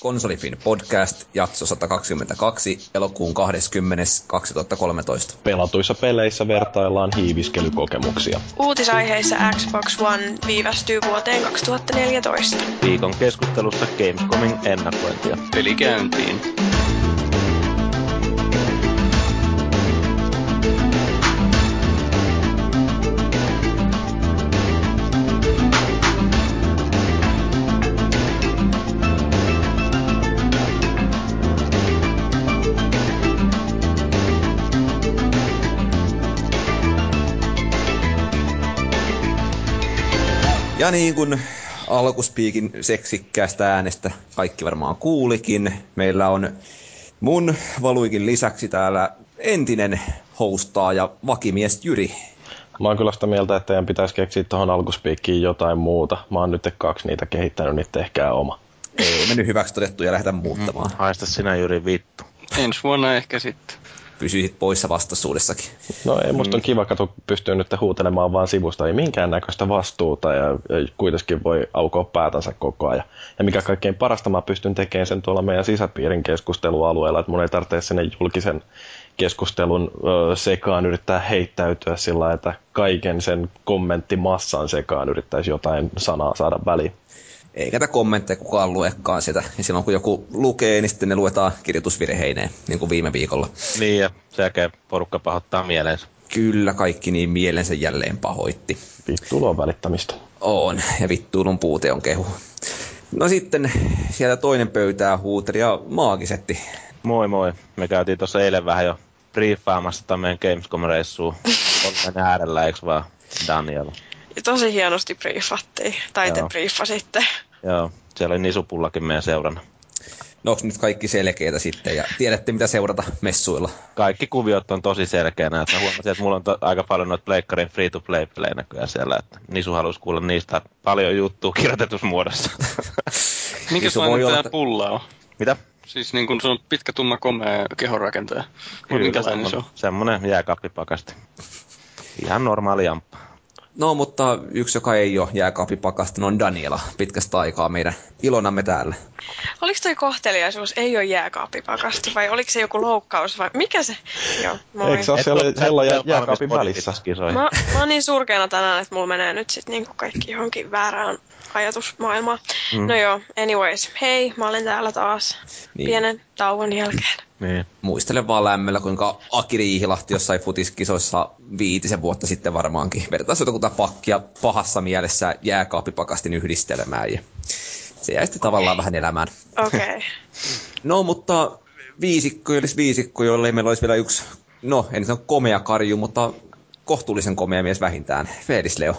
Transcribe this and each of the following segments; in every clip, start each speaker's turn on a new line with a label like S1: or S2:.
S1: Konsolifin podcast, jakso 122, elokuun 20. 2013.
S2: Pelatuissa peleissä vertaillaan hiiviskelykokemuksia.
S3: Uutisaiheissa Xbox One viivästyy vuoteen 2014.
S4: Viikon keskustelussa Gamescomin ennakointia.
S5: Peli käyntiin.
S1: Ja niin kuin alkuspiikin seksikkäästä äänestä kaikki varmaan kuulikin, meillä on mun valuikin lisäksi täällä entinen hostaa vakimies Jyri.
S2: Mä oon kyllä sitä mieltä, että teidän pitäisi keksiä tuohon alkuspiikkiin jotain muuta. Mä oon nyt kaksi niitä kehittänyt, niin tehkää oma.
S1: Ei mennyt hyväksi todettu ja lähdetään muuttamaan.
S4: Mm, haista sinä Jyri vittu.
S5: Ensi vuonna ehkä sitten
S1: pysyisit poissa vastaisuudessakin.
S2: No ei, musta on mm. kiva, että pystyy nyt huutelemaan vaan sivusta, ei minkäännäköistä vastuuta ja, ja kuitenkin voi aukoa päätänsä koko ajan. Ja mikä kaikkein parasta, mä pystyn tekemään sen tuolla meidän sisäpiirin keskustelualueella, että mun ei tarvitse sinne julkisen keskustelun ö, sekaan yrittää heittäytyä sillä että kaiken sen kommenttimassan sekaan yrittäisi jotain sanaa saada väliin
S1: eikä tätä kommentteja kukaan luekaan sitä. Ja silloin kun joku lukee, niin sitten ne luetaan kirjoitusvirheineen, niin kuin viime viikolla.
S4: Niin, ja sekä porukka pahoittaa mielensä.
S1: Kyllä, kaikki niin mielensä jälleen pahoitti.
S2: Vittuulu on välittämistä.
S1: On, ja vittuulun puute on kehu. No sitten sieltä toinen pöytää huuteli ja maagisetti.
S4: Moi moi. Me käytiin tuossa eilen vähän jo briefaamassa tämän meidän Gamescom-reissuun. Olen äärellä, eikö vaan Daniel?
S3: Ja tosi hienosti briefattiin. Tai te briefasitte.
S4: Joo, siellä oli Nisupullakin meidän seurana.
S1: No onko nyt kaikki selkeitä sitten ja tiedätte mitä seurata messuilla?
S4: Kaikki kuviot on tosi selkeänä. Että huomasin, että mulla on to- aika paljon noita pleikkarin free-to-play pelejä näkyään siellä. Että Nisu halusi kuulla niistä paljon juttua kirjoitetussa muodossa.
S5: Minkälainen tämä olla... pulla on?
S4: Mitä?
S5: Siis niin kun se on pitkä, tumma, komea kehonrakentaja. Kyllä, Minkälainen se on?
S4: Semmonen jääkaappipakasti. Ihan normaali jamppa.
S1: No, mutta yksi, joka ei ole jääkaapipakasta, on Daniela pitkästä aikaa meidän ilonamme täällä.
S3: Oliko toi kohteliaisuus ei ole jääkaapipakasta vai oliko se joku loukkaus vai mikä se?
S2: Joo, moi. Eikö se ole siellä, siellä jää, jääkaapin välissä?
S3: Mä, mä oon niin surkeana tänään, että mulla menee nyt sitten niinku kaikki johonkin väärään ajatusmaailmaan. Mm. No joo, anyways. Hei, mä olen täällä taas niin. pienen tauon jälkeen.
S1: Niin. Muistelen vaan lämmöllä, kuinka Akiri Ihilahti jossain futiskisoissa viitisen vuotta sitten varmaankin vertaisi jotakuta pakkia pahassa mielessä jääkaappipakastin yhdistelemään. Ja se jäi sitten tavallaan vähän elämään.
S3: Okei. Okay.
S1: no, mutta viisikko olisi viisikko, jolle meillä olisi vielä yksi, no en sano komea karju, mutta kohtuullisen komea mies vähintään. Felis Leo.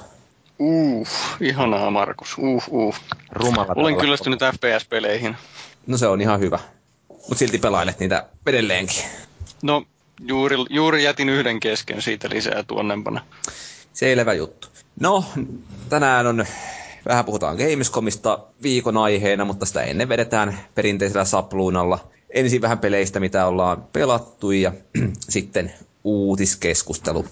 S5: Uh, ihanaa Markus. Uh, uh.
S4: Rumalla
S5: Olen kyllästynyt FPS-peleihin.
S1: No se on ihan hyvä mutta silti pelailet niitä edelleenkin.
S5: No, juuri, juuri jätin yhden kesken siitä lisää tuonnempana.
S1: Selvä juttu. No, tänään on, vähän puhutaan Gamescomista viikon aiheena, mutta sitä ennen vedetään perinteisellä sapluunalla. Ensin vähän peleistä, mitä ollaan pelattu ja sitten uutiskeskustelu.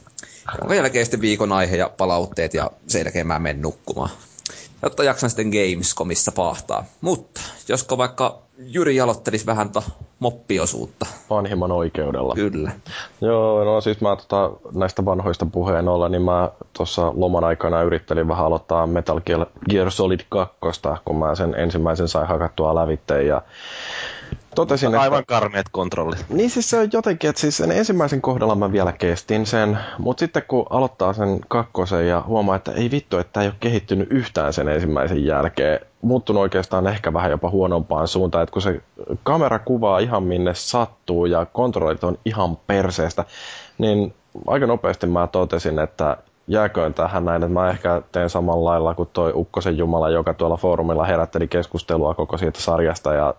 S1: Jonka jälkeen sitten viikon aihe ja palautteet ja sen jälkeen mä menen nukkumaan jotta jaksan sitten Gamescomissa pahtaa. Mutta josko vaikka Jyri aloittelisi vähän to moppiosuutta.
S2: Vanhimman oikeudella.
S1: Kyllä.
S2: Joo, no siis mä tota, näistä vanhoista puheen olla, niin mä tuossa loman aikana yrittelin vähän aloittaa Metal Gear Solid 2, kun mä sen ensimmäisen sain hakattua lävitteen ja
S4: totesin, että... Aivan karmeet kontrollit.
S2: Niin siis se on jotenkin, että siis sen ensimmäisen kohdalla mä vielä kestin sen, mutta sitten kun aloittaa sen kakkosen ja huomaa, että ei vittu, että ei ole kehittynyt yhtään sen ensimmäisen jälkeen, muuttunut oikeastaan ehkä vähän jopa huonompaan suuntaan, että kun se kamera kuvaa ihan minne sattuu ja kontrollit on ihan perseestä, niin aika nopeasti mä totesin, että jääköön tähän näin, että mä ehkä teen samalla lailla kuin toi Ukkosen Jumala, joka tuolla foorumilla herätteli keskustelua koko siitä sarjasta ja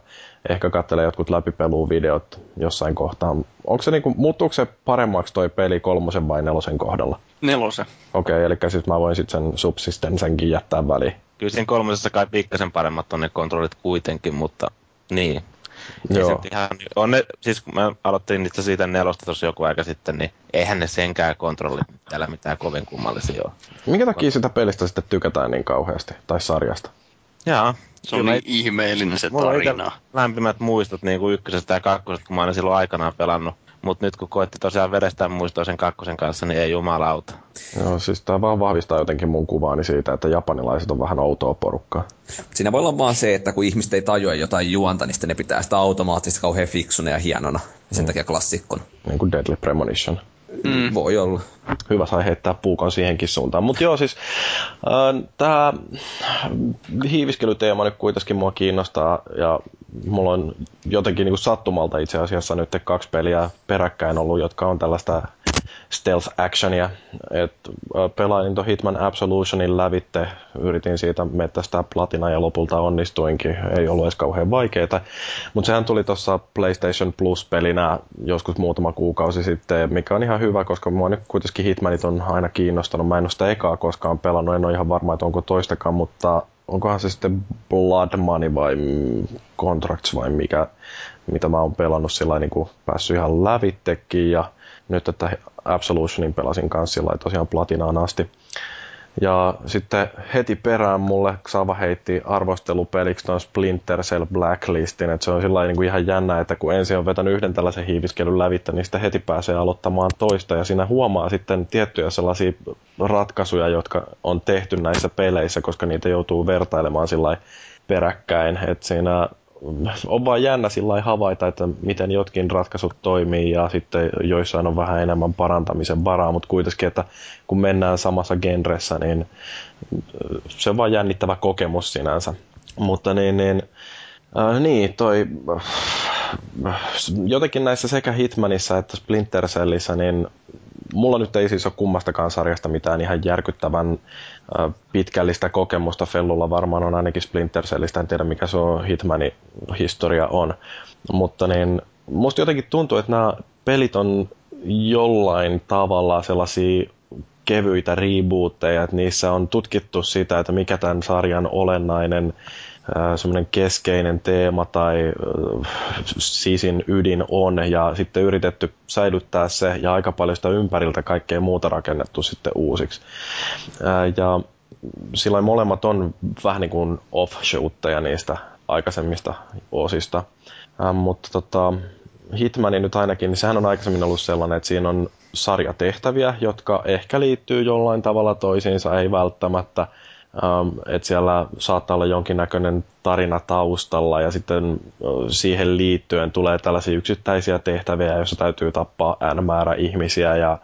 S2: ehkä katselee jotkut läpipeluvideot jossain kohtaa. Onko se niinku, muuttuuko se paremmaksi toi peli kolmosen vai nelosen kohdalla?
S5: Nelosen.
S2: Okei, okay, eli siis mä voin sitten sen subsistensenkin jättää väliin.
S4: Kyllä siinä kolmosessa kai pikkasen paremmat on ne kontrollit kuitenkin, mutta niin. Joo. Ihan, on ne, siis kun mä aloittelin itse siitä nelosta tuossa joku aika sitten, niin eihän ne senkään kontrollit täällä mitään kovin kummallisia ole.
S2: Minkä takia sitä pelistä sitten tykätään niin kauheasti, tai sarjasta?
S4: Jaa.
S5: Se on niin ihmeellinen se tarina.
S4: lämpimät muistot niin kuin ykkösestä ja kakkosesta, kun mä aina silloin aikanaan pelannut. Mutta nyt kun koetti tosiaan vedestää muistoa sen kakkosen kanssa, niin ei jumalauta.
S2: Joo, siis tämä vaan vahvistaa jotenkin mun kuvaani siitä, että japanilaiset on vähän outoa porukkaa.
S1: Siinä voi olla vaan se, että kun ihmiset ei tajua jotain juonta, niin sitten ne pitää sitä automaattisesti kauhean fiksuna ja hienona. Ja sen mm. takia klassikkona.
S2: Niin kuin Deadly Premonition.
S1: Mm. Voi olla.
S2: Hyvä sai heittää puukon siihenkin suuntaan. Mutta joo, siis äh, tämä hiiviskelyteema nyt kuitenkin mua kiinnostaa ja mulla on jotenkin niin sattumalta itse asiassa nyt kaksi peliä peräkkäin ollut, jotka on tällaista stealth actionia. Et pelailin tuon Hitman Absolutionin lävitte, yritin siitä mettästää platina ja lopulta onnistuinkin. Ei ollut edes kauhean vaikeeta. Mutta sehän tuli tuossa PlayStation Plus-pelinä joskus muutama kuukausi sitten, mikä on ihan hyvä, koska mua nyt kuitenkin Hitmanit on aina kiinnostanut. Mä en ole sitä ekaa koskaan pelannut, en ole ihan varma, että onko toistakaan, mutta onkohan se sitten Blood Money vai Contracts vai mikä, mitä mä oon pelannut sillä niin päässyt ihan lävittekin ja nyt, että Absolutionin pelasin kanssa sillä tosiaan platinaan asti. Ja sitten heti perään mulle Xava heitti arvostelupeliksi tuon Splinter Cell Blacklistin, että se on sillä niin ihan jännä, että kun ensin on vetänyt yhden tällaisen hiiviskelyn lävittä, niin sitten heti pääsee aloittamaan toista, ja siinä huomaa sitten tiettyjä sellaisia ratkaisuja, jotka on tehty näissä peleissä, koska niitä joutuu vertailemaan sillä peräkkäin, että siinä on vaan jännä sillä havaita, että miten jotkin ratkaisut toimii ja sitten joissain on vähän enemmän parantamisen varaa, mutta kuitenkin, että kun mennään samassa genressä, niin se on vaan jännittävä kokemus sinänsä. Mutta niin, niin, äh, niin toi, äh, jotenkin näissä sekä Hitmanissa että Splinter Cellissä, niin mulla nyt ei siis ole kummastakaan sarjasta mitään ihan järkyttävän pitkällistä kokemusta. Fellulla varmaan on ainakin Splinter Cellistä, en tiedä mikä se on Hitmanin historia on. Mutta niin, musta jotenkin tuntuu, että nämä pelit on jollain tavalla sellaisia kevyitä rebootteja, että niissä on tutkittu sitä, että mikä tämän sarjan olennainen semmoinen keskeinen teema tai sisin ydin on ja sitten yritetty säilyttää se ja aika paljon sitä ympäriltä kaikkea muuta rakennettu sitten uusiksi. Ja silloin molemmat on vähän niin kuin offshootteja niistä aikaisemmista osista. Mutta tota, Hitmanin nyt ainakin, niin sehän on aikaisemmin ollut sellainen, että siinä on sarjatehtäviä, jotka ehkä liittyy jollain tavalla toisiinsa, ei välttämättä – että siellä saattaa olla jonkinnäköinen tarina taustalla ja sitten siihen liittyen tulee tällaisia yksittäisiä tehtäviä, joissa täytyy tappaa n määrä ihmisiä ja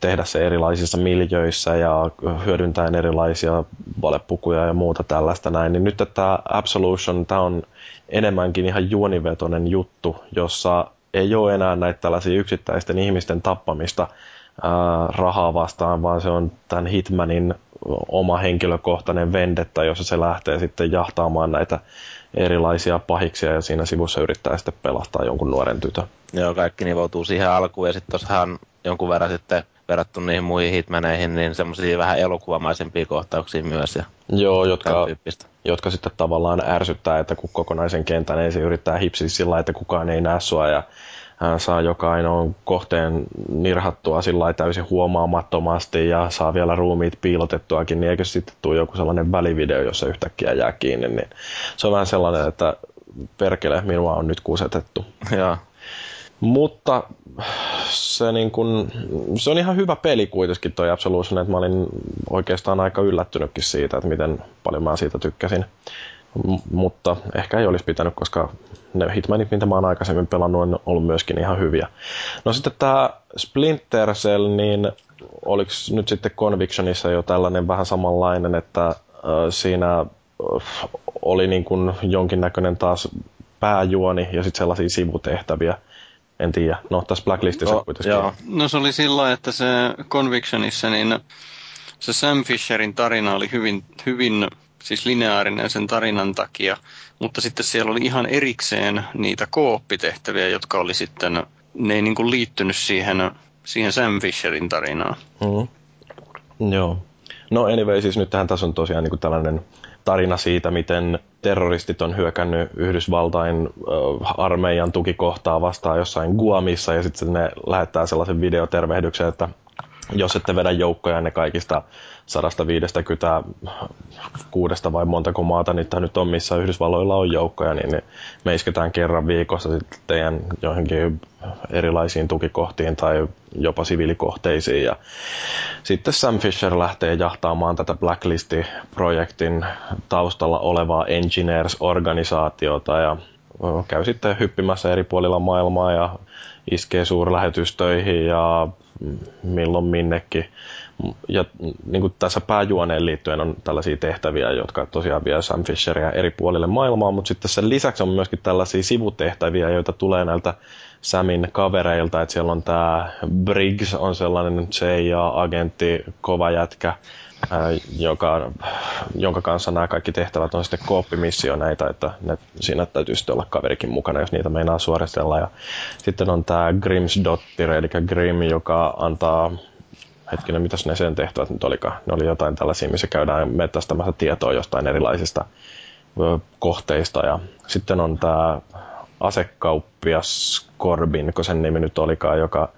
S2: tehdä se erilaisissa miljöissä ja hyödyntäen erilaisia valepukuja ja muuta tällaista näin. Niin nyt tämä Absolution, tämä on enemmänkin ihan juonivetoinen juttu, jossa ei ole enää näitä tällaisia yksittäisten ihmisten tappamista rahaa vastaan, vaan se on tämän Hitmanin oma henkilökohtainen vendetta, jossa se lähtee sitten jahtaamaan näitä erilaisia pahiksia ja siinä sivussa yrittää sitten pelastaa jonkun nuoren tytön.
S4: Joo, kaikki nivoutuu siihen alkuun ja sitten tuossahan jonkun verran sitten verrattuna niihin muihin hitmeneihin, niin semmoisia vähän elokuvamaisempia kohtauksia myös. Ja
S2: Joo, jotka, jotka sitten tavallaan ärsyttää, että kun kokonaisen kentän ensin yrittää hipsiä sillä että kukaan ei näe sua ja saa joka ainoan kohteen nirhattua sillä täysin huomaamattomasti ja saa vielä ruumiit piilotettuakin, niin eikö sitten tule joku sellainen välivideo, jossa yhtäkkiä jää kiinni, niin se on vähän sellainen, että perkele, minua on nyt kusetettu.
S4: Ja.
S2: Mutta se, niin kun, se on ihan hyvä peli kuitenkin toi Absolution, että mä olin oikeastaan aika yllättynytkin siitä, että miten paljon mä siitä tykkäsin. M- mutta ehkä ei olisi pitänyt, koska ne Hitmanit, mitä mä oon aikaisemmin pelannut, on ollut myöskin ihan hyviä. No sitten tämä Splinter Cell, niin oliko nyt sitten Convictionissa jo tällainen vähän samanlainen, että äh, siinä oli niin kuin jonkinnäköinen taas pääjuoni ja sitten sellaisia sivutehtäviä. En tiedä. No, tässä Blacklistissa no, kuitenkin. Joo.
S5: No se oli sillä että se Convictionissa, niin se Sam Fisherin tarina oli hyvin, hyvin siis lineaarinen sen tarinan takia, mutta sitten siellä oli ihan erikseen niitä kooppitehtäviä, jotka oli sitten, ne ei niin kuin liittynyt siihen, siihen Sam Fisherin tarinaan.
S2: Mm-hmm. Joo. No anyway, siis nyt tähän tässä on tosiaan niin kuin tällainen tarina siitä, miten terroristit on hyökännyt Yhdysvaltain äh, armeijan tukikohtaa vastaan jossain Guamissa ja sitten ne lähettää sellaisen videotervehdyksen, että jos ette vedä joukkoja ne kaikista 156 vai montako maata niitä nyt on, missä Yhdysvalloilla on joukkoja, niin me isketään kerran viikossa sitten teidän johonkin erilaisiin tukikohtiin tai jopa siviilikohteisiin. Ja sitten Sam Fisher lähtee jahtaamaan tätä Blacklisti-projektin taustalla olevaa Engineers-organisaatiota ja käy sitten hyppimässä eri puolilla maailmaa ja iskee suurlähetystöihin ja milloin minnekin. Ja niin kuin tässä pääjuoneen liittyen on tällaisia tehtäviä, jotka tosiaan vie Sam Fisheria eri puolille maailmaa, mutta sitten sen lisäksi on myöskin tällaisia sivutehtäviä, joita tulee näiltä Samin kavereilta, että siellä on tämä Briggs on sellainen CIA-agentti, kova jätkä, joka, jonka kanssa nämä kaikki tehtävät on sitten kooppimissioneita, että ne, siinä täytyy sitten olla kaverikin mukana, jos niitä meinaa suoristella. Ja sitten on tämä Grimsdottir, eli Grim, joka antaa hetkinen, mitäs ne sen tehtävät nyt olikaan? Ne oli jotain tällaisia, missä käydään metästämässä tietoa jostain erilaisista kohteista. Ja sitten on tämä asekauppias Corbin, kun sen nimi nyt olikaan, joka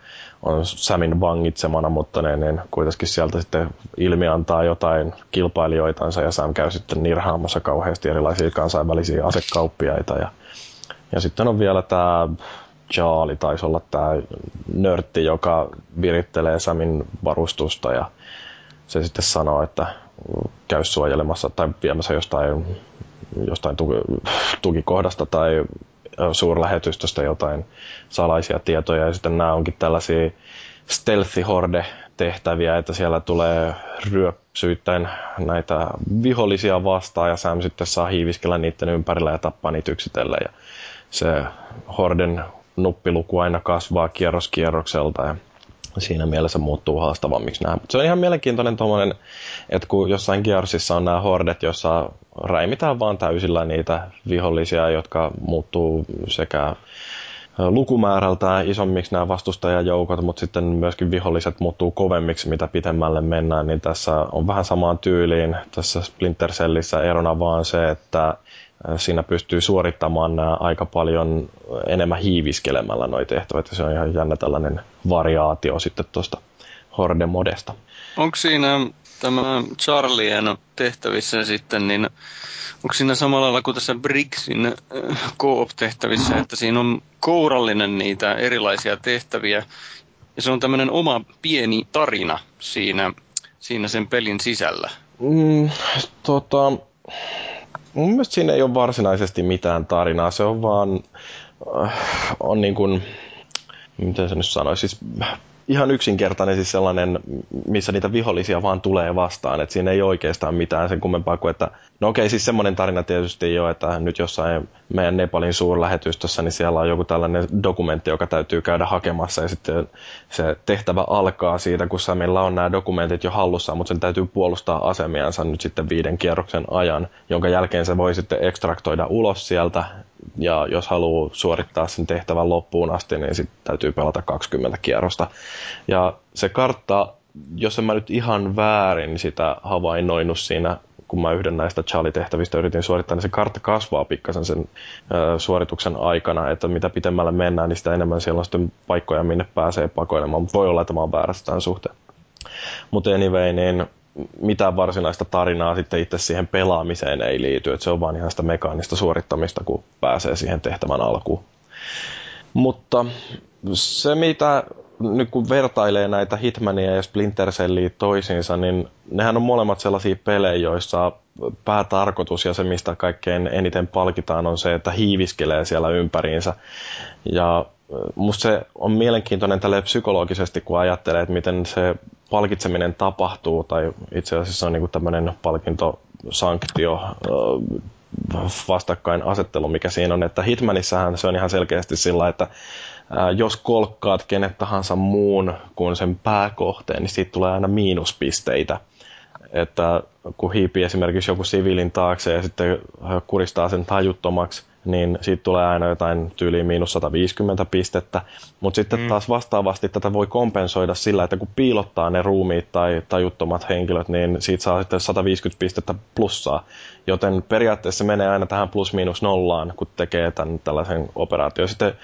S2: on Samin vangitsemana, mutta ne, ne kuitenkin sieltä sitten ilmi antaa jotain kilpailijoitansa ja Sam käy sitten nirhaamassa kauheasti erilaisia kansainvälisiä asekauppiaita. Ja, ja sitten on vielä tämä Charlie, taisi olla tämä nörtti, joka virittelee Samin varustusta ja se sitten sanoo, että käy suojelemassa tai viemässä jostain, jostain tukikohdasta tai suurlähetystöstä jotain salaisia tietoja ja sitten nämä onkin tällaisia stealthy horde tehtäviä, että siellä tulee ryöpsyittäin näitä vihollisia vastaan ja Sam sitten saa hiiviskellä niiden ympärillä ja tappaa niitä yksitellen. Ja se horden nuppiluku aina kasvaa kierros kierrokselta ja siinä mielessä muuttuu haastavammiksi nämä. Mutta se on ihan mielenkiintoinen tuommoinen, että kun jossain Gearsissa on nämä hordet, jossa räimitään vaan täysillä niitä vihollisia, jotka muuttuu sekä lukumäärältään isommiksi nämä vastustajajoukot, mutta sitten myöskin viholliset muuttuu kovemmiksi, mitä pitemmälle mennään, niin tässä on vähän samaan tyyliin. Tässä Splinter Cellissä erona vaan se, että siinä pystyy suorittamaan nämä aika paljon enemmän hiiviskelemällä noi tehtävät, se on ihan jännä tällainen variaatio sitten tuosta Horde-modesta.
S5: Onko siinä tämä Charlien tehtävissä sitten, niin onko siinä samalla lailla kuin tässä Brixin Coop-tehtävissä, että siinä on kourallinen niitä erilaisia tehtäviä, ja se on tämmöinen oma pieni tarina siinä, siinä sen pelin sisällä?
S2: Mm, tota, mun mielestä siinä ei ole varsinaisesti mitään tarinaa, se on vaan, äh, on niin kuin, miten se nyt sanoisi, siis ihan yksinkertainen siis sellainen, missä niitä vihollisia vaan tulee vastaan. Että siinä ei oikeastaan mitään sen kummempaa kuin, että no okei, siis semmoinen tarina tietysti jo, että nyt jossain meidän Nepalin suurlähetystössä, niin siellä on joku tällainen dokumentti, joka täytyy käydä hakemassa ja sitten se tehtävä alkaa siitä, kun Samilla on nämä dokumentit jo hallussa, mutta sen täytyy puolustaa asemiansa nyt sitten viiden kierroksen ajan, jonka jälkeen se voi sitten ekstraktoida ulos sieltä ja jos haluaa suorittaa sen tehtävän loppuun asti, niin sitten täytyy pelata 20 kierrosta. Ja se kartta, jos en mä nyt ihan väärin sitä havainnoinut siinä, kun mä yhden näistä Charlie-tehtävistä yritin suorittaa, niin se kartta kasvaa pikkasen sen ö, suorituksen aikana, että mitä pitemmälle mennään, niin sitä enemmän siellä on sitten paikkoja, minne pääsee pakoilemaan, mutta voi olla, että mä oon väärässä tämän suhteen. Mutta anyway, niin mitään varsinaista tarinaa sitten itse siihen pelaamiseen ei liity, että se on vaan ihan sitä mekaanista suorittamista, kun pääsee siihen tehtävän alkuun. Mutta se, mitä nyt kun vertailee näitä Hitmania ja Splinter Cellia toisiinsa, niin nehän on molemmat sellaisia pelejä, joissa päätarkoitus ja se, mistä kaikkein eniten palkitaan, on se, että hiiviskelee siellä ympäriinsä. Ja musta se on mielenkiintoinen tälle psykologisesti, kun ajattelee, että miten se palkitseminen tapahtuu, tai itse asiassa on niin kuin tämmöinen palkintosanktio vastakkainasettelu, mikä siinä on, että Hitmanissähän se on ihan selkeästi sillä, että jos kolkkaat kenet tahansa muun kuin sen pääkohteen, niin siitä tulee aina miinuspisteitä. Että kun hiipii esimerkiksi joku siviilin taakse ja sitten kuristaa sen tajuttomaksi, niin siitä tulee aina jotain tyyliin miinus 150 pistettä. Mutta sitten mm. taas vastaavasti tätä voi kompensoida sillä, että kun piilottaa ne ruumiit tai tajuttomat henkilöt, niin siitä saa sitten 150 pistettä plussaa. Joten periaatteessa menee aina tähän plus miinus nollaan, kun tekee tämän tällaisen operaation. Sitten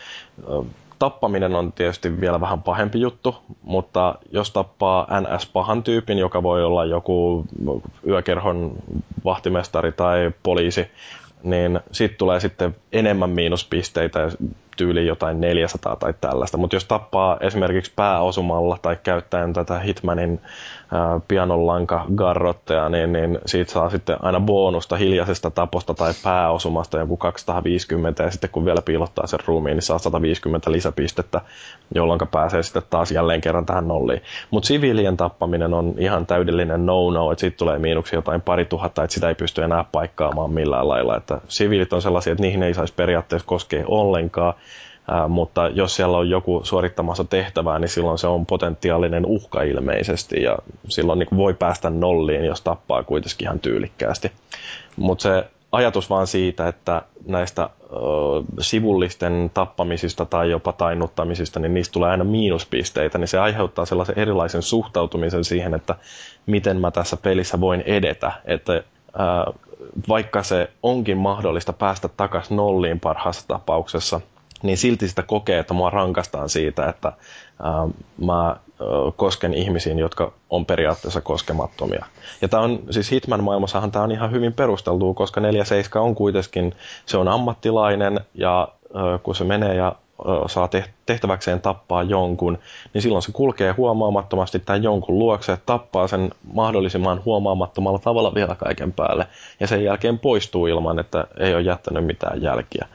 S2: tappaminen on tietysti vielä vähän pahempi juttu, mutta jos tappaa NS-pahan tyypin, joka voi olla joku yökerhon vahtimestari tai poliisi, niin sitten tulee sitten enemmän miinuspisteitä tyyli jotain 400 tai tällaista. Mutta jos tappaa esimerkiksi pääosumalla tai käyttäen tätä Hitmanin pianonlanka garrotteja, niin, niin siitä saa sitten aina bonusta hiljaisesta taposta tai pääosumasta joku 250 ja sitten kun vielä piilottaa sen ruumiin, niin saa 150 lisäpistettä, jolloin pääsee sitten taas jälleen kerran tähän nolliin. Mutta siviilien tappaminen on ihan täydellinen no-no, että siitä tulee miinuksia jotain pari tuhatta, että sitä ei pysty enää paikkaamaan millään lailla. Että siviilit on sellaisia, että niihin ei saisi periaatteessa koskea ollenkaan, Ää, mutta jos siellä on joku suorittamassa tehtävää, niin silloin se on potentiaalinen uhka ilmeisesti ja silloin niin voi päästä nolliin, jos tappaa kuitenkin ihan tyylikkäästi. Mutta se ajatus vaan siitä, että näistä ö, sivullisten tappamisista tai jopa tainnuttamisista, niin niistä tulee aina miinuspisteitä, niin se aiheuttaa sellaisen erilaisen suhtautumisen siihen, että miten mä tässä pelissä voin edetä. Että ö, vaikka se onkin mahdollista päästä takaisin nolliin parhaassa tapauksessa – niin silti sitä kokee, että mua rankastaan siitä, että ää, mä ää, kosken ihmisiin, jotka on periaatteessa koskemattomia. Ja tämä on, siis Hitman-maailmassahan tämä on ihan hyvin perusteltu, koska 47 on kuitenkin, se on ammattilainen ja ää, kun se menee ja saa tehtäväkseen tappaa jonkun, niin silloin se kulkee huomaamattomasti tämän jonkun luokse, tappaa sen mahdollisimman huomaamattomalla tavalla vielä kaiken päälle, ja sen jälkeen poistuu ilman, että ei ole jättänyt mitään jälkiä.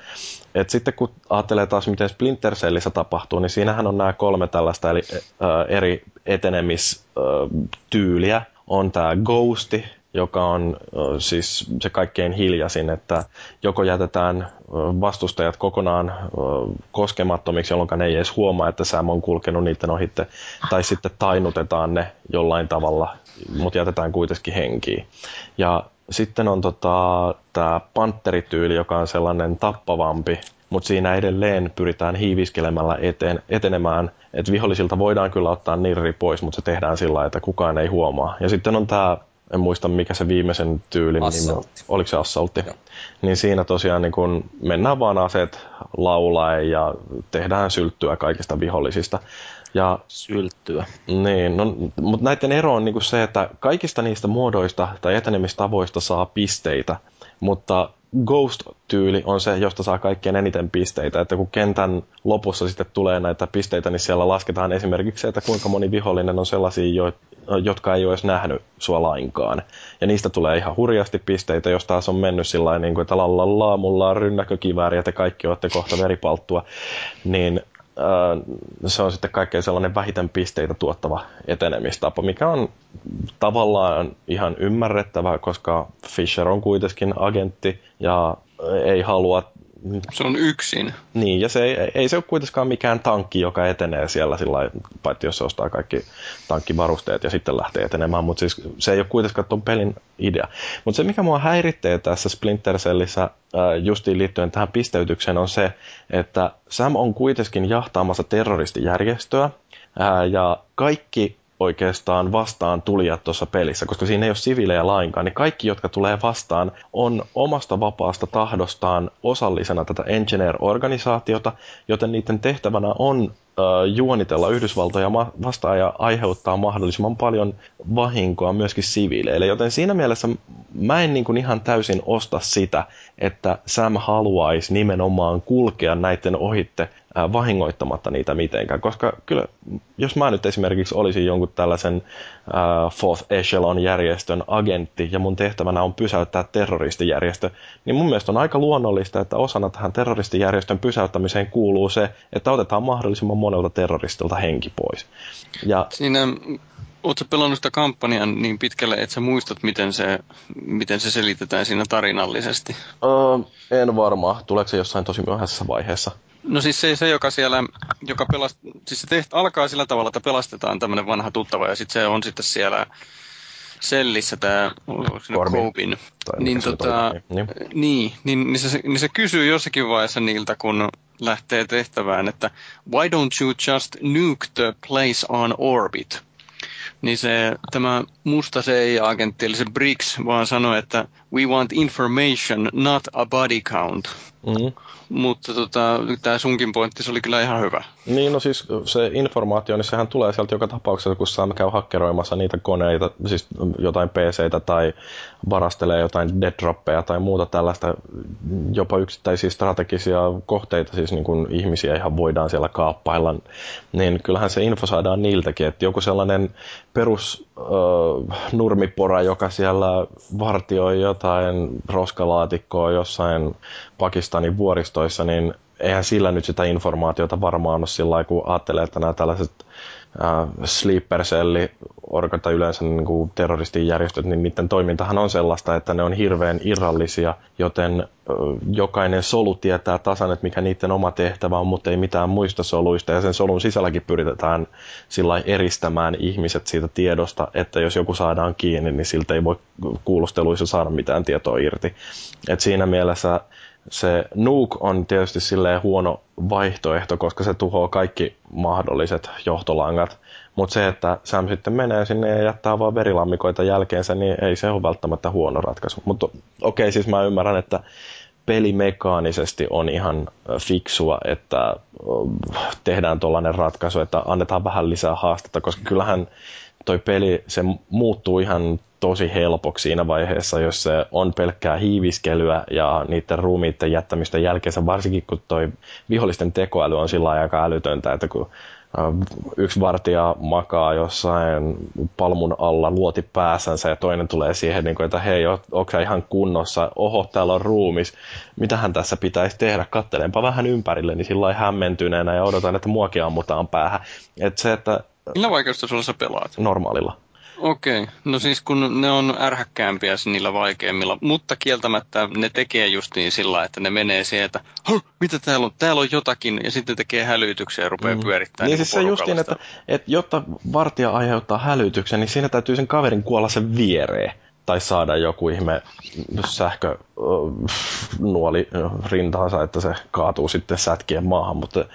S2: Et sitten kun ajattelee taas, miten Splinter Cellissä tapahtuu, niin siinähän on nämä kolme tällaista eli, äh, eri etenemistyyliä. On tämä Ghosti, joka on siis se kaikkein hiljaisin, että joko jätetään vastustajat kokonaan koskemattomiksi, jolloin ne ei edes huomaa, että Sam on kulkenut niiden ohitte, tai sitten tainutetaan ne jollain tavalla, mutta jätetään kuitenkin henkiin. Ja sitten on tota, tämä panterityyli, joka on sellainen tappavampi, mutta siinä edelleen pyritään hiiviskelemällä eteen, etenemään. että vihollisilta voidaan kyllä ottaa nirri pois, mutta se tehdään sillä että kukaan ei huomaa. Ja sitten on tämä, en muista mikä se viimeisen tyylin nimi on. Oliko se assaltti? Joo. Niin siinä tosiaan niin kun mennään vaan aseet laulaen ja tehdään sylttyä kaikista vihollisista.
S4: Ja, Sylttyä.
S2: Niin, no, mutta näiden ero on niinku se, että kaikista niistä muodoista tai etenemistavoista saa pisteitä, mutta Ghost-tyyli on se, josta saa kaikkein eniten pisteitä. Että kun kentän lopussa sitten tulee näitä pisteitä, niin siellä lasketaan esimerkiksi että kuinka moni vihollinen on sellaisia, jotka ei ole edes nähnyt sua lainkaan. Ja niistä tulee ihan hurjasti pisteitä, jos taas on mennyt sillä niin kuin, että lallallaa, mulla on rynnäkökivääri, että kaikki olette kohta veripalttua. Niin se on sitten kaikkein sellainen vähiten pisteitä tuottava etenemistapa, mikä on tavallaan ihan ymmärrettävää, koska Fisher on kuitenkin agentti ja ei halua
S5: se on yksin.
S2: Niin, ja se ei, ei se ole kuitenkaan mikään tankki, joka etenee siellä sillä paitsi jos se ostaa kaikki tankkivarusteet ja sitten lähtee etenemään, mutta siis se ei ole kuitenkaan tuon pelin idea. Mutta se, mikä mua häiritsee tässä Splinter Cellissä justiin liittyen tähän pisteytykseen, on se, että Sam on kuitenkin jahtaamassa terroristijärjestöä, ja kaikki oikeastaan vastaan tulijat tuossa pelissä, koska siinä ei ole siviilejä lainkaan, niin kaikki, jotka tulee vastaan, on omasta vapaasta tahdostaan osallisena tätä Engineer-organisaatiota, joten niiden tehtävänä on juonitella Yhdysvaltoja vastaan ja aiheuttaa mahdollisimman paljon vahinkoa myöskin siviileille. Joten siinä mielessä mä en niin kuin ihan täysin osta sitä, että Sam haluaisi nimenomaan kulkea näiden ohitte vahingoittamatta niitä mitenkään. Koska kyllä, jos mä nyt esimerkiksi olisin jonkun tällaisen uh, Fourth Echelon-järjestön agentti ja mun tehtävänä on pysäyttää terroristijärjestö, niin mun mielestä on aika luonnollista, että osana tähän terroristijärjestön pysäyttämiseen kuuluu se, että otetaan mahdollisimman monelta terroristilta henki pois.
S5: Ja... Siinä Oletko pelannut sitä kampanjaa niin pitkälle, että sä muistat, miten se, miten se selitetään siinä tarinallisesti?
S2: Öö, en varmaan. Tuleeko se jossain tosi myöhäisessä vaiheessa?
S5: No siis se, se joka siellä, joka pelast, siis se teht, alkaa sillä tavalla, että pelastetaan tämmöinen vanha tuttava ja sitten se on sitten siellä sellissä tämä Corbin. Niin, tota, niin. Niin, niin, niin, se, niin se kysyy jossakin vaiheessa niiltä, kun lähtee tehtävään, että why don't you just nuke the place on orbit? Niin se, tämä musta CIA-agentti, eli se Briggs, vaan sanoi, että we want information, not a body count. Mm-hmm. Mutta tota, tämä sunkin pointti, se oli kyllä ihan hyvä.
S2: Niin, no siis se informaatio, niin sehän tulee sieltä joka tapauksessa, kun saa käy hakkeroimassa niitä koneita, siis jotain PCitä tai varastelee jotain deadroppeja tai muuta tällaista, jopa yksittäisiä strategisia kohteita, siis niin kuin ihmisiä ihan voidaan siellä kaappailla, niin kyllähän se info saadaan niiltäkin, että joku sellainen perus nurmipora, joka siellä vartioi jotain roskalaatikkoa jossain Pakistanin vuoristoissa, niin eihän sillä nyt sitä informaatiota varmaan ole sillä lailla, kun ajattelee, että nämä tällaiset äh, sleeper orkat tai yleensä niin kuin terroristijärjestöt, niin niiden toimintahan on sellaista, että ne on hirveän irrallisia, joten jokainen solu tietää tasan, että mikä niiden oma tehtävä on, mutta ei mitään muista soluista, ja sen solun sisälläkin pyritetään sillä eristämään ihmiset siitä tiedosta, että jos joku saadaan kiinni, niin siltä ei voi kuulusteluissa saada mitään tietoa irti. Et siinä mielessä se Nuke on tietysti silleen huono vaihtoehto, koska se tuhoaa kaikki mahdolliset johtolangat. Mutta se, että Sam sitten menee sinne ja jättää vaan verilammikoita jälkeensä, niin ei se ole välttämättä huono ratkaisu. Mutta okei, okay, siis mä ymmärrän, että pelimekaanisesti on ihan fiksua, että tehdään tuollainen ratkaisu, että annetaan vähän lisää haastetta, koska kyllähän toi peli, se muuttuu ihan tosi helpoksi siinä vaiheessa, jos se on pelkkää hiiviskelyä ja niiden ruumiiden jättämistä jälkeensä, varsinkin kun toi vihollisten tekoäly on sillä aika älytöntä, että kun yksi vartija makaa jossain palmun alla luoti päässänsä ja toinen tulee siihen, niin kuin, että hei, onko ihan kunnossa, oho, täällä on ruumis, mitähän tässä pitäisi tehdä, kattelenpa vähän ympärille, niin sillä hämmentyneenä ja odotan, että muakin ammutaan päähän. Et se, että
S5: Millä vaikeustasolla sä pelaat?
S2: Normaalilla.
S5: Okei, okay. no siis kun ne on ärhäkkäämpiä niillä vaikeimmilla, mutta kieltämättä ne tekee justiin sillä että ne menee sieltä, mitä täällä on, täällä on jotakin, ja sitten tekee hälytyksiä ja rupeaa mm. pyörittämään.
S2: Niin, niin siis se justiin, että, että jotta vartija aiheuttaa hälytyksen, niin siinä täytyy sen kaverin kuolla sen viereen tai saada joku ihme sähkö nuoli rintaansa, että se kaatuu sitten sätkien maahan, mutta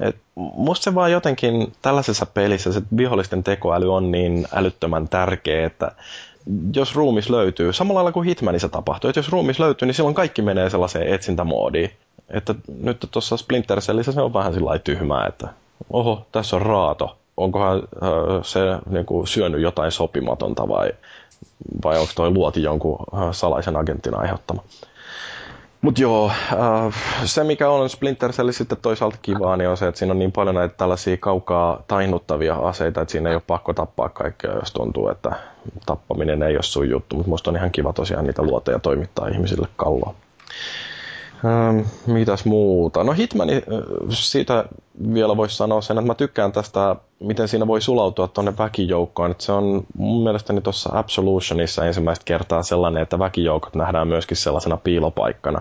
S2: et, musta se vaan jotenkin tällaisessa pelissä se vihollisten tekoäly on niin älyttömän tärkeä, että jos ruumis löytyy, samalla lailla kuin Hitmanissa tapahtuu, että jos ruumis löytyy, niin silloin kaikki menee sellaiseen etsintämoodiin. Että nyt tuossa Splinter Cellissä se on vähän sillä tyhmää, että oho, tässä on raato. Onkohan se niin kuin, syönyt jotain sopimatonta vai vai onko toi luoti jonkun äh, salaisen agentin aiheuttama. Mutta joo, äh, se mikä on Splinter Cell sitten toisaalta kivaa, niin on se, että siinä on niin paljon näitä tällaisia kaukaa tainnuttavia aseita, että siinä ei ole pakko tappaa kaikkea, jos tuntuu, että tappaminen ei ole sun juttu. Mutta musta on ihan kiva tosiaan niitä luoteja toimittaa ihmisille kalloa. Ähm, mitäs muuta? No Hitmani, äh, siitä vielä voisi sanoa sen, että mä tykkään tästä, miten siinä voi sulautua tuonne väkijoukkoon. Että se on mun mielestäni tuossa Absolutionissa ensimmäistä kertaa sellainen, että väkijoukot nähdään myöskin sellaisena piilopaikkana.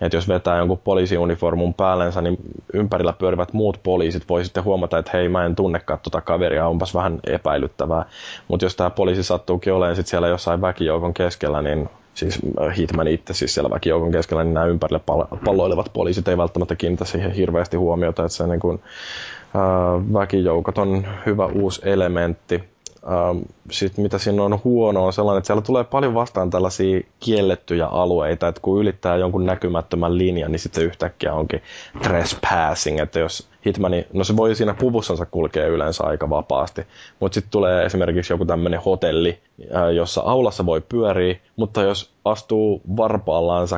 S2: Että jos vetää jonkun poliisiuniformun päällensä, niin ympärillä pyörivät muut poliisit voi sitten huomata, että hei, mä en tunnekaan tuota kaveria, onpas vähän epäilyttävää. Mutta jos tämä poliisi sattuukin olemaan sitten siellä jossain väkijoukon keskellä, niin siis äh, Hitman itse siis siellä väkijoukon keskellä, niin nämä ympärille palloilevat poliisit ei välttämättä kiinnitä siihen hirveästi huomiota, että se niin kuin, äh, väkijoukot on hyvä uusi elementti. Ähm, Sitten mitä siinä on huono on sellainen, että siellä tulee paljon vastaan tällaisia kiellettyjä alueita, että kun ylittää jonkun näkymättömän linjan, niin sitten yhtäkkiä onkin trespassing, että jos Hitmani, no se voi siinä puvussansa kulkea yleensä aika vapaasti, mutta sitten tulee esimerkiksi joku tämmöinen hotelli, äh, jossa aulassa voi pyöriä, mutta jos astuu varpaallaan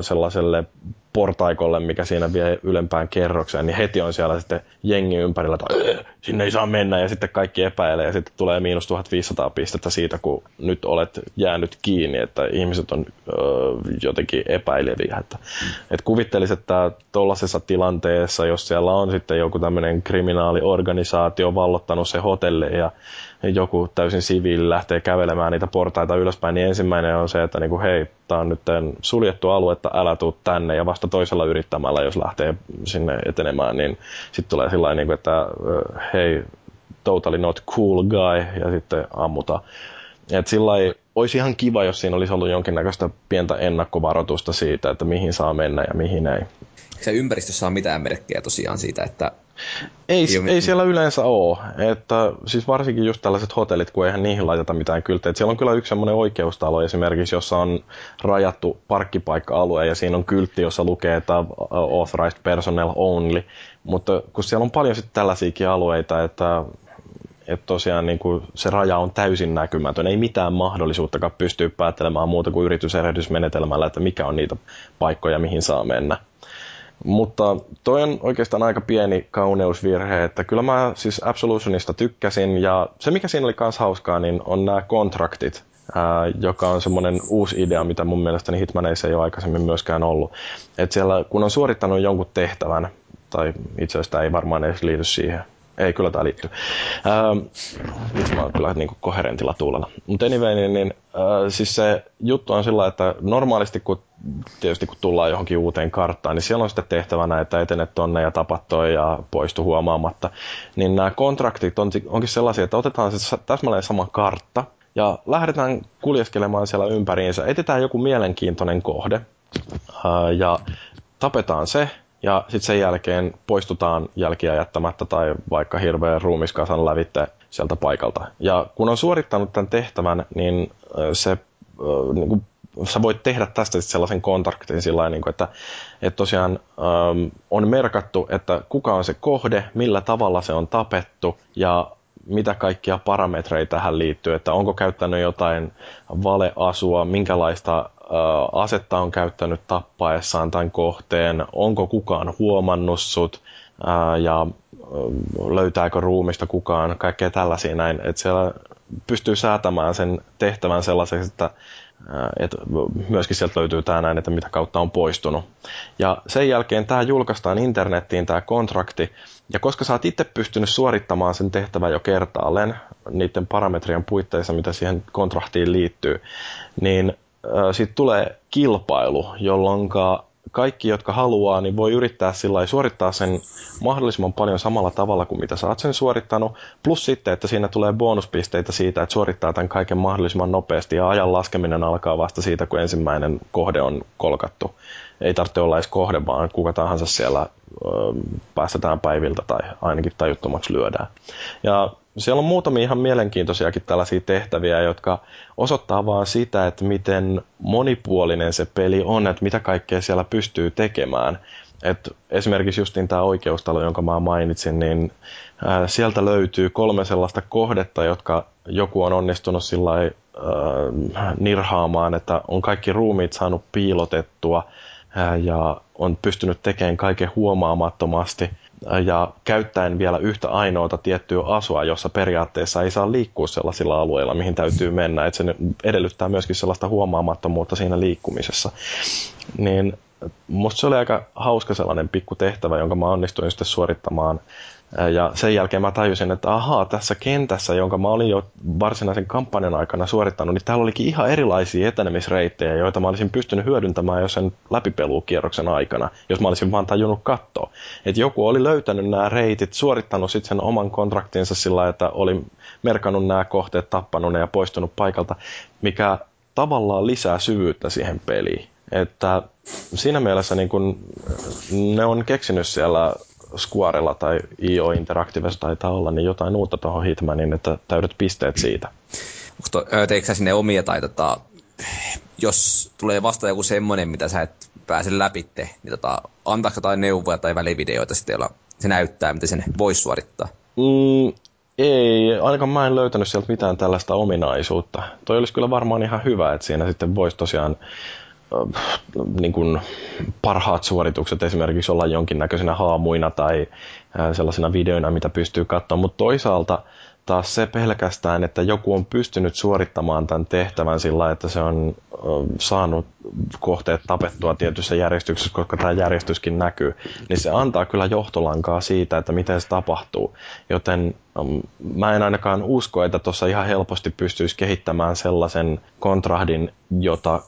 S2: sellaiselle portaikolle, mikä siinä vie ylempään kerrokseen, niin heti on siellä sitten jengi ympärillä, että sinne ei saa mennä, ja sitten kaikki epäilee, ja sitten tulee miinus 1500 pistettä siitä, kun nyt olet jäänyt kiinni, että ihmiset on ö, jotenkin epäileviä. Että, et kuvittelisi, että tuollaisessa tilanteessa, jos siellä on sitten joku tämmöinen kriminaaliorganisaatio vallottanut se hotelli, ja joku täysin siviili lähtee kävelemään niitä portaita ylöspäin, niin ensimmäinen on se, että niinku, hei, tämä on nyt suljettu alue, että älä tuu tänne, ja vasta toisella yrittämällä, jos lähtee sinne etenemään, niin sitten tulee sillä niin että hei, totally not cool guy, ja sitten ammuta. Et sillä olisi ihan kiva, jos siinä olisi ollut jonkinnäköistä pientä ennakkovaroitusta siitä, että mihin saa mennä ja mihin ei.
S1: Se ympäristössä on mitään merkkejä tosiaan siitä, että
S2: ei, ei, ei siellä yleensä ole. Että, siis varsinkin just tällaiset hotellit, kun eihän niihin laiteta mitään kylttejä. Siellä on kyllä yksi semmoinen oikeustalo esimerkiksi, jossa on rajattu parkkipaikka-alue ja siinä on kyltti, jossa lukee, että authorized personnel only. Mutta kun siellä on paljon sitten tällaisiakin alueita, että että tosiaan niin kuin se raja on täysin näkymätön. Ei mitään mahdollisuuttakaan pystyä päättelemään muuta kuin yrityserehdysmenetelmällä, että mikä on niitä paikkoja, mihin saa mennä. Mutta toi on oikeastaan aika pieni kauneusvirhe, että kyllä mä siis Absolutionista tykkäsin ja se mikä siinä oli myös hauskaa, niin on nämä kontraktit, ää, joka on semmoinen uusi idea, mitä mun mielestäni Hitmaneissa ei ole aikaisemmin myöskään ollut. Että siellä kun on suorittanut jonkun tehtävän, tai itse asiassa ei varmaan edes liity siihen, ei, kyllä tämä liittyy. Ähm, nyt mä oon kyllä niin kuin koherentilla tuulella. Mutta anyway, niin, niin äh, siis se juttu on sillä, että normaalisti kun, tietysti kun tullaan johonkin uuteen karttaan, niin siellä on sitten tehtävänä, että etenet tonne ja tapat toi ja poistu huomaamatta. Niin nämä kontraktit on, onkin sellaisia, että otetaan se täsmälleen sama kartta ja lähdetään kuljeskelemaan siellä ympäriinsä. Etetään joku mielenkiintoinen kohde äh, ja tapetaan se ja sitten sen jälkeen poistutaan jälkiä jättämättä tai vaikka hirveän ruumiskasan lävitte sieltä paikalta. Ja kun on suorittanut tämän tehtävän, niin se niin kuin, sä voit tehdä tästä sellaisen kontraktin sillä niin kuin, että, että tosiaan on merkattu, että kuka on se kohde, millä tavalla se on tapettu ja mitä kaikkia parametreja tähän liittyy, että onko käyttänyt jotain valeasua, minkälaista asetta on käyttänyt tappaessaan tämän kohteen, onko kukaan huomannut sut ja löytääkö ruumista kukaan, kaikkea tällaisia näin. Että siellä pystyy säätämään sen tehtävän sellaiseksi, että että myöskin sieltä löytyy tämä näin, että mitä kautta on poistunut. Ja sen jälkeen tämä julkaistaan internettiin, tämä kontrakti, ja koska sä oot itse pystynyt suorittamaan sen tehtävän jo kertaalleen niiden parametrien puitteissa, mitä siihen kontraktiin liittyy, niin sitten tulee kilpailu, jolloin kaikki, jotka haluaa, niin voi yrittää sillä suorittaa sen mahdollisimman paljon samalla tavalla kuin mitä sä oot sen suorittanut. Plus sitten, että siinä tulee bonuspisteitä siitä, että suorittaa tämän kaiken mahdollisimman nopeasti ja ajan laskeminen alkaa vasta siitä, kun ensimmäinen kohde on kolkattu. Ei tarvitse olla edes kohde, vaan kuka tahansa siellä ö, päästetään päiviltä tai ainakin tajuttomaksi lyödään. Ja siellä on muutamia ihan mielenkiintoisiakin tällaisia tehtäviä, jotka osoittaa vaan sitä, että miten monipuolinen se peli on, että mitä kaikkea siellä pystyy tekemään. Et esimerkiksi justiin tämä oikeustalo, jonka mä mainitsin, niin ää, sieltä löytyy kolme sellaista kohdetta, jotka joku on onnistunut sillä nirhaamaan, että on kaikki ruumiit saanut piilotettua ää, ja on pystynyt tekemään kaiken huomaamattomasti ja käyttäen vielä yhtä ainoata tiettyä asua, jossa periaatteessa ei saa liikkua sellaisilla alueilla, mihin täytyy mennä. Että se edellyttää myöskin sellaista huomaamattomuutta siinä liikkumisessa. Niin musta se oli aika hauska sellainen pikku tehtävä, jonka mä onnistuin sitten suorittamaan ja sen jälkeen mä tajusin, että ahaa, tässä kentässä, jonka mä olin jo varsinaisen kampanjan aikana suorittanut, niin täällä olikin ihan erilaisia etenemisreittejä, joita mä olisin pystynyt hyödyntämään jo sen läpipelukierroksen aikana, jos mä olisin vaan tajunnut katsoa. Että joku oli löytänyt nämä reitit, suorittanut sitten sen oman kontraktinsa sillä, että oli merkannut nämä kohteet, tappanut ne ja poistunut paikalta, mikä tavallaan lisää syvyyttä siihen peliin. Että siinä mielessä niin kun ne on keksinyt siellä Squarella tai IO Interactivessa taitaa olla, niin jotain uutta tuohon Hitmanin, että täydet pisteet siitä.
S1: Teikö sä sinne omia tai tota, jos tulee vasta joku semmoinen, mitä sä et pääse läpi, niin tota, antaako jotain neuvoja tai välivideoita sitten, joilla se näyttää, miten sen voisi suorittaa?
S2: Mm, ei, ainakaan mä en löytänyt sieltä mitään tällaista ominaisuutta. Toi olisi kyllä varmaan ihan hyvä, että siinä sitten voisi tosiaan niin kuin parhaat suoritukset esimerkiksi olla jonkinnäköisenä haamuina tai sellaisena videoina, mitä pystyy katsomaan, mutta toisaalta taas se pelkästään, että joku on pystynyt suorittamaan tämän tehtävän sillä, että se on saanut kohteet tapettua tietyssä järjestyksessä, koska tämä järjestyskin näkyy, niin se antaa kyllä johtolankaa siitä, että miten se tapahtuu. Joten mä en ainakaan usko, että tuossa ihan helposti pystyisi kehittämään sellaisen kontrahdin, jota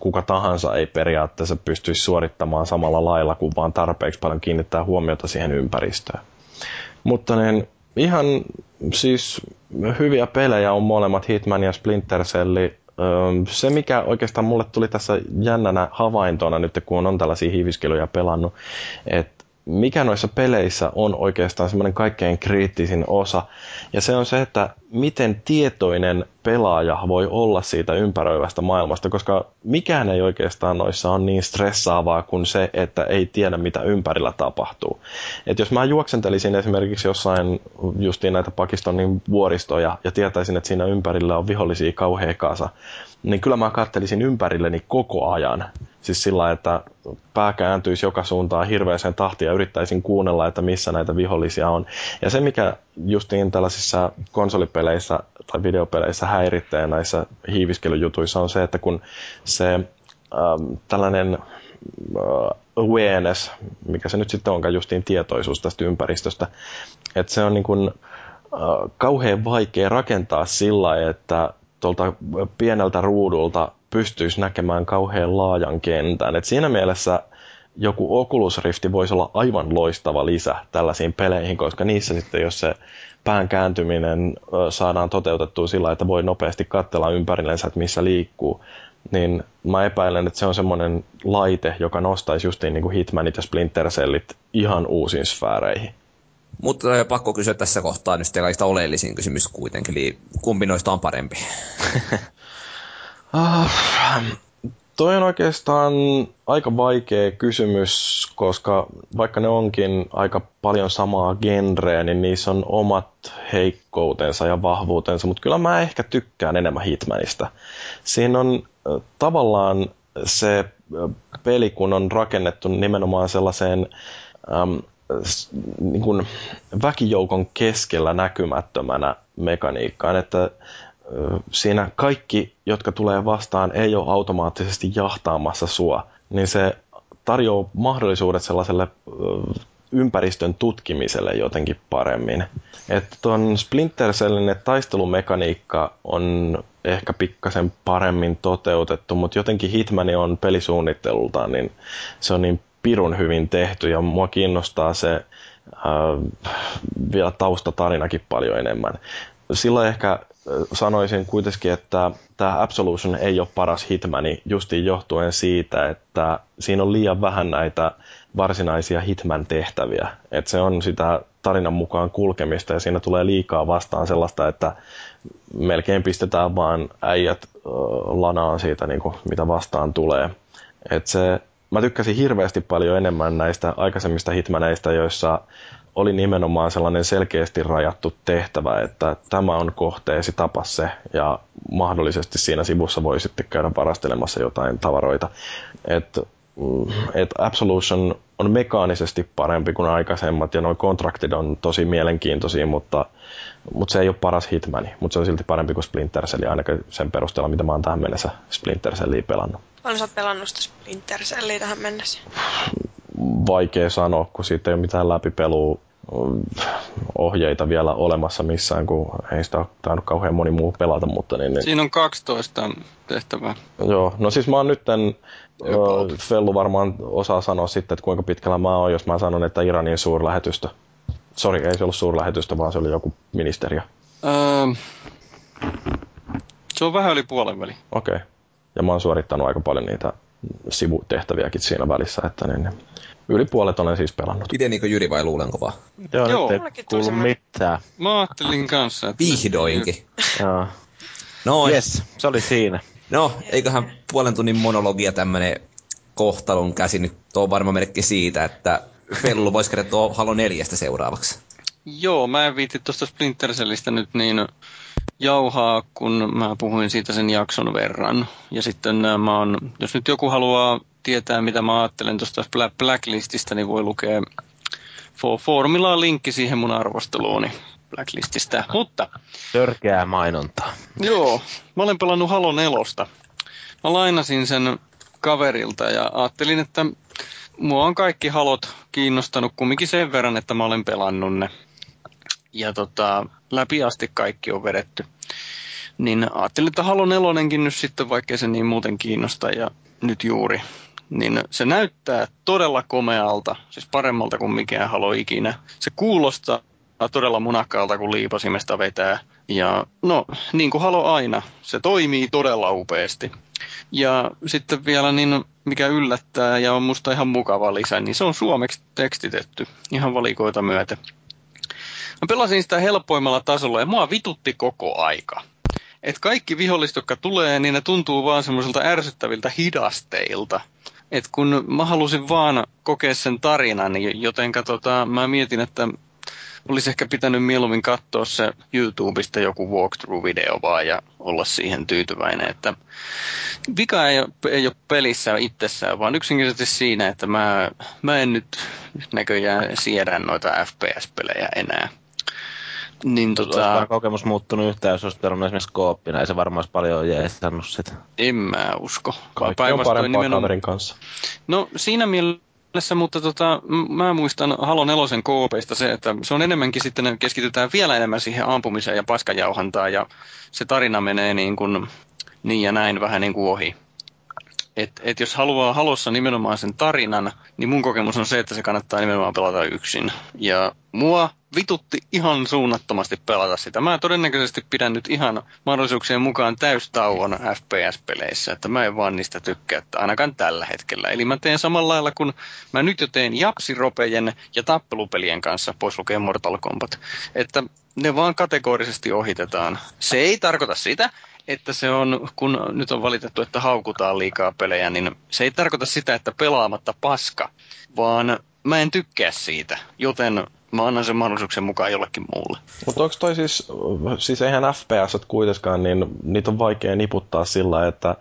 S2: kuka tahansa ei periaatteessa pystyisi suorittamaan samalla lailla, kuin vaan tarpeeksi paljon kiinnittää huomiota siihen ympäristöön. Mutta niin, ihan siis hyviä pelejä on molemmat Hitman ja Splinter Cell. Se, mikä oikeastaan mulle tuli tässä jännänä havaintona nyt, kun on tällaisia hiiviskelyjä pelannut, että mikä noissa peleissä on oikeastaan semmoinen kaikkein kriittisin osa. Ja se on se, että miten tietoinen pelaaja voi olla siitä ympäröivästä maailmasta, koska mikään ei oikeastaan noissa on niin stressaavaa kuin se, että ei tiedä mitä ympärillä tapahtuu. Et jos mä juoksentelisin esimerkiksi jossain justiin näitä Pakistanin vuoristoja ja tietäisin, että siinä ympärillä on vihollisia kauhea kasa, niin kyllä mä kattelisin ympärilleni koko ajan. Siis sillä, että pää kääntyisi joka suuntaan hirveäseen tahtiin ja yrittäisin kuunnella, että missä näitä vihollisia on. Ja se, mikä justiin tällaisissa konsolipeleissä tai videopeleissä häiritsee näissä hiiviskelyjutuissa on se, että kun se ähm, tällainen äh, awareness, mikä se nyt sitten onkaan justiin tietoisuus tästä ympäristöstä, että se on niin kuin, äh, kauhean vaikea rakentaa sillä, että tuolta pieneltä ruudulta pystyisi näkemään kauhean laajan kentän. Et siinä mielessä joku Oculus Rift voisi olla aivan loistava lisä tällaisiin peleihin, koska niissä sitten, jos se pään kääntyminen saadaan toteutettua sillä, että voi nopeasti katsella ympärillensä, että missä liikkuu, niin mä epäilen, että se on semmoinen laite, joka nostaisi justiin niin kuin Hitmanit ja Splinter Cellit ihan uusiin sfääreihin.
S1: Mutta pakko kysyä tässä kohtaa nyt kaikista oleellisin kysymys kuitenkin, eli kumpi noista on parempi?
S2: uh, toi on oikeastaan aika vaikea kysymys, koska vaikka ne onkin aika paljon samaa genreä, niin niissä on omat heikkoutensa ja vahvuutensa, mutta kyllä mä ehkä tykkään enemmän Hitmanista. Siinä on tavallaan se peli, kun on rakennettu nimenomaan sellaiseen ähm, niin kuin väkijoukon keskellä näkymättömänä mekaniikkaan, että siinä kaikki, jotka tulee vastaan, ei ole automaattisesti jahtaamassa sua, niin se tarjoaa mahdollisuudet sellaiselle ympäristön tutkimiselle jotenkin paremmin. Että tuon Splinter taistelumekaniikka on ehkä pikkasen paremmin toteutettu, mutta jotenkin Hitmani on pelisuunnittelultaan, niin se on niin pirun hyvin tehty ja mua kiinnostaa se äh, vielä taustatarinakin paljon enemmän. Silloin ehkä sanoisin kuitenkin, että tämä Absolution ei ole paras Hitmani justiin johtuen siitä, että siinä on liian vähän näitä varsinaisia Hitman-tehtäviä. että se on sitä tarinan mukaan kulkemista ja siinä tulee liikaa vastaan sellaista, että melkein pistetään vaan äijät lanaan siitä, niin kuin, mitä vastaan tulee. Et se mä tykkäsin hirveästi paljon enemmän näistä aikaisemmista hitmaneista, joissa oli nimenomaan sellainen selkeästi rajattu tehtävä, että tämä on kohteesi, tapa se, ja mahdollisesti siinä sivussa voi sitten käydä varastelemassa jotain tavaroita. Et, mm, et Absolution on mekaanisesti parempi kuin aikaisemmat, ja nuo kontraktit on tosi mielenkiintoisia, mutta, mutta se ei ole paras Hitmani, mutta se on silti parempi kuin Splinter Cell, ainakin sen perusteella, mitä mä oon tähän mennessä Splinter Cellia pelannut.
S3: Paljon sä pelannut sitä Splinter Cellia tähän mennessä?
S2: Vaikea sanoa, kun siitä ei ole mitään läpipelua ohjeita vielä olemassa missään, kun ei sitä ole tainnut kauhean moni muu pelata. Mutta niin, niin...
S5: Siinä on 12 tehtävää.
S2: Joo, no siis mä oon nytten, Fellu varmaan osaa sanoa sitten, että kuinka pitkällä mä oon, jos mä sanon, että Iranin suurlähetystö. Sori, ei se ollut suurlähetystö, vaan se oli joku ministeriö. Öö,
S5: se on vähän yli puolen väli.
S2: Okei. Okay. Ja mä oon suorittanut aika paljon niitä sivutehtäviäkin siinä välissä, että niin, niin. yli puolet olen siis pelannut.
S1: Itse niin Jyri vai luulenko vaan?
S4: Joo, Joo nyt ei kuulu mitään.
S5: Mä ajattelin kanssa,
S1: että... Vihdoinkin.
S4: Joo. No, yes, se oli siinä.
S1: No, eiköhän puolen tunnin monologia tämmönen kohtalon käsi nyt on varma merkki siitä, että Fellu voisi kertoa Halo 4 seuraavaksi.
S5: Joo, mä en viitti tuosta Splinter Cellistä nyt niin jauhaa, kun mä puhuin siitä sen jakson verran. Ja sitten äh, mä oon, jos nyt joku haluaa tietää, mitä mä ajattelen tuosta Blacklististä, niin voi lukea Foorumilla on linkki siihen mun arvosteluuni Blacklististä. Mutta...
S4: Törkeää mainontaa.
S5: Joo, mä olen pelannut Halo nelosta. Mä lainasin sen kaverilta ja ajattelin, että mua on kaikki halot kiinnostanut kumminkin sen verran, että mä olen pelannut ne ja tota, läpi asti kaikki on vedetty. Niin ajattelin, että Halo 4 nyt sitten, vaikkei se niin muuten kiinnosta ja nyt juuri, niin se näyttää todella komealta, siis paremmalta kuin mikään Halo ikinä. Se kuulostaa todella munakkaalta, kun liipasimesta vetää. Ja no, niin kuin Halo aina, se toimii todella upeasti. Ja sitten vielä niin, mikä yllättää ja on musta ihan mukava lisä, niin se on suomeksi tekstitetty ihan valikoita myöten. Mä pelasin sitä helpoimmalla tasolla ja mua vitutti koko aika. Et kaikki viholliset, jotka tulee, niin ne tuntuu vaan semmoisilta ärsyttäviltä hidasteilta. Et kun mä halusin vaan kokea sen tarinan, niin joten tota, mä mietin, että olisi ehkä pitänyt mieluummin katsoa se YouTubesta joku walkthrough-video vaan ja olla siihen tyytyväinen, että vika ei ole, ei ole pelissä itsessään, vaan yksinkertaisesti siinä, että mä, mä en nyt näköjään siedä noita FPS-pelejä enää.
S4: Niin, tota... Olisi kokemus muuttunut yhtään, jos olisi pelannut esimerkiksi kooppina, ei se varmaan olisi paljon jeesannut sitä.
S5: En mä usko.
S2: Kaikki on parempaa nimenomaan... kaverin kanssa.
S5: No siinä mielessä, mutta tota, mä muistan Halo 4 koopeista se, että se on enemmänkin sitten, keskitytään vielä enemmän siihen ampumiseen ja paskajauhantaan ja se tarina menee niin kuin niin ja näin vähän niin kuin ohi. Et, et jos haluaa halossa nimenomaan sen tarinan, niin mun kokemus on se, että se kannattaa nimenomaan pelata yksin. Ja mua vitutti ihan suunnattomasti pelata sitä. Mä todennäköisesti pidän nyt ihan mahdollisuuksien mukaan täystauon FPS-peleissä, että mä en vaan niistä tykkää, että ainakaan tällä hetkellä. Eli mä teen samalla lailla kuin mä nyt jo teen japsiropejen ja tappelupelien kanssa, pois lukee Mortal Kombat. Että ne vaan kategorisesti ohitetaan. Se ei tarkoita sitä, että se on, kun nyt on valitettu, että haukutaan liikaa pelejä, niin se ei tarkoita sitä, että pelaamatta paska, vaan mä en tykkää siitä, joten mä annan sen mahdollisuuksien mukaan jollekin muulle.
S2: Mutta onko toi siis, siis eihän FPS kuitenkaan, niin niitä on vaikea niputtaa sillä, että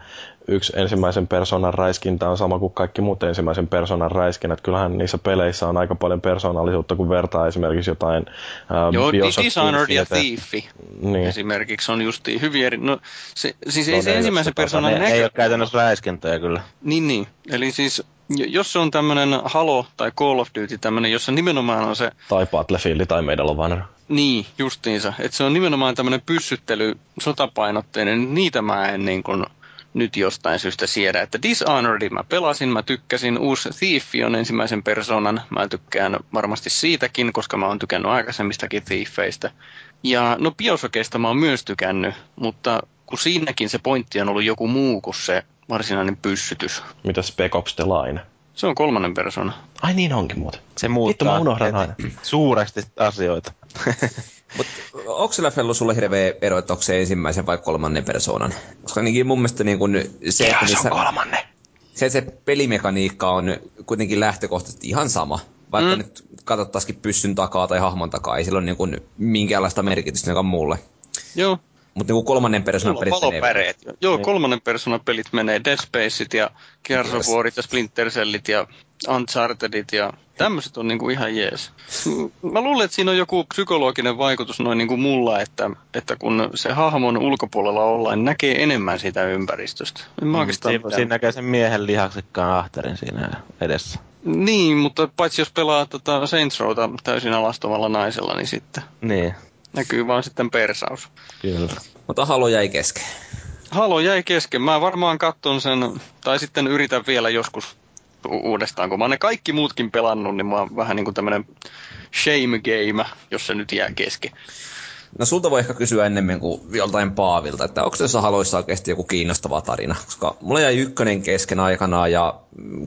S2: yksi ensimmäisen persoonan räiskintä on sama kuin kaikki muut ensimmäisen persoonan räiskinnät. Kyllähän niissä peleissä on aika paljon persoonallisuutta, kun vertaa esimerkiksi jotain
S5: ähm, Joo, Dishonored ja Thief niin. esimerkiksi on just hyvin eri... No, se, siis no, ei se ensimmäisen persoonan
S4: näkö... Ei ole käytännössä räiskintöjä kyllä.
S5: Niin, niin. Eli siis jos se on tämmöinen Halo tai Call of Duty tämmöinen, jossa nimenomaan on se...
S2: Tai Battlefield tai Medal of Honor.
S5: Niin, justiinsa. Että se on nimenomaan tämmöinen pyssyttely, sotapainotteinen, niin niitä mä en niin kuin nyt jostain syystä siedä. Että Dishonored mä pelasin, mä tykkäsin. Uusi Thief on ensimmäisen persoonan. Mä tykkään varmasti siitäkin, koska mä oon tykännyt aikaisemmistakin Thiefeistä. Ja no Biosokeista mä oon myös tykännyt, mutta kun siinäkin se pointti on ollut joku muu kuin se varsinainen pyssytys.
S2: Mitä Spec Ops The Line?
S5: Se on kolmannen persona.
S2: Ai niin onkin muuten.
S4: Se muuttaa Vittu,
S2: mä unohdan aina.
S4: suuresti asioita.
S1: Mutta onko sillä Fellu sulle hirveä ero, että onko se ensimmäisen vai kolmannen persoonan? Koska ainakin mun mielestä niin kun
S2: se, että se on kolmannen.
S1: Se, se pelimekaniikka on kuitenkin lähtökohtaisesti ihan sama. Vaikka mm. nyt katsottaisikin pyssyn takaa tai hahmon takaa, ei sillä ole niin kuin minkäänlaista merkitystä mulle.
S5: Joo,
S1: mutta niin kolmannen persoonan pelit
S5: menee. Joo, niin. kolmannen persoonan pelit menee. Dead Spaceit ja Gears of Warit ja Splinter Cellit ja Unchartedit ja tämmöiset on niinku ihan jees. Mä luulen, että siinä on joku psykologinen vaikutus noin niinku mulla, että, että kun se hahmon ulkopuolella ollaan, niin näkee enemmän siitä ympäristöstä. En mä mm,
S4: siinä, siinä näkee sen miehen lihaksikkaan ahterin siinä edessä.
S5: Niin, mutta paitsi jos pelaa tota Saints Rowta täysin alastomalla naisella, niin sitten...
S4: Niin.
S5: Näkyy vaan sitten persaus.
S1: Kyllä. Mutta Halo jäi kesken.
S5: Halo jäi kesken. Mä varmaan katson sen, tai sitten yritän vielä joskus uudestaan, kun mä oon ne kaikki muutkin pelannut, niin mä oon vähän niin kuin tämmönen shame game, jos se nyt jää kesken.
S1: No sulta voi ehkä kysyä ennemmin kuin joltain Paavilta, että onko tässä haloissa oikeasti joku kiinnostava tarina? Koska mulla jäi ykkönen kesken aikanaan ja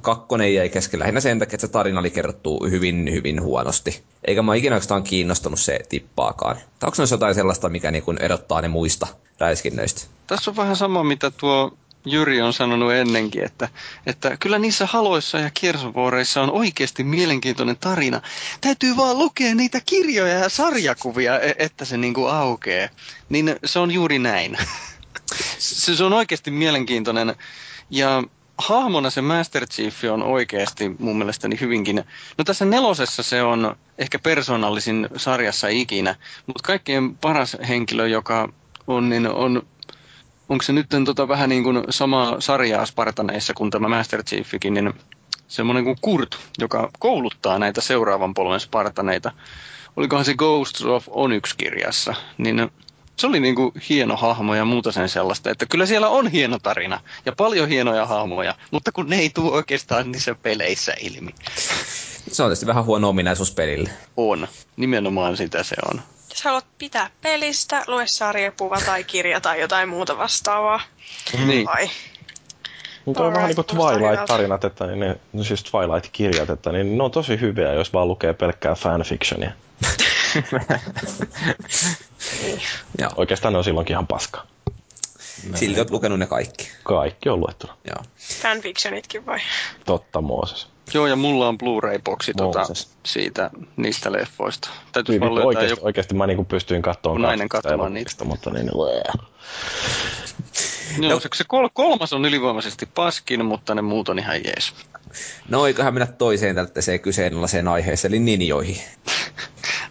S1: kakkonen jäi kesken lähinnä sen takia, että se tarina oli kerrottu hyvin, hyvin huonosti. Eikä mä ikinä oikeastaan kiinnostanut se tippaakaan. Tai onko se jotain sellaista, mikä niin erottaa ne muista räiskinnöistä?
S5: Tässä on vähän sama, mitä tuo Jyri on sanonut ennenkin, että, että kyllä niissä haloissa ja kiersovuoreissa on oikeasti mielenkiintoinen tarina. Täytyy vaan lukea niitä kirjoja ja sarjakuvia, e, että se niinku aukeaa. Niin se on juuri näin. se, se on oikeasti mielenkiintoinen. Ja hahmona se Master Chief on oikeasti mun mielestäni hyvinkin... No tässä nelosessa se on ehkä persoonallisin sarjassa ikinä, mutta kaikkein paras henkilö, joka on, niin on onko se nyt tota vähän niin kuin sama sarjaa Spartaneissa kuin tämä Master Chiefikin, niin semmoinen kuin Kurt, joka kouluttaa näitä seuraavan polven Spartaneita. Olikohan se Ghosts of Onyx-kirjassa, niin se oli niin kuin hieno hahmo ja muuta sen sellaista, että kyllä siellä on hieno tarina ja paljon hienoja hahmoja, mutta kun ne ei tule oikeastaan niissä peleissä ilmi.
S1: Se on tietysti vähän huono ominaisuus pelille.
S5: On. Nimenomaan sitä se on.
S3: Jos haluat pitää pelistä, lue sarjakuva tai kirja tai jotain muuta vastaavaa.
S5: Niin.
S3: Vai?
S2: Mutta on vähän niin kuin
S3: Alright, kuulostaa
S2: Twilight-tarinat, että niin ne, no siis Twilight-kirjat, että niin ne on tosi hyviä, jos vaan lukee pelkkää fanfictionia. Oikeastaan ne on silloinkin ihan paska.
S1: Silti oot lukenut ne kaikki.
S2: Kaikki on luettuna.
S1: Joo.
S3: Fanfictionitkin vai?
S2: Totta, Mooses.
S5: Joo, ja mulla on Blu-ray-boksi tota, siitä, niistä leffoista. Täytyisi vaan löytää
S2: oikeasti,
S5: joku...
S2: oikeasti mä niinku pystyin katsomaan
S5: Nainen katsomaan
S2: elokuvista, mutta niin, bleh.
S5: Joo, se, se kol- kolmas on ylivoimaisesti paskin, mutta ne muut on ihan jees.
S1: No eiköhän mennä toiseen tällaiseen kyseenalaiseen aiheeseen, eli ninjoihin.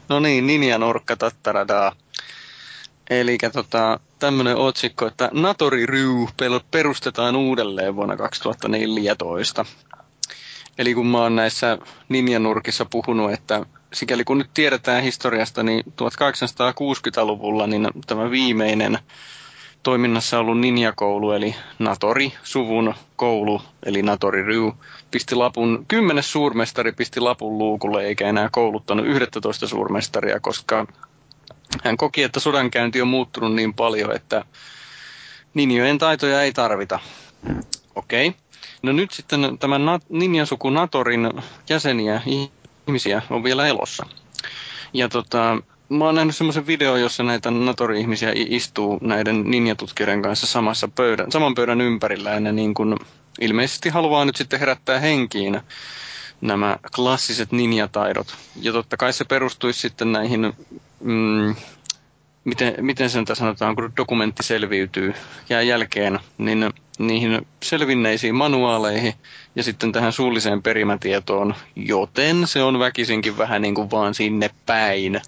S5: No niin, Ninja Nurkka Tattaradaa. Eli tota, tämmönen otsikko, että Natori Ryu perustetaan uudelleen vuonna 2014. Eli kun mä oon näissä Ninja-nurkissa puhunut, että sikäli kun nyt tiedetään historiasta, niin 1860-luvulla niin tämä viimeinen toiminnassa ollut ninjakoulu, eli Natori-suvun koulu, eli Natori Ryu, pisti lapun, kymmenes suurmestari pisti lapun luukulle, eikä enää kouluttanut 11 suurmestaria, koska hän koki, että sodankäynti on muuttunut niin paljon, että ninjojen taitoja ei tarvita. Okei. Okay. No nyt sitten tämän ninjasuku Natorin jäseniä, ihmisiä, on vielä elossa. Ja tota, mä oon nähnyt semmoisen video, jossa näitä Natori-ihmisiä istuu näiden ninjatutkijoiden kanssa samassa pöydän, saman pöydän ympärillä, ja ne niin kuin ilmeisesti haluaa nyt sitten herättää henkiin nämä klassiset ninjataidot. Ja totta kai se perustuisi sitten näihin, mm, miten, miten sen sanotaan, kun dokumentti selviytyy, jää jälkeen, niin niihin selvinneisiin manuaaleihin ja sitten tähän suulliseen perimätietoon, joten se on väkisinkin vähän niin kuin vaan sinne päin.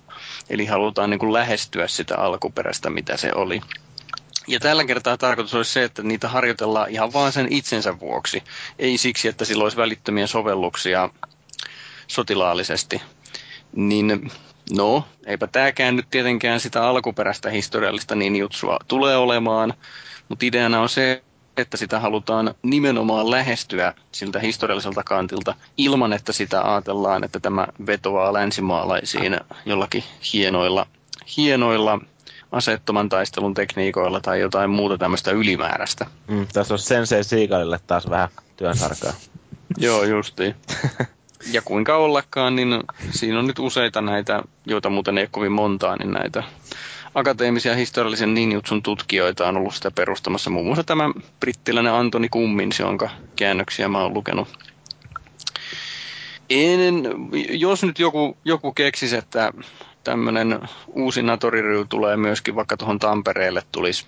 S5: Eli halutaan niin kuin lähestyä sitä alkuperäistä, mitä se oli. Ja tällä kertaa tarkoitus olisi se, että niitä harjoitellaan ihan vaan sen itsensä vuoksi. Ei siksi, että sillä olisi välittömiä sovelluksia sotilaallisesti. Niin no, eipä tämäkään nyt tietenkään sitä alkuperäistä historiallista ninjutsua tulee olemaan. Mutta ideana on se, että sitä halutaan nimenomaan lähestyä siltä historialliselta kantilta ilman, että sitä ajatellaan, että tämä vetoaa länsimaalaisiin jollakin hienoilla, hienoilla aseettoman taistelun tekniikoilla tai jotain muuta tämmöistä ylimääräistä.
S4: Mm, tässä on Sensei Siikalille taas vähän työnsarkaa.
S5: Joo, justiin. Ja kuinka ollakaan, niin siinä on nyt useita näitä, joita muuten ei ole kovin montaa, niin näitä akateemisia historiallisen ninjutsun tutkijoita on ollut sitä perustamassa. Muun muassa tämä brittiläinen Antoni Cummins, jonka käännöksiä mä oon lukenut. En, jos nyt joku, joku keksisi, että tämmöinen uusi Natoriry tulee myöskin vaikka tuohon Tampereelle tulisi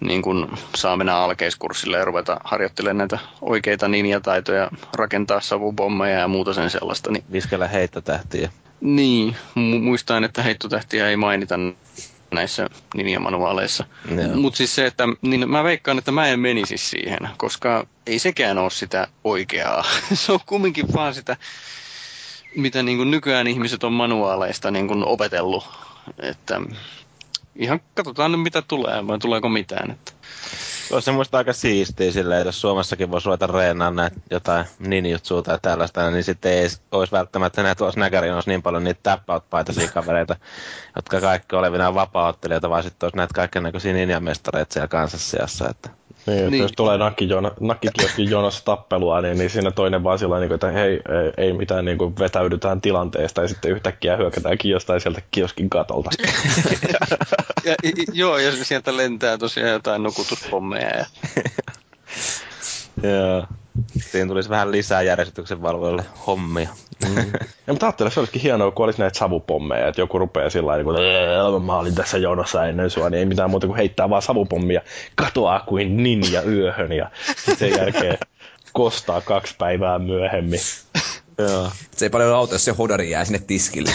S5: niin kuin saa mennä alkeiskurssille ja ruveta harjoittelemaan näitä oikeita ninjataitoja, rakentaa savubommeja ja muuta sen sellaista. Niin,
S4: Viskellä heittotähtiä.
S5: niin mu- muistan, että heittotähtiä ei mainita näissä ninjamanuaaleissa. Mutta siis se, että niin mä veikkaan, että mä en menisi siihen, koska ei sekään ole sitä oikeaa. se on kumminkin vaan sitä, mitä niin kuin nykyään ihmiset on manuaaleista niin kuin opetellut. Että ihan katsotaan nyt mitä tulee, vai tuleeko mitään. Että.
S4: Olisi se muista aika siistiä silleen, jos Suomessakin voisi ruveta reenaan näitä jotain ninjutsua tai tällaista, niin sitten ei olisi välttämättä enää tuossa näkärin olisi niin paljon niitä tap-out-paitaisia kavereita, jotka kaikki olevina vapaa-ottelijoita, vaan sitten olisi näitä kaikennäköisiä ninjamestareita siellä kansassijassa. Että
S2: Niin,
S5: Niin.
S2: jos tulee nakkikioskin jonossa tappelua, niin, niin siinä toinen vaan sillä niin että hei, ei, ei mitään, niin kuin vetäydytään tilanteesta ja sitten yhtäkkiä hyökätäänkin jostain sieltä kioskin katolta.
S5: Ja, joo, ja sieltä lentää tosiaan jotain nukutuspommeja. Ja...
S4: Siinä tulisi vähän lisää järjestyksen valvoille hommia.
S2: Ja mutta ajattelen, se olisikin hienoa, kun olisi näitä savupommeja, että joku rupeaa sillä lailla, niin mä olin tässä jonossa ennen sua, niin ei mitään muuta kuin heittää vaan savupommia, katoaa kuin ninja yöhön ja sen jälkeen kostaa kaksi päivää myöhemmin.
S4: Joo.
S1: Se ei paljon auta, jos se hodari jää sinne tiskille.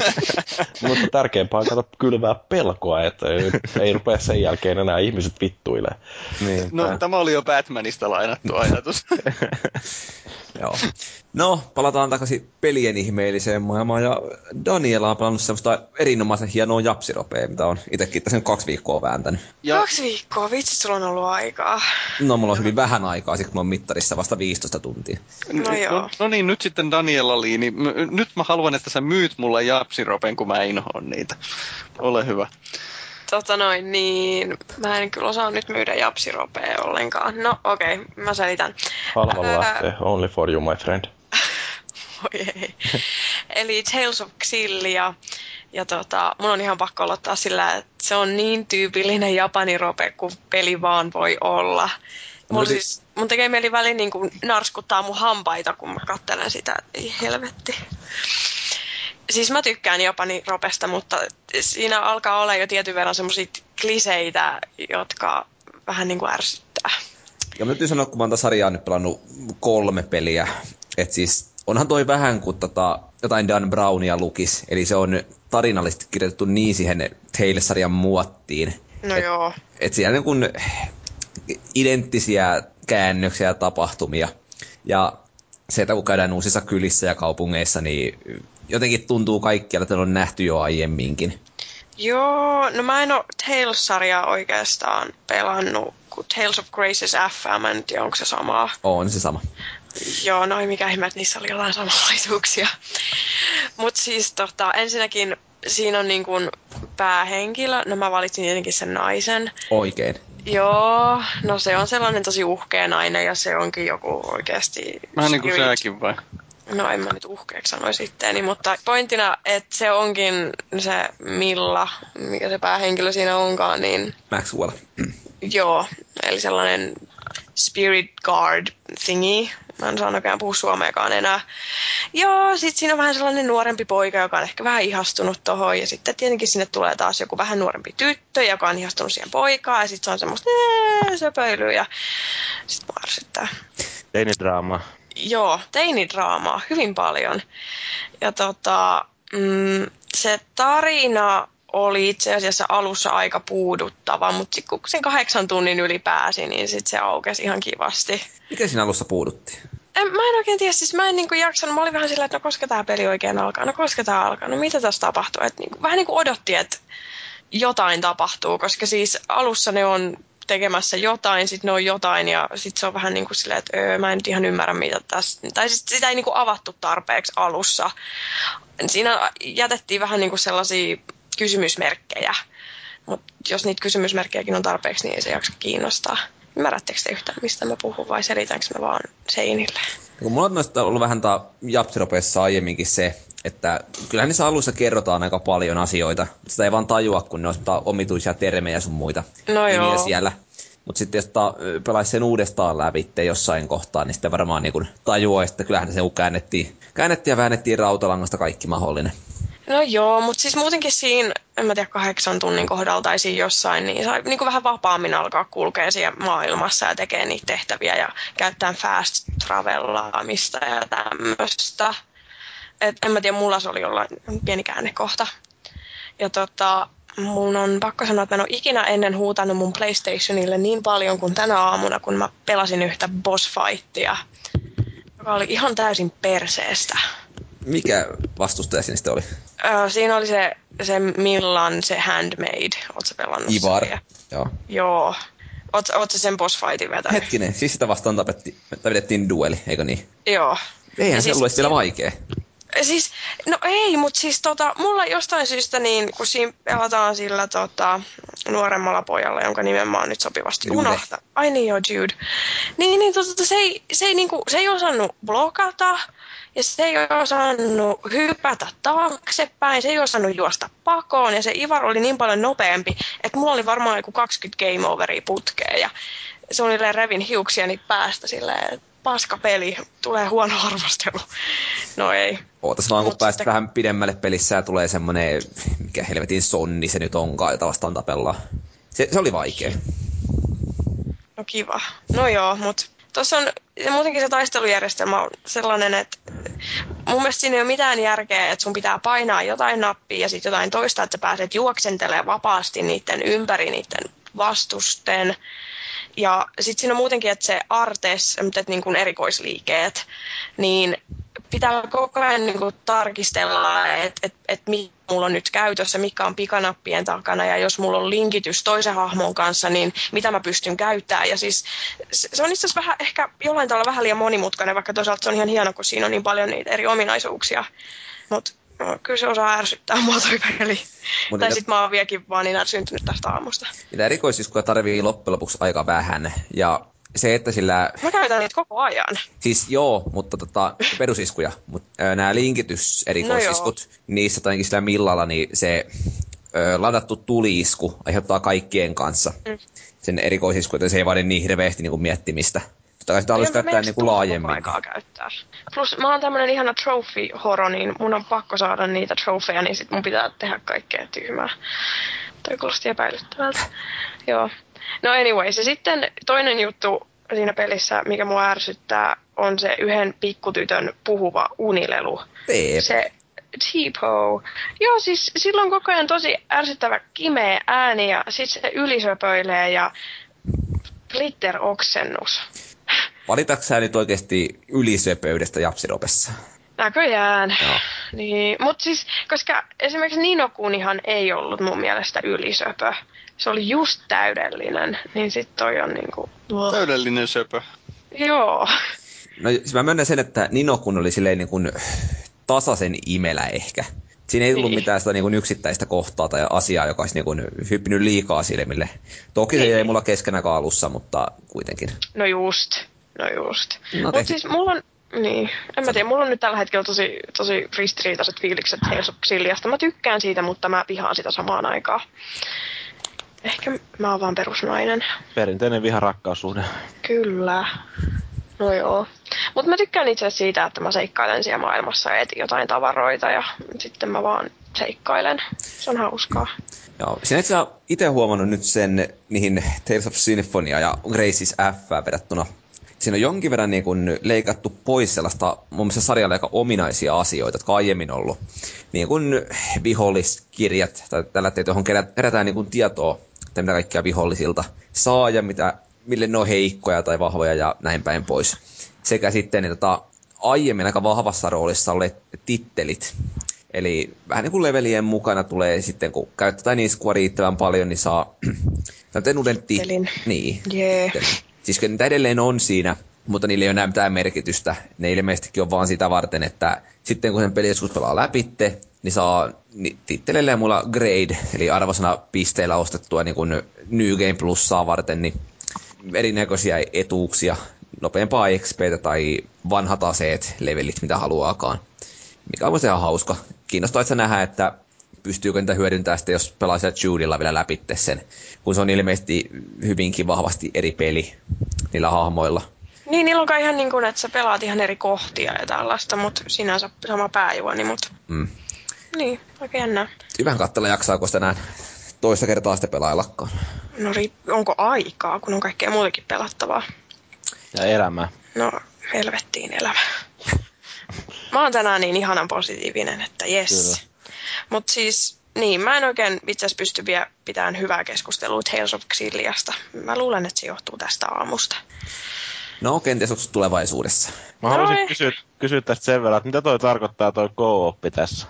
S2: Mutta tärkeämpää on kato kylvää pelkoa, että ei, ei rupea sen jälkeen enää ihmiset vittuilee.
S4: Niin.
S5: No, tämä oli jo Batmanista lainattu ajatus.
S1: Joo. No, palataan takaisin pelien ihmeelliseen maailmaan. Ja Daniela on pelannut semmoista erinomaisen hienoa japsiropea, mitä on itsekin tässä kaksi viikkoa vääntänyt.
S5: Ja,
S3: Kaksi viikkoa, vitsi, sulla on ollut aikaa.
S1: No, mulla on hyvin vähän aikaa, siksi kun mä oon mittarissa vasta 15 tuntia.
S3: No joo.
S5: No, no niin, nyt sitten Daniel mielali, niin m- nyt mä haluan, että sä myyt mulle japsiropen, kun mä inhoon niitä. Ole hyvä.
S3: Tota noin, niin mä en kyllä osaa nyt myydä japsiropea ollenkaan. No okei, okay, mä selitän.
S2: Halvalla lähtee, only for you my friend.
S3: Oi ei. Eli Tales of Xillia. Ja tota, mun on ihan pakko aloittaa sillä, että se on niin tyypillinen japanirope kuin peli vaan voi olla. Mun, no, siis, mun tekee mieli väliin niin kuin narskuttaa mun hampaita, kun mä katselen sitä. Ei helvetti. Siis mä tykkään japaniropesta, mutta siinä alkaa olla jo tietyn verran semmoisia kliseitä, jotka vähän niin kuin ärsyttää.
S1: Ja mä täytyy sanoa, kun mä oon sarjaa nyt pelannut kolme peliä, että siis onhan toi vähän kuin tota, jotain Dan Brownia lukis, eli se on tarinallisesti kirjoitettu niin siihen Tales-sarjan muottiin.
S3: No et, joo.
S1: Että siellä niin kun identtisiä käännöksiä ja tapahtumia. Ja se, että kun käydään uusissa kylissä ja kaupungeissa, niin jotenkin tuntuu kaikkialla, että on nähty jo aiemminkin.
S3: Joo, no mä en ole Tales-sarjaa oikeastaan pelannut, kun Tales of Graces FM, en tiedä onko se sama.
S1: On se sama.
S3: Joo, no mikä ihme, että niissä oli jotain samanlaisuuksia. Mutta siis tota, ensinnäkin siinä on niin kuin päähenkilö, no mä valitsin tietenkin sen naisen.
S1: Oikein.
S3: Joo, no se on sellainen tosi uhkea nainen ja se onkin joku oikeasti...
S5: Vähän niin kuin säkin vai?
S3: No en mä nyt uhkeeksi sanoisi itteeni, mutta pointtina, että se onkin se Milla, mikä se päähenkilö siinä onkaan, niin...
S1: Maxwell.
S3: Joo, eli sellainen spirit guard thingy. Mä en saa näköjään puhua suomeakaan enää. Joo, sit siinä on vähän sellainen nuorempi poika, joka on ehkä vähän ihastunut tohon. Ja sitten tietenkin sinne tulee taas joku vähän nuorempi tyttö, joka on ihastunut siihen poikaan. Ja sitten se on semmoista söpöilyä ja sit mua ärsyttää.
S4: Teinidraama.
S3: Joo, teinidraamaa hyvin paljon. Ja tota, mm, se tarina oli itse asiassa alussa aika puuduttava, mutta sitten kun sen kahdeksan tunnin yli pääsi, niin sitten se aukesi ihan kivasti.
S1: Mikä siinä alussa puudutti?
S3: En, mä en oikein tiedä, siis mä en niinku jaksanut, mä olin vähän sillä, että no koska tämä peli oikein alkaa, no koska tämä alkaa, no mitä tässä tapahtuu, että niinku, vähän niin kuin odotti, että jotain tapahtuu, koska siis alussa ne on tekemässä jotain, sitten ne on jotain ja sitten se on vähän niin kuin silleen, että öö, mä en nyt ihan ymmärrä mitä tässä, tai siis sitä ei niin kuin avattu tarpeeksi alussa. Siinä jätettiin vähän niin kuin sellaisia kysymysmerkkejä, mutta jos niitä kysymysmerkkejäkin on tarpeeksi, niin ei se jaksa kiinnostaa. Ymmärrättekö te yhtään, mistä mä puhun vai selitänkö mä vaan seinille?
S1: Kun mulla on ollut vähän japsiropeissa aiemminkin se, että kyllähän niissä alussa kerrotaan aika paljon asioita. Sitä ei vaan tajua, kun ne on omituisia termejä sun muita
S3: no joo.
S1: siellä. Mutta sitten jos ta, pelaisi sen uudestaan läpi jossain kohtaa, niin sitten varmaan niin tajuaa, että kyllähän se käännettiin, käännettiin ja väännettiin rautalangasta kaikki mahdollinen.
S3: No joo, mutta siis muutenkin siinä, en mä tiedä, kahdeksan tunnin kohdalla tai siinä jossain, niin sai niin kuin vähän vapaammin alkaa kulkea siellä maailmassa ja tekee niitä tehtäviä ja käyttää fast travelaamista ja tämmöistä. Et en mä tiedä, mulla se oli jollain pieni käännekohta. Ja tota, mun on pakko sanoa, että mä en ole ikinä ennen huutanut mun PlayStationille niin paljon kuin tänä aamuna, kun mä pelasin yhtä boss fightia, joka oli ihan täysin perseestä.
S1: Mikä vastustaja siinä sitten oli?
S3: Öö, siinä oli se, se Millan, se Handmade. Oletko pelannut
S1: Ivar, joo.
S3: Joo. Oletko sen boss fightin vetänyt?
S1: Hetkinen, siis sitä vastaan tapetti, vedettiin dueli, eikö niin?
S3: Joo.
S1: Eihän se siis, ollut vielä vaikea.
S3: Siis, no ei, mutta siis tota, mulla jostain syystä niin, kun siinä pelataan sillä tota, nuoremmalla pojalla, jonka nimen mä oon nyt sopivasti Jude. unohtaa. Ai niin joo, Jude. Niin, niin tota, se, ei, se, ei, niinku, se ei osannut blokata, ja se ei osannut hypätä taaksepäin, se ei osannut juosta pakoon, ja se Ivar oli niin paljon nopeampi, että mulla oli varmaan joku 20 game overia putkeen, ja suunnilleen revin hiuksiani päästä silleen, että paska peli, tulee huono arvostelu. No ei.
S1: Ootas vaan, kun pääset vähän pidemmälle pelissä ja tulee semmonen, mikä helvetin sonni se nyt onkaan, jota vastaan tapellaan. Se, se oli vaikea.
S3: No kiva. No joo, mutta tuossa on ja muutenkin se taistelujärjestelmä on sellainen, että mun mielestä siinä ei ole mitään järkeä, että sun pitää painaa jotain nappia ja sitten jotain toista, että sä pääset juoksentelemaan vapaasti niiden ympäri niiden vastusten. Ja sitten siinä muutenkin, että se artes, että niin kuin erikoisliikeet, niin pitää koko ajan niin kuin tarkistella, että et, et mikä mulla on nyt käytössä, mikä on pikanappien takana ja jos mulla on linkitys toisen hahmon kanssa, niin mitä mä pystyn käyttämään. Ja siis se on itse asiassa vähän, ehkä jollain tavalla vähän liian monimutkainen, vaikka toisaalta se on ihan hieno, kun siinä on niin paljon niitä eri ominaisuuksia. Mutta no, kyllä se osaa ärsyttää mua toi peli. Mut tai sitten mä oon vieläkin vaan niin ärsyntynyt tästä aamusta.
S1: Mitä erikoisiskuja tarvii loppujen lopuksi aika vähän. Ja se, että sillä...
S3: Mä käytän niitä koko ajan.
S1: Siis joo, mutta tota, perusiskuja. Mutta nämä linkityserikoisiskut, no niissä tai sillä millalla, niin se ö, ladattu tuliisku aiheuttaa kaikkien kanssa mm. sen erikoisisku, että se ei vaadi niin hirveästi niin kuin miettimistä. Kai sitä haluaisi käyttää niin kuin laajemmin.
S3: Aikaa käyttää. Plus mä oon tämmönen ihana trophy horo, niin mun on pakko saada niitä trofeja, niin sit mun pitää tehdä kaikkea tyhmää. Toi kuulosti epäilyttävältä. Joo. No anyway, se sitten toinen juttu siinä pelissä, mikä mua ärsyttää, on se yhden pikkutytön puhuva unilelu.
S1: Peep.
S3: Se Tipo. Joo, siis silloin koko ajan tosi ärsyttävä kimeä ääni ja sit se ylisöpöilee ja glitter-oksennus.
S1: Valitatko sä nyt oikeasti ylisöpöydestä Japsiropessa?
S3: Näköjään. Joo. Niin, mutta siis, koska esimerkiksi Ninokunihan ei ollut mun mielestä ylisöpö se oli just täydellinen, niin sit toi on niinku...
S5: Täydellinen söpö.
S3: Joo.
S1: No siis mä myönnän sen, että Ninokun oli silleen niin kuin tasaisen imelä ehkä. Siinä ei tullut niin. mitään sitä niin kuin yksittäistä kohtaa tai asiaa, joka olisi niin kuin hyppinyt liikaa silmille. Toki niin. se jäi mulla keskenä alussa, mutta kuitenkin.
S3: No just, no just. No, Mutta siis mulla on, niin, en mä tiedä, mulla on nyt tällä hetkellä tosi, tosi ristiriitaiset fiilikset Tales of Xilliasta. Mä tykkään siitä, mutta mä vihaan sitä samaan aikaan. Ehkä mä oon vaan perusnainen.
S4: Perinteinen viha-rakkaussuhde.
S3: Kyllä. No joo. Mutta mä tykkään itse siitä, että mä seikkailen siellä maailmassa ja etin jotain tavaroita ja sitten mä vaan seikkailen. Se on hauskaa.
S1: Joo, sinä itse itse huomannut nyt sen niihin Tales of Symphonia ja Graces F verrattuna. Siinä on jonkin verran niin kuin leikattu pois sellaista mun mielestä sarjalle aika ominaisia asioita, jotka aiemmin ollut. Niin kuin viholliskirjat tai tällä, johon kerätään niin kuin tietoa että mitä kaikkia vihollisilta saa ja mitä, mille ne on heikkoja tai vahvoja ja näin päin pois. Sekä sitten niin tota, aiemmin aika vahvassa roolissa olleet tittelit. Eli vähän niin kuin levelien mukana tulee sitten, kun käytetään niiskua riittävän paljon, niin saa tämän uuden
S3: tittelin.
S1: Niin.
S3: Yeah.
S1: Siis niitä edelleen on siinä, mutta niillä ei ole enää mitään merkitystä. Ne ilmeisestikin on vaan sitä varten, että sitten kun sen peli joskus pelaa läpitte, niin saa niin ja mulla grade, eli arvosana pisteillä ostettua niin kuin New Game Plussaa varten, niin erinäköisiä etuuksia, nopeampaa XPtä tai vanhat aseet, levelit, mitä haluaakaan. Mikä on ihan hauska. Kiinnostaa että nähdä, että pystyykö niitä hyödyntämään sitten, jos pelaa siellä Judilla vielä läpi sen, kun se on ilmeisesti hyvinkin vahvasti eri peli niillä hahmoilla.
S3: Niin, niillä on kai ihan niin kuin, että sä pelaat ihan eri kohtia ja tällaista, mutta sinänsä sama pääjuoni, mutta... Mm. Niin, oikein jännä.
S1: Hyvän katsella jaksaako sitä näin toista kertaa sitten pelaillakaan.
S3: No onko aikaa, kun on kaikkea muutakin pelattavaa?
S4: Ja elämää.
S3: No, helvettiin elämä. Mä oon tänään niin ihanan positiivinen, että jes. Mutta siis, niin, mä en oikein itse asiassa pysty vielä pitämään hyvää keskustelua Tales of Xilliasta. Mä luulen, että se johtuu tästä aamusta.
S1: No, kenties tulevaisuudessa.
S4: Mä haluaisin kysyä, kysyä tästä sen verran, että mitä toi tarkoittaa toi co tässä?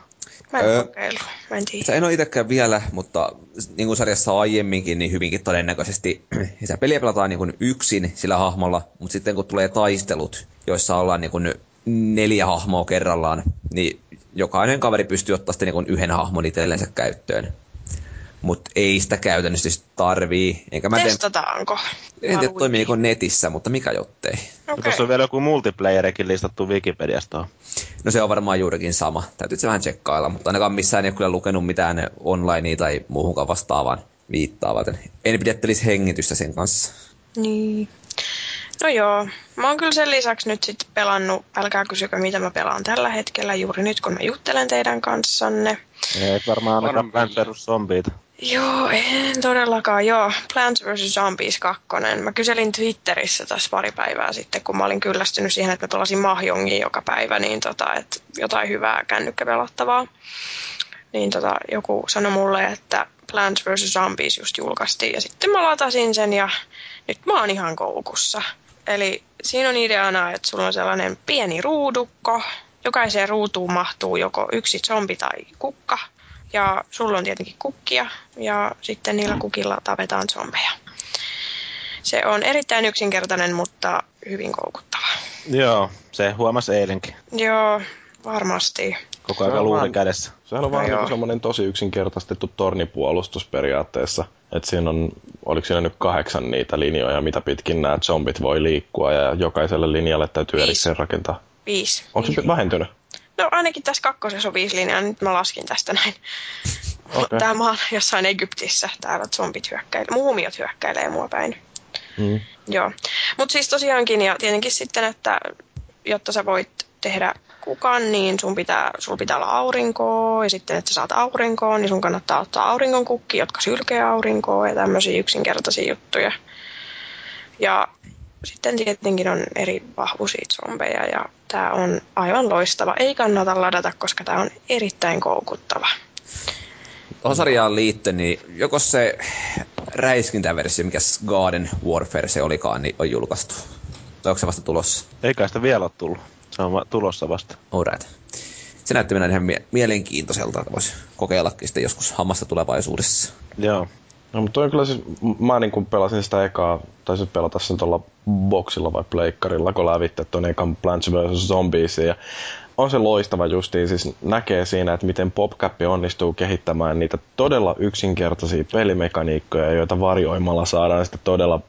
S3: Mä en öö, kokeilu. Mä en
S1: tiedä. En ole itsekään vielä, mutta niin kuin sarjassa aiemminkin, niin hyvinkin todennäköisesti sitä peliä pelataan niin kuin yksin sillä hahmolla, mutta sitten kun tulee taistelut, joissa ollaan niin kuin neljä hahmoa kerrallaan, niin jokainen kaveri pystyy ottaa sitten niin yhden hahmon itsellensä käyttöön. Mutta ei sitä käytännössä tarvii. Enkä mä
S3: Testataanko?
S1: En tiedä, toimiiko netissä, mutta mikä jottei.
S4: Okay. Tuossa on vielä joku multiplayerikin listattu Wikipediasta.
S1: No se on varmaan juurikin sama. Täytyy se vähän tsekkailla, mutta ainakaan missään ei ole kyllä lukenut mitään onlinea tai muuhunkaan vastaavaan viittaavat. En pidettelisi hengitystä sen kanssa.
S3: Niin. No joo, mä oon kyllä sen lisäksi nyt sitten pelannut, älkää kysykö mitä mä pelaan tällä hetkellä juuri nyt kun mä juttelen teidän kanssanne.
S4: Ei varmaan ainakaan Plants vs. Zombiet.
S3: Joo, en todellakaan, joo. Plants vs. Zombies 2. Mä kyselin Twitterissä tässä pari päivää sitten, kun mä olin kyllästynyt siihen, että mä pelasin Mahjongia joka päivä, niin tota, että jotain hyvää kännykkäpelattavaa. Niin tota, joku sanoi mulle, että Plants vs. Zombies just julkaistiin, ja sitten mä latasin sen, ja nyt mä oon ihan koukussa. Eli siinä on ideana, että sulla on sellainen pieni ruudukko, jokaiseen ruutuun mahtuu joko yksi zombi tai kukka. Ja sulla on tietenkin kukkia ja sitten niillä kukilla tapetaan zombeja. Se on erittäin yksinkertainen, mutta hyvin koukuttava.
S4: Joo, se huomasi eilenkin.
S3: Joo, varmasti.
S4: Koko
S2: Se
S4: ajan
S2: on
S4: luuri
S2: vaan-
S4: kädessä.
S2: Sehän on
S3: joo.
S2: niin semmoinen tosi yksinkertaistettu tornipuolustus periaatteessa. Että siinä on, oliko siinä nyt kahdeksan niitä linjoja, mitä pitkin nämä zombit voi liikkua ja jokaiselle linjalle täytyy
S3: Viisi.
S2: erikseen rakentaa.
S3: Viisi.
S2: Onko se vähentynyt?
S3: No ainakin tässä kakkosessa on viisi linjaa, nyt mä laskin tästä näin.
S2: Okei.
S3: Okay. Tämä maan jossain Egyptissä, täällä zombit hyökkäilee, muumiot hyökkäilee mua päin.
S2: Mm.
S3: Joo. Mutta siis tosiaankin, ja tietenkin sitten, että jotta sä voit tehdä kukan, niin sun pitää, sul pitää olla aurinkoa, ja sitten, että sä saat aurinkoon, niin sun kannattaa ottaa auringon kukki, jotka sylkee aurinkoa, ja tämmöisiä yksinkertaisia juttuja. Ja sitten tietenkin on eri vahvuisia zombeja, ja tämä on aivan loistava. Ei kannata ladata, koska tämä on erittäin koukuttava.
S1: Tuohon sarjaan liittyen, niin joko se räiskintäversio, mikä Garden Warfare se olikaan, niin on julkaistu. Tai onko se vasta tulossa?
S4: Eikä sitä vielä ole tullut. Se on va- tulossa vasta.
S1: Alright. Se näytti mennä ihan mie- mielenkiintoiselta, että voisi kokeillakin sitten joskus hammasta tulevaisuudessa.
S4: Joo.
S2: No, mutta on kyllä siis, mä niin kun pelasin sitä ekaa, taisin pelata sen tuolla boxilla vai pleikkarilla, kun lävitte tuon ekan Plants vs. Zombies. Ja on se loistava justiin, siis näkee siinä, että miten PopCap onnistuu kehittämään niitä todella yksinkertaisia pelimekaniikkoja, joita varjoimalla saadaan sitten todella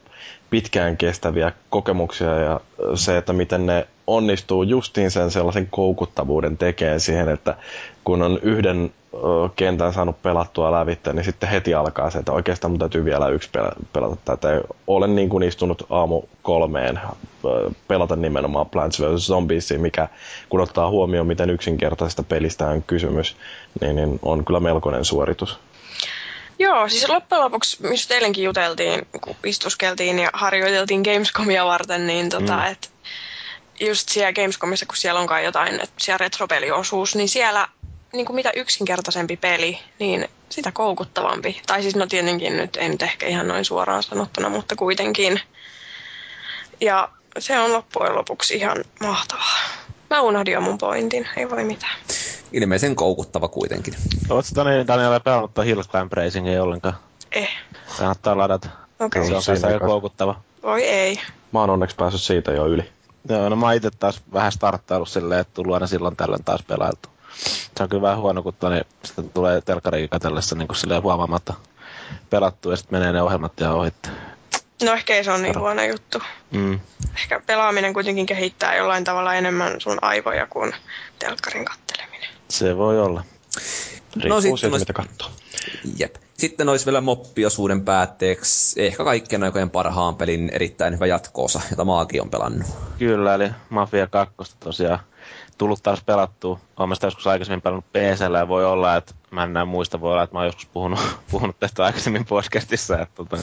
S2: pitkään kestäviä kokemuksia ja se, että miten ne onnistuu justiin sen sellaisen koukuttavuuden tekeen siihen, että kun on yhden kentän saanut pelattua lävitse, niin sitten heti alkaa se, että oikeastaan mun täytyy vielä yksi pel- pelata tätä. Olen niin kuin istunut aamu kolmeen pelata nimenomaan Plants vs. Zombies, mikä kun ottaa huomioon, miten yksinkertaisesta pelistä on kysymys, niin, niin on kyllä melkoinen suoritus.
S3: Joo, siis loppujen lopuksi, mistä eilenkin juteltiin, kun istuskeltiin ja harjoiteltiin Gamescomia varten, niin tota, mm. että just siellä Gamescomissa, kun siellä onkaan jotain, että siellä retropeliosuus, niin siellä niin kuin mitä yksinkertaisempi peli, niin sitä koukuttavampi. Tai siis no tietenkin nyt, nyt ehkä ihan noin suoraan sanottuna, mutta kuitenkin. Ja se on loppujen lopuksi ihan mahtavaa. Mä unohdin jo mun pointin, ei voi mitään.
S1: Ilmeisen koukuttava kuitenkin.
S4: Oletko Daniel, Daniel pelannut Hill Climb Racingia ollenkaan?
S3: Eh,
S4: Kannattaa ladata.
S3: okei.
S4: Se
S3: Okay.
S4: on
S2: Siinä
S4: kanssa aika koukuttava.
S3: Voi ei.
S2: Mä oon onneksi päässyt siitä jo yli.
S4: Joo, no mä itse taas vähän starttaillut silleen, että tullut aina silloin tällöin taas pelailtu. Se on kyllä vähän huono, kun toni, sitten tulee telkkariin katsellessa niin kuin silleen huomaamatta pelattu ja sitten menee ne ohjelmat ja ohitte.
S3: No ehkä ei se ole niin huono juttu.
S4: Mm.
S3: Ehkä pelaaminen kuitenkin kehittää jollain tavalla enemmän sun aivoja kuin telkkarin katteleminen.
S4: Se voi olla.
S2: Riippuu
S1: No sitten
S2: siitä,
S1: olisi-
S2: mitä katsoo.
S1: Jep. Sitten olisi vielä moppiosuuden päätteeksi ehkä kaikkien aikojen parhaan pelin erittäin hyvä jatkoosa, jota Maaki on pelannut.
S4: Kyllä, eli Mafia 2 tosiaan tullut taas pelattua. Olen sitä joskus aikaisemmin pelannut PCllä ja voi olla, että mä en enää muista, voi olla, että mä oon joskus puhunut, puhunut tästä aikaisemmin podcastissa. Että tota,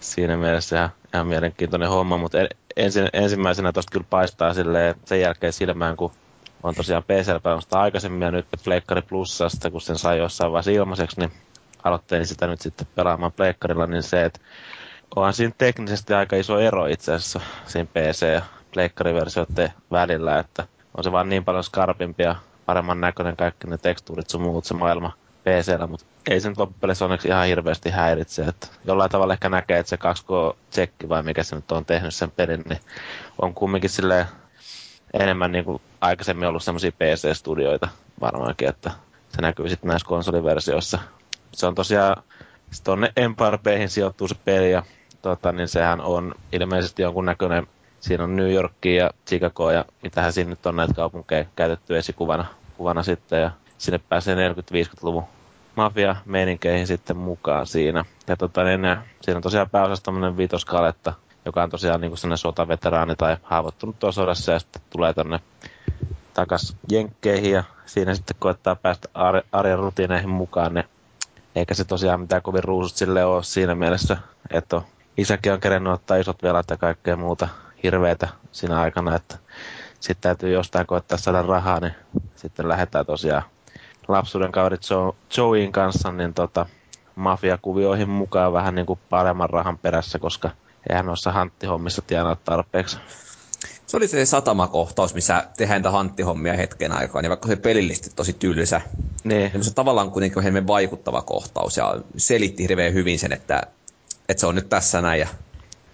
S4: siinä mielessä ihan, ihan mielenkiintoinen homma, mutta en, ensin, ensimmäisenä tosta kyllä paistaa silleen, sen jälkeen silmään, kun on tosiaan PCllä pelannut aikaisemmin ja nyt Pleikkari Plusasta, kun sen sai jossain vaiheessa ilmaiseksi, niin aloittelin sitä nyt sitten pelaamaan Pleikkarilla, niin se, että onhan siinä teknisesti aika iso ero itse asiassa siinä PC- ja pleikkariversioiden välillä, että on se vaan niin paljon skarpimpi ja paremman näköinen kaikki ne tekstuurit sun muut se maailma PCllä, mutta ei se nyt loppupeleissä onneksi ihan hirveästi häiritse, että jollain tavalla ehkä näkee, että se 2K-tsekki vai mikä se nyt on tehnyt sen pelin, niin on kumminkin silleen enemmän niin kuin aikaisemmin ollut semmoisia PC-studioita varmaankin, että se näkyy sitten näissä konsoliversioissa. Se on tosiaan, se tuonne Empire Bayhin sijoittuu se peli ja tota, niin sehän on ilmeisesti jonkun näköinen, siinä on New Yorkia ja Chicago ja mitähän siinä nyt on näitä kaupunkeja käytetty esikuvana kuvana sitten ja sinne pääsee 40-50-luvun mafia-meininkeihin sitten mukaan siinä. Ja tota, niin, siinä on tosiaan pääosassa tämmöinen vitoskaletta, joka on tosiaan niin sellainen sotaveteraani tai haavoittunut tuossa sodassa ja sitten tulee tonne takas jenkkeihin ja siinä sitten koettaa päästä ar- arjen rutiineihin mukaan. Ne, eikä se tosiaan mitään kovin ruusut sille ole siinä mielessä, että isäkin on kerennyt ottaa isot velat ja kaikkea muuta hirveitä siinä aikana, että sitten täytyy jostain koettaa saada rahaa, niin sitten lähdetään tosiaan lapsuuden kaverit Joe, Joein kanssa niin tota, mafiakuvioihin mukaan vähän niin kuin paremman rahan perässä, koska eihän noissa hanttihommissa tienaa tarpeeksi.
S1: Se oli se satamakohtaus, missä tehdään niitä hanttihommia hetken aikaa, niin vaikka se pelillisesti tosi tylsä,
S4: Niin.
S1: se tavallaan kuitenkin hieman vaikuttava kohtaus ja selitti hirveän hyvin sen, että, että se on nyt tässä näin ja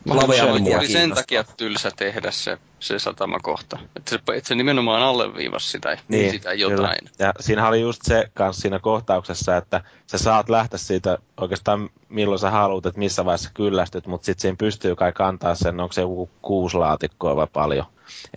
S1: motia
S5: Oli sen takia tylsä tehdä se, se satamakohta. Että se, että se nimenomaan alleviivasi sitä, niin, sitä jotain.
S4: Kyllä. Ja siinä oli just se kanssa siinä kohtauksessa, että sä saat lähteä siitä oikeastaan milloin sä haluat, että missä vaiheessa kyllästyt, mutta sitten siinä pystyy kai kantaa sen, onko se joku kuusi laatikkoa vai paljon.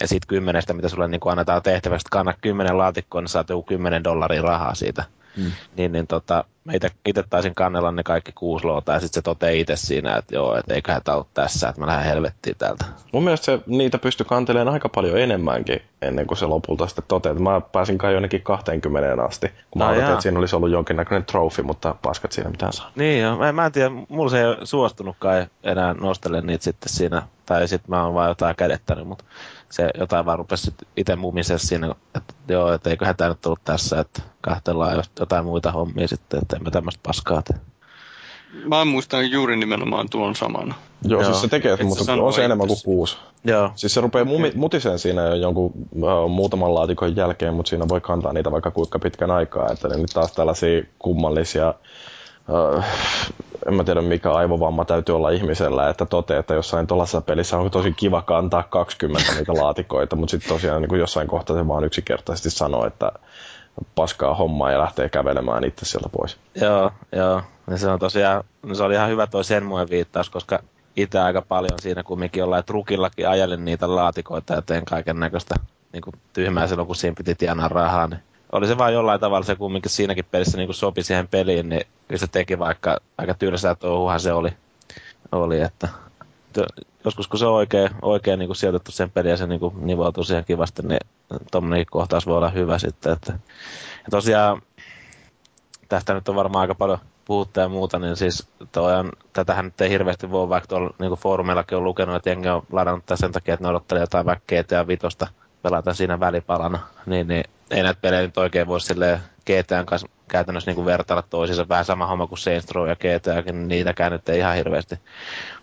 S4: Ja sitten kymmenestä, mitä sulle niin annetaan tehtävästä, kanna kymmenen laatikkoa, niin saat joku kymmenen dollaria rahaa siitä.
S1: Mm.
S4: Niin, niin tota, mä itse taisin kannella ne kaikki kuusi loota, ja sitten se toteaa itse siinä, että joo, että eiköhän tää ole tässä, että mä lähden helvettiin täältä.
S2: Mun mielestä se, niitä pystyi kantelemaan aika paljon enemmänkin ennen kuin se lopulta sitten toteaa. Mä pääsin kai jonnekin 20 asti, kun mä odotin,
S4: jaa.
S2: että siinä olisi ollut jonkinnäköinen trofi, mutta paskat siinä mitään saa.
S4: Niin joo, mä, mä en tiedä, mulla se ei ole suostunutkaan enää nostele niitä sitten siinä, tai sitten mä oon vaan jotain kädettänyt, mutta se jotain vaan rupesi itse mumisee siinä, että joo, että eiköhän tää nyt ollut tässä, että kahtellaan jotain muita hommia sitten, että emme tämmöistä paskaa tee.
S5: Mä muistan juuri nimenomaan tuon saman.
S2: Joo,
S4: Joo.
S2: Joo. siis se tekee,
S5: Et
S2: mutta
S5: sano
S2: on se enemmän kuin kuusi.
S4: Joo,
S2: Siis se rupeaa mumi, mutiseen siinä jo jonkun äh, muutaman laatikon jälkeen, mutta siinä voi kantaa niitä vaikka kuinka pitkän aikaa. Että ne nyt taas tällaisia kummallisia, äh, en mä tiedä mikä aivovamma täytyy olla ihmisellä, että toteaa, että jossain tuollaisessa pelissä on tosi kiva kantaa 20 niitä laatikoita, mutta sitten tosiaan niin jossain kohtaa se vaan yksinkertaisesti sanoo, että paskaa hommaa ja lähtee kävelemään itse sieltä pois.
S4: joo, joo. Ja se on tosiaan, se oli ihan hyvä toi Senmuen viittaus, koska itse aika paljon siinä kumminkin jollain trukillakin ajelin niitä laatikoita ja tein kaiken näköistä niin tyhmää silloin, kun siinä piti tienaa rahaa, niin oli se vaan jollain tavalla se kumminkin siinäkin pelissä niin sopi siihen peliin, niin se teki vaikka aika tylsää touhuhan se oli, oli että joskus kun se on oikein, oikein niin sijoitettu sen peliin ja se niin nivoutuu siihen kivasti, niin tuommoinen kohtaus voi olla hyvä sitten. Että. Ja tosiaan tästä nyt on varmaan aika paljon puhuttu ja muuta, niin siis on, tätähän nyt ei hirveästi voi, vaikka tuolla niin foorumeillakin on lukenut, että jengi on ladannut sen takia, että ne odottelee jotain vaikka GTA 5 pelata siinä välipalana, niin, niin ei näitä pelejä nyt oikein voi silleen GTAn kanssa käytännössä niin kuin vertailla toisiinsa. Vähän sama homma kuin Saints Row ja GTAkin, niin niitäkään nyt ei ihan hirveästi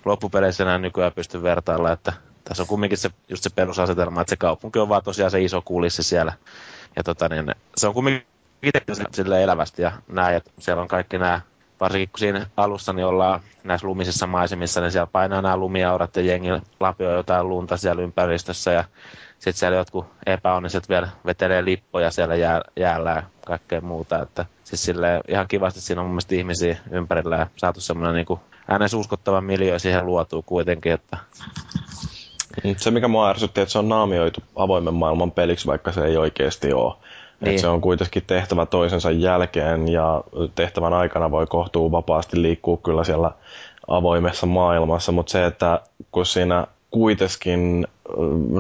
S4: loppupeleissä enää nykyään pysty vertailla, että tässä on kumminkin se, just se perusasetelma, että se kaupunki on vaan tosiaan se iso kulissi siellä. Ja tota, niin, se on kumminkin itse elävästi ja näin, että siellä on kaikki nämä, varsinkin kun siinä alussa niin ollaan näissä lumisissa maisemissa, niin siellä painaa nämä lumiaurat ja jengi lapioi jotain lunta siellä ympäristössä ja sitten siellä jotkut epäonniset vielä vetelee lippoja siellä jää, jäällä ja kaikkea muuta. Että siis silleen ihan kivasti siinä on mun mielestä ihmisiä ympärillä ja saatu semmoinen niin äänes uskottava miljö siihen luotuu kuitenkin, että
S2: Se, mikä mua ärsytti, että se on naamioitu avoimen maailman peliksi, vaikka se ei oikeasti ole.
S4: Niin.
S2: Se on kuitenkin tehtävä toisensa jälkeen ja tehtävän aikana voi kohtuu vapaasti liikkua kyllä siellä avoimessa maailmassa, mutta se, että kun siinä kuitenkin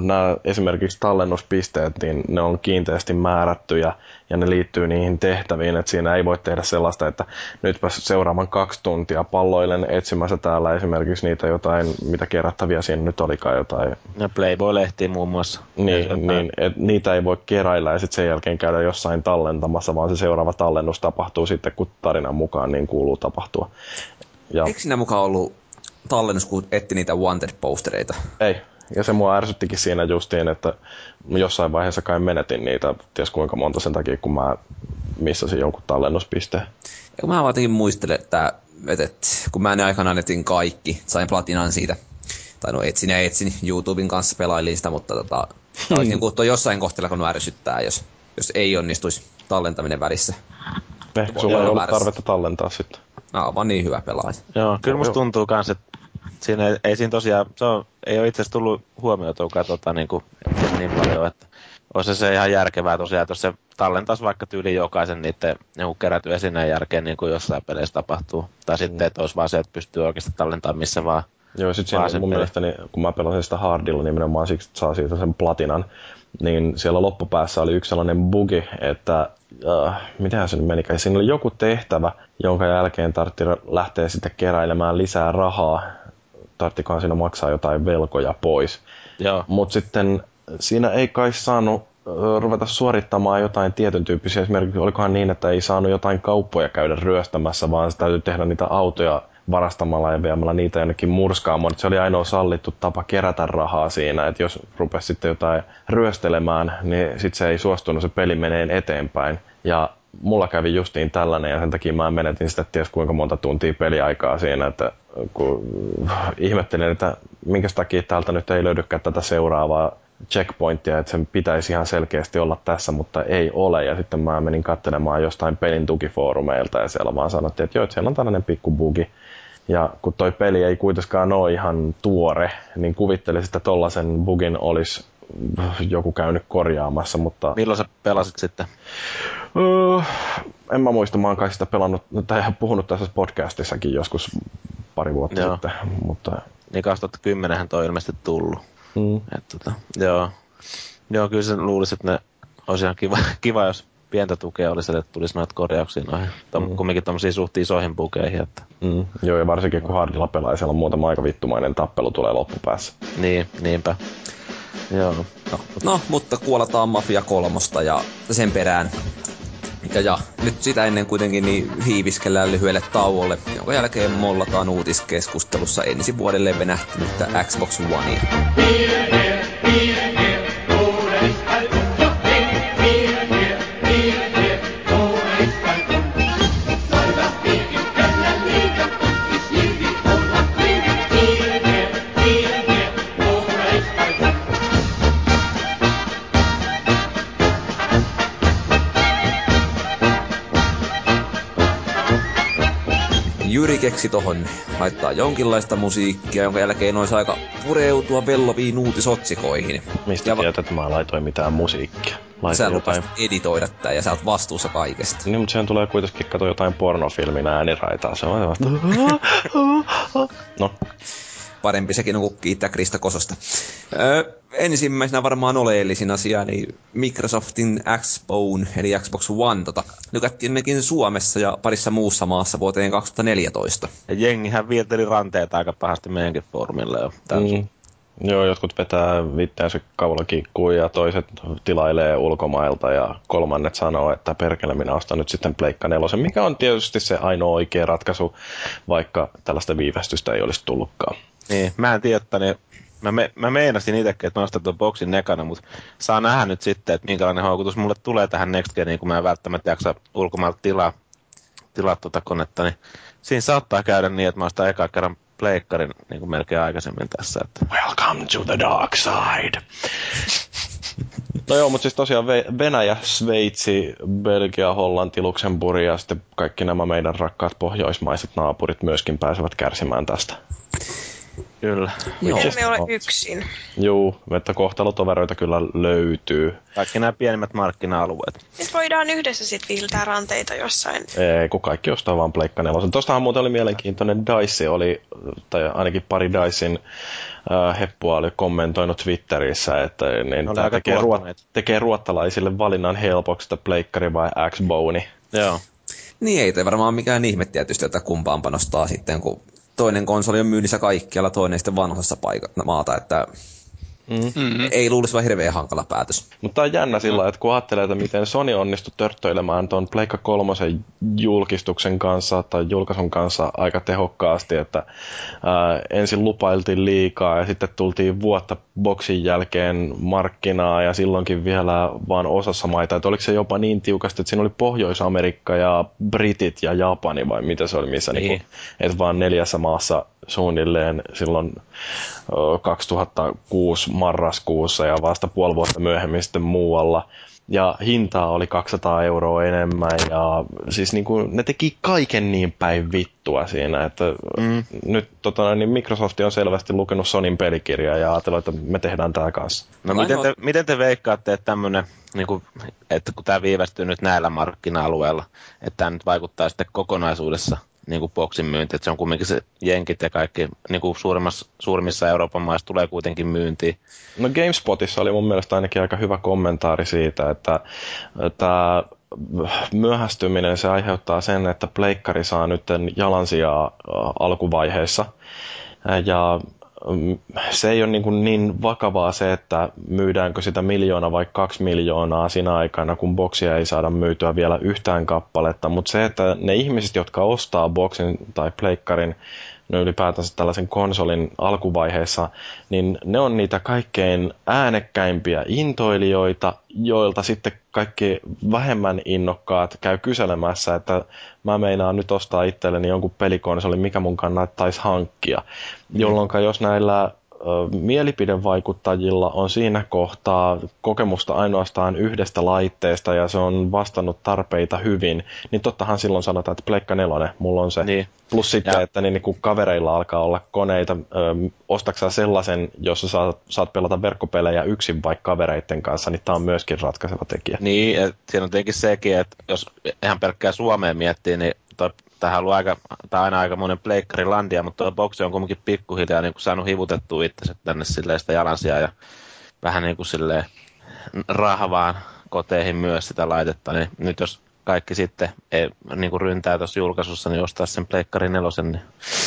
S2: nämä esimerkiksi tallennuspisteet, niin ne on kiinteästi määrättyjä ja ne liittyy niihin tehtäviin, että siinä ei voi tehdä sellaista, että nytpä seuraavan kaksi tuntia palloilen etsimässä täällä esimerkiksi niitä jotain, mitä kerättäviä siinä nyt olikaan jotain
S4: ja Playboy-lehtiin muun muassa. Ja
S2: niin, niin et niitä ei voi keräillä ja sitten sen jälkeen käydä jossain tallentamassa, vaan se seuraava tallennus tapahtuu sitten, kun tarinan mukaan niin kuuluu tapahtua. Ja
S1: Eikö siinä mukaan ollut tallennus, kun etti niitä wanted-postereita?
S2: ei. Ja se mua ärsyttikin siinä justiin, että jossain vaiheessa kai menetin niitä, ties kuinka monta sen takia, kun mä missasin jonkun tallennuspisteen.
S1: Ja kun mä vaan jotenkin muistelen, että, että, kun mä ne aikanaan etin kaikki, sain platinan siitä, tai no etsin ja etsin, YouTuben kanssa pelailin sitä, mutta tota, niin kuin jossain kohteella, kun ärsyttää, jos, jos ei onnistuisi tallentaminen välissä.
S2: Ehkä sulla ei ollut tarvetta tallentaa sitten.
S1: Oon vaan niin hyvä pelaaja.
S4: Joo, kyllä musta tuntuu kans, että siinä ei, ei siinä tosiaan, se on, ei ole itse asiassa tullut huomioituakaan tota, niin, kuin, niin paljon, että olisi se ihan järkevää tosiaan, että jos se tallentaisi vaikka tyyli jokaisen niiden niin kerätyn esineen jälkeen, niin kuin jossain peleissä tapahtuu. Tai sitten, että olisi vaan se, että pystyy oikeasti tallentamaan missä vaan.
S2: Joo, sit siinä mun
S4: peli.
S2: mielestäni, kun mä pelasin sitä hardilla nimenomaan siksi, että saa siitä sen platinan, niin siellä loppupäässä oli yksi sellainen bugi, että äh, mitähän se nyt menikään, siinä oli joku tehtävä, jonka jälkeen tartti lähteä sitten keräilemään lisää rahaa, tarttikohan siinä maksaa jotain velkoja pois. Mutta sitten siinä ei kai saanut ö, ruveta suorittamaan jotain tietyn tyyppisiä. Esimerkiksi olikohan niin, että ei saanut jotain kauppoja käydä ryöstämässä, vaan se täytyy tehdä niitä autoja varastamalla ja viemällä niitä jonnekin murskaamaan. Se oli ainoa sallittu tapa kerätä rahaa siinä, että jos rupesi sitten jotain ryöstelemään, niin sitten se ei suostunut, se peli menee eteenpäin. Ja mulla kävi justiin tällainen ja sen takia mä menetin sitä ties kuinka monta tuntia peliaikaa siinä, että kun ihmettelin, että minkä takia täältä nyt ei löydykään tätä seuraavaa checkpointtia, että sen pitäisi ihan selkeästi olla tässä, mutta ei ole. Ja sitten mä menin katselemaan jostain pelin tukifoorumeilta ja siellä vaan sanottiin, että joo, että siellä on tällainen pikku bugi. Ja kun toi peli ei kuitenkaan ole ihan tuore, niin kuvittelisin, että tollasen bugin olisi joku käynyt korjaamassa, mutta...
S4: Milloin sä pelasit sitten?
S2: Uh, en mä muista, mä oon kai sitä pelannut, tai puhunut tässä podcastissakin joskus pari vuotta joo. sitten, mutta...
S4: Niin 2010 toi on ilmeisesti tullut.
S2: Mm.
S4: Et, tota, joo. joo, kyllä se luulisi, että ne olisi ihan kiva, kiva jos pientä tukea olisi, että tulisi noita korjauksia noihin. Mm. Kumminkin tämmöisiin suht isoihin bukeihin. Että...
S2: Mm. Joo, ja varsinkin kun hardilla pelaa, siellä on muutama aika vittumainen tappelu tulee loppupäässä.
S4: Niin, niinpä. Joo.
S1: No, no mutta kuolataan Mafia kolmosta ja sen perään ja, ja nyt sitä ennen kuitenkin niin hiiviskellään lyhyelle tauolle, jonka jälkeen mollataan uutiskeskustelussa ensi vuodelle venähtynyttä Xbox Onea. Jyri keksi tohon laittaa jonkinlaista musiikkia, jonka jälkeen olisi aika pureutua velloviin uutisotsikoihin.
S2: Mistä ja tiedät, että mä laitoin mitään musiikkia?
S1: Laitoin sä jotain... editoida tää ja sä oot vastuussa kaikesta.
S2: Niin, mutta sen tulee kuitenkin katsoa jotain pornofilmin ääniraitaa. Se on vasta... no,
S1: parempi sekin on kuin kiittää Krista Kososta. Öö, ensimmäisenä varmaan oleellisin asia, niin Microsoftin Xbone, eli Xbox One, tota, lykättiin nekin Suomessa ja parissa muussa maassa vuoteen 2014.
S4: Ja jengihän vieteli ranteita aika pahasti meidänkin foorumille jo.
S2: Mm. Joo, jotkut vetää vitteensä kaulakikkuun ja toiset tilailee ulkomailta ja kolmannet sanoo, että perkele minä ostan nyt sitten Pleikka nelosen, mikä on tietysti se ainoa oikea ratkaisu, vaikka tällaista viivästystä ei olisi tullutkaan.
S4: Niin, mä en tiedä, että niin mä, me, mä meinasin itsekin, että mä ostan tuon boksin nekana, mutta saa nähdä nyt sitten, että minkälainen houkutus mulle tulee tähän Next Geniin, kun mä en välttämättä jaksa ulkomailta tilaa, tilaa tuota konetta, niin siinä saattaa käydä niin, että mä ostan eka kerran pleikkarin niin kuin melkein aikaisemmin tässä. Että...
S2: Welcome to the dark side. No joo, mutta siis tosiaan Venäjä, Sveitsi, Belgia, Hollanti, Luxemburg ja sitten kaikki nämä meidän rakkaat pohjoismaiset naapurit myöskin pääsevät kärsimään tästä.
S4: Kyllä.
S3: Joo. Emme ole yksin.
S2: Joo, että kohtalotoveroita kyllä löytyy.
S4: Kaikki nämä pienimmät markkina-alueet.
S3: Nyt voidaan yhdessä sitten viiltää ranteita jossain.
S2: Ei, kun kaikki ostaa vaan Pleikka 4. Tuostahan muuten oli mielenkiintoinen Dice oli, tai ainakin pari Dicein äh, heppua oli kommentoinut Twitterissä, että niin tämä tekee, ruot, tekee ruottalaisille valinnan helpoksi, että Pleikkari vai Xbone.
S4: Joo.
S1: Niin ei toi varmaan mikään ihme tietysti, että kumpaan panostaa sitten, kun toinen konsoli on myynnissä kaikkialla, toinen sitten vanhassa paikassa maata, että Mm-hmm. Ei luulisi vaan hirveän hankala päätös.
S2: Mutta on jännä sillä että kun ajattelee, että miten Sony onnistui törttöilemään tuon Pleikka kolmosen julkistuksen kanssa tai julkaisun kanssa aika tehokkaasti, että ää, ensin lupailtiin liikaa ja sitten tultiin vuotta boksin jälkeen markkinaa ja silloinkin vielä vaan osassa maita. Että oliko se jopa niin tiukasti, että siinä oli Pohjois-Amerikka ja Britit ja Japani vai mitä se oli, missä niin. Niin että vaan neljässä maassa suunnilleen silloin 2006 marraskuussa ja vasta puoli vuotta myöhemmin sitten muualla. Ja hintaa oli 200 euroa enemmän ja siis niin kuin, ne teki kaiken niin päin vittua siinä, että mm. nyt tota, niin Microsoft on selvästi lukenut Sonin pelikirjaa ja ajatellut, että me tehdään tämä kanssa.
S4: No miten te, miten te veikkaatte, että tämmöinen, niin kuin, että kun tämä viivästyy nyt näillä markkina-alueilla, että tämä nyt vaikuttaa sitten kokonaisuudessa – niin kuin boksin myynti, että se on kuitenkin se jenkit ja kaikki niin kuin suurimmissa Euroopan maissa tulee kuitenkin myyntiin.
S2: No GameSpotissa oli mun mielestä ainakin aika hyvä kommentaari siitä, että tämä myöhästyminen se aiheuttaa sen, että pleikkari saa nyt jalansijaa alkuvaiheessa ja se ei ole niin, kuin niin vakavaa se, että myydäänkö sitä miljoona vai kaksi miljoonaa siinä aikana, kun boksia ei saada myytyä vielä yhtään kappaletta, mutta se, että ne ihmiset, jotka ostaa boksin tai pleikkarin, no ylipäätänsä tällaisen konsolin alkuvaiheessa, niin ne on niitä kaikkein äänekkäimpiä intoilijoita, joilta sitten kaikki vähemmän innokkaat käy kyselemässä, että mä meinaan nyt ostaa itselleni jonkun pelikonsolin, mikä mun kannattaisi hankkia. Jolloin jos näillä mielipidevaikuttajilla on siinä kohtaa kokemusta ainoastaan yhdestä laitteesta ja se on vastannut tarpeita hyvin, niin tottahan silloin sanotaan, että Pleikka 4, mulla on se. Niin. Plus sitten, ja. että niin, niin kun kavereilla alkaa olla koneita, ö, ostaksaa sellaisen, jossa saat, saat pelata verkkopelejä yksin vaikka kavereiden kanssa, niin tämä on myöskin ratkaiseva tekijä.
S4: Niin, siinä on tietenkin sekin, että jos ihan pelkkää Suomeen miettii, niin tähän on ollut aika, tai aina aika monen pleikkarilandia, mutta tuo boksi on kuitenkin pikkuhiljaa niin kuin saanut hivutettua itsensä tänne silleen sitä jalansia ja vähän niin kuin silleen rahvaan koteihin myös sitä laitetta, niin nyt jos kaikki sitten ei, niin kuin ryntää tuossa julkaisussa, niin ostaa sen pleikkari nelosen, niin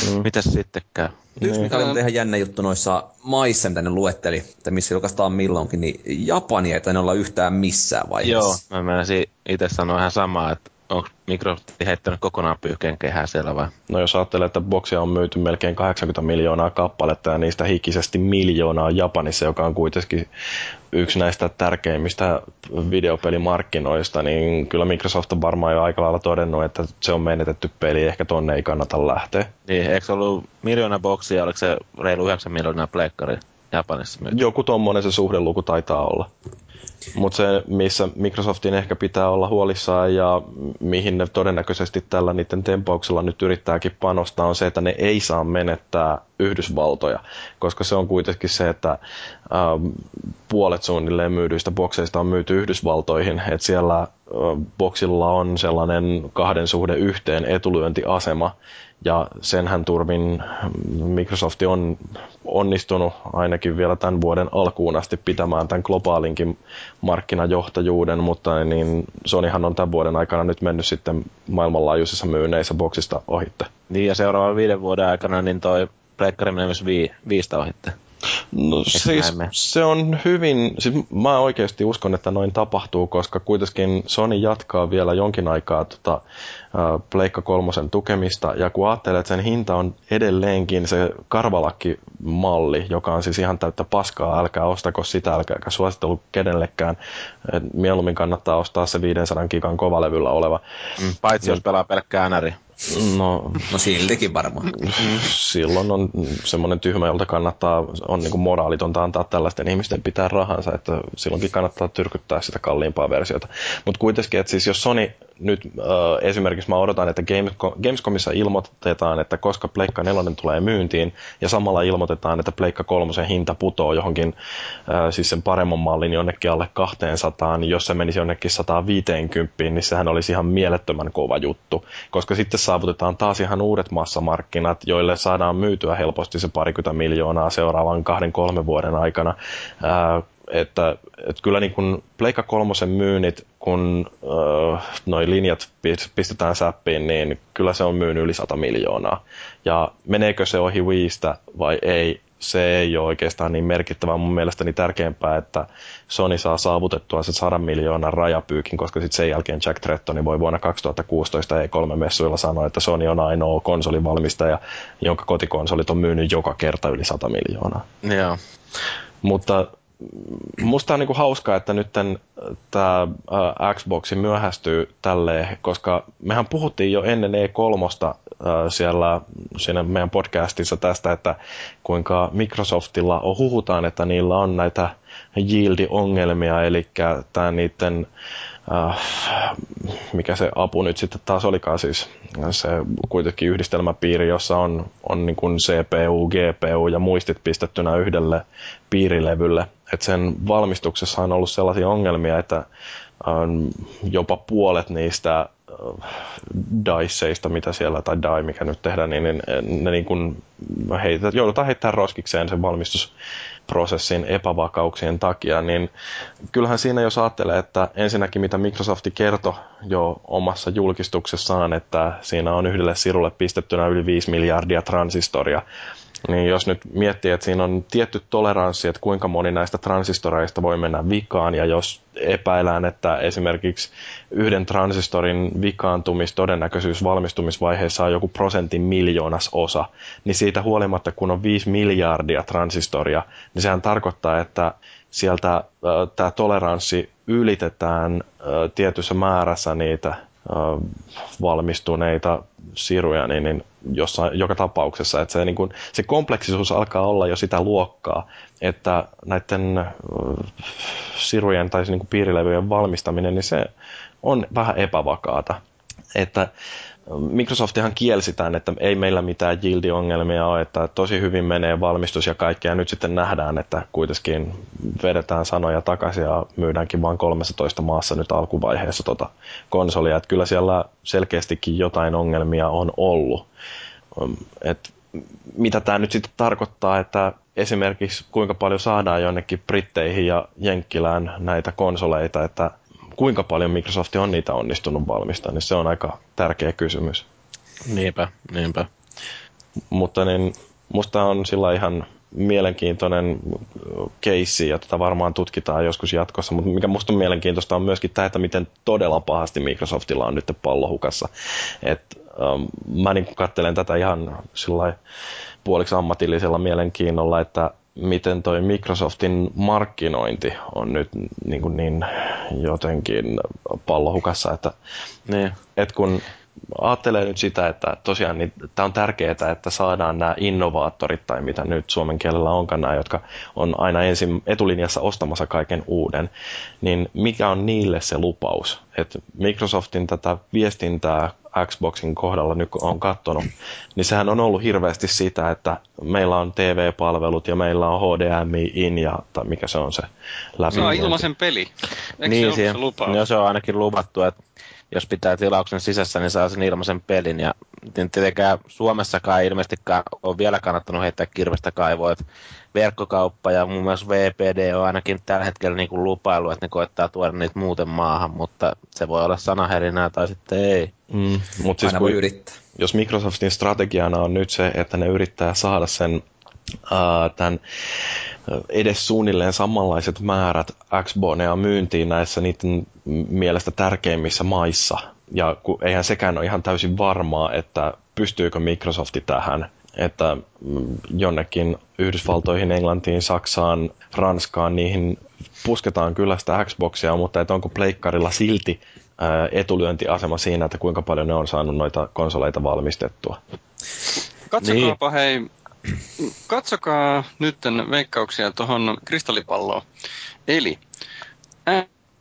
S4: mm. mitä se sitten käy?
S1: Yksi, mikä oli ihan jännä juttu noissa maissa, mitä ne luetteli, että missä julkaistaan milloinkin, niin Japania ei tainnut olla yhtään missään vaiheessa.
S4: Joo, mä menisin itse sanoa ihan samaa, että onko Microsoft heittänyt kokonaan pyyhkeen kehää siellä vai?
S2: No jos ajattelee, että boksia on myyty melkein 80 miljoonaa kappaletta ja niistä hikisesti miljoonaa Japanissa, joka on kuitenkin yksi näistä tärkeimmistä videopelimarkkinoista, niin kyllä Microsoft on varmaan jo aika lailla todennut, että se on menetetty peli, ehkä tonne ei kannata lähteä.
S4: Niin, eikö ollut miljoona boksia, oliko se reilu 9 miljoonaa pleikkari Japanissa myyty?
S2: Joku tommonen se suhdeluku taitaa olla. Mutta se, missä Microsoftin ehkä pitää olla huolissaan ja mihin ne todennäköisesti tällä niiden tempauksella nyt yrittääkin panostaa, on se, että ne ei saa menettää Yhdysvaltoja, koska se on kuitenkin se, että ähm, puolet suunnilleen myydyistä bokseista on myyty Yhdysvaltoihin, että siellä äh, boksilla on sellainen kahden suhde yhteen etulyöntiasema, ja senhän turvin Microsoft on onnistunut ainakin vielä tämän vuoden alkuun asti pitämään tämän globaalinkin markkinajohtajuuden, mutta niin Sonyhan on tämän vuoden aikana nyt mennyt sitten maailmanlaajuisissa myynneissä boksista ohitte.
S4: Niin ja seuraavan viiden vuoden aikana niin toi Pleikkari menee myös vii, viistä ohitte.
S2: No Eikö siis se on hyvin, siis mä oikeasti uskon, että noin tapahtuu, koska kuitenkin Sony jatkaa vielä jonkin aikaa tota, Pleikka kolmosen tukemista, ja kun ajattelee, että sen hinta on edelleenkin se karvalakki-malli, joka on siis ihan täyttä paskaa, älkää ostako sitä, älkää suosittelu kenellekään, Et mieluummin kannattaa ostaa se 500 gigan kovalevyllä oleva.
S4: Mm, paitsi jos pelaa pelkkää NRI.
S1: No, no siltikin varmaan.
S2: Silloin on semmoinen tyhmä, jolta kannattaa, on niin kuin moraalitonta antaa tällaisten ihmisten pitää rahansa, että silloinkin kannattaa tyrkyttää sitä kalliimpaa versiota. Mutta kuitenkin, että siis jos Sony nyt äh, esimerkiksi mä odotan, että Gamescomissa ilmoitetaan, että koska Pleikka 4 tulee myyntiin, ja samalla ilmoitetaan, että Pleikka 3 hinta putoo johonkin, äh, siis sen paremman mallin jonnekin alle 200, niin jos se menisi jonnekin 150, niin sehän olisi ihan mielettömän kova juttu, koska sitten saavutetaan taas ihan uudet massamarkkinat, joille saadaan myytyä helposti se parikymmentä miljoonaa seuraavan kahden kolmen vuoden aikana. Ää, että, että kyllä niin kuin Pleikka kolmosen myynnit, kun äh, noi linjat pistetään säppiin, niin kyllä se on myynyt yli 100 miljoonaa. Ja meneekö se ohi Wiistä vai ei, se ei ole oikeastaan niin merkittävää. Mun mielestäni tärkeämpää, että Sony saa saavutettua se 100 miljoonan rajapyykin, koska sitten sen jälkeen Jack Trettoni voi vuonna 2016 E3-messuilla sanoa, että Sony on ainoa konsolivalmistaja, jonka kotikonsolit on myynyt joka kerta yli 100 miljoonaa.
S4: Joo.
S2: Mutta musta on niinku hauskaa, että nyt tämä Xbox myöhästyy tälleen, koska mehän puhuttiin jo ennen E3 äh, siellä siinä meidän podcastissa tästä, että kuinka Microsoftilla on, huhutaan, että niillä on näitä yield-ongelmia, eli tämä niiden äh, mikä se apu nyt sitten taas olikaan siis, se kuitenkin yhdistelmäpiiri, jossa on, on niin kuin CPU, GPU ja muistit pistettynä yhdelle piirilevylle. Et sen valmistuksessa on ollut sellaisia ongelmia, että on jopa puolet niistä äh, diceista, mitä siellä, tai die, mikä nyt tehdään, niin, niin ne niin kuin heitä, joudutaan heittämään roskikseen sen valmistus prosessin epävakauksien takia, niin kyllähän siinä jos ajattelee, että ensinnäkin mitä Microsoft kertoi jo omassa julkistuksessaan, että siinä on yhdelle sirulle pistettynä yli 5 miljardia transistoria, Niin jos nyt miettii, että siinä on tietty toleranssi, että kuinka moni näistä transistoreista voi mennä vikaan, ja jos epäillään, että esimerkiksi yhden transistorin vikaantumistodennäköisyys valmistumisvaiheessa on joku prosentin miljoonas osa, niin siitä huolimatta, kun on 5 miljardia transistoria, niin sehän tarkoittaa, että sieltä äh, tämä toleranssi ylitetään äh, tietyssä määrässä niitä valmistuneita siruja, niin, niin jossain, joka tapauksessa, että se, niin kuin, se kompleksisuus alkaa olla jo sitä luokkaa, että näiden sirujen tai niin piirilevyjen valmistaminen, niin se on vähän epävakaata. Että Microsoftihan kielsi tämän, että ei meillä mitään yield-ongelmia ole, että tosi hyvin menee valmistus ja kaikkea. Nyt sitten nähdään, että kuitenkin vedetään sanoja takaisin ja myydäänkin vain 13 maassa nyt alkuvaiheessa tota konsolia. Että kyllä siellä selkeästikin jotain ongelmia on ollut. Et mitä tämä nyt sitten tarkoittaa, että esimerkiksi kuinka paljon saadaan jonnekin Britteihin ja Jenkkilään näitä konsoleita, että kuinka paljon Microsoft on niitä onnistunut valmistamaan, niin se on aika tärkeä kysymys.
S4: Niinpä, niinpä.
S2: Mutta niin, musta on sillä ihan mielenkiintoinen keissi, ja tätä varmaan tutkitaan joskus jatkossa, mutta mikä musta on mielenkiintoista on myöskin tämä, että miten todella pahasti Microsoftilla on nyt pallohukassa. Et, um, mä niin katselen tätä ihan sillä puoliksi ammatillisella mielenkiinnolla, että miten toi Microsoftin markkinointi on nyt niin, kuin niin jotenkin pallohukassa, että niin. et kun ajattelee nyt sitä, että tosiaan niin, tämä on tärkeää, että saadaan nämä innovaattorit tai mitä nyt suomen kielellä onkaan nämä, jotka on aina ensin etulinjassa ostamassa kaiken uuden, niin mikä on niille se lupaus? Että Microsoftin tätä viestintää Xboxin kohdalla nyt on katsonut, niin sehän on ollut hirveästi sitä, että meillä on TV-palvelut ja meillä on HDMI in ja tai mikä se on se läpi. Se
S5: on ilmaisen peli.
S4: Eikö niin, se, se, lupaus? Niin, se on ainakin luvattu, että jos pitää tilauksen sisässä, niin saa sen ilmaisen pelin. Ja tietenkään Suomessakaan ei ilmeisestikään ole vielä kannattanut heittää kirvestä kaivoa. Että verkkokauppa ja mun mielestä VPD on ainakin tällä hetkellä niin kuin lupailu, että ne koettaa tuoda niitä muuten maahan, mutta se voi olla sanaherinää tai sitten ei.
S1: Mm, mutta siis kun, yrittää.
S2: Jos Microsoftin strategiana on nyt se, että ne yrittää saada sen uh, tämän edes suunnilleen samanlaiset määrät Xbonea myyntiin näissä niiden mielestä tärkeimmissä maissa. Ja kun, eihän sekään ole ihan täysin varmaa, että pystyykö Microsofti tähän, että mm, jonnekin Yhdysvaltoihin, Englantiin, Saksaan, Ranskaan, niihin pusketaan kyllä sitä Xboxia, mutta että onko pleikkarilla silti etulyöntiasema siinä, että kuinka paljon ne on saanut noita konsoleita valmistettua.
S5: Katsokaapa niin. hei katsokaa nyt veikkauksia tuohon kristallipalloon. Eli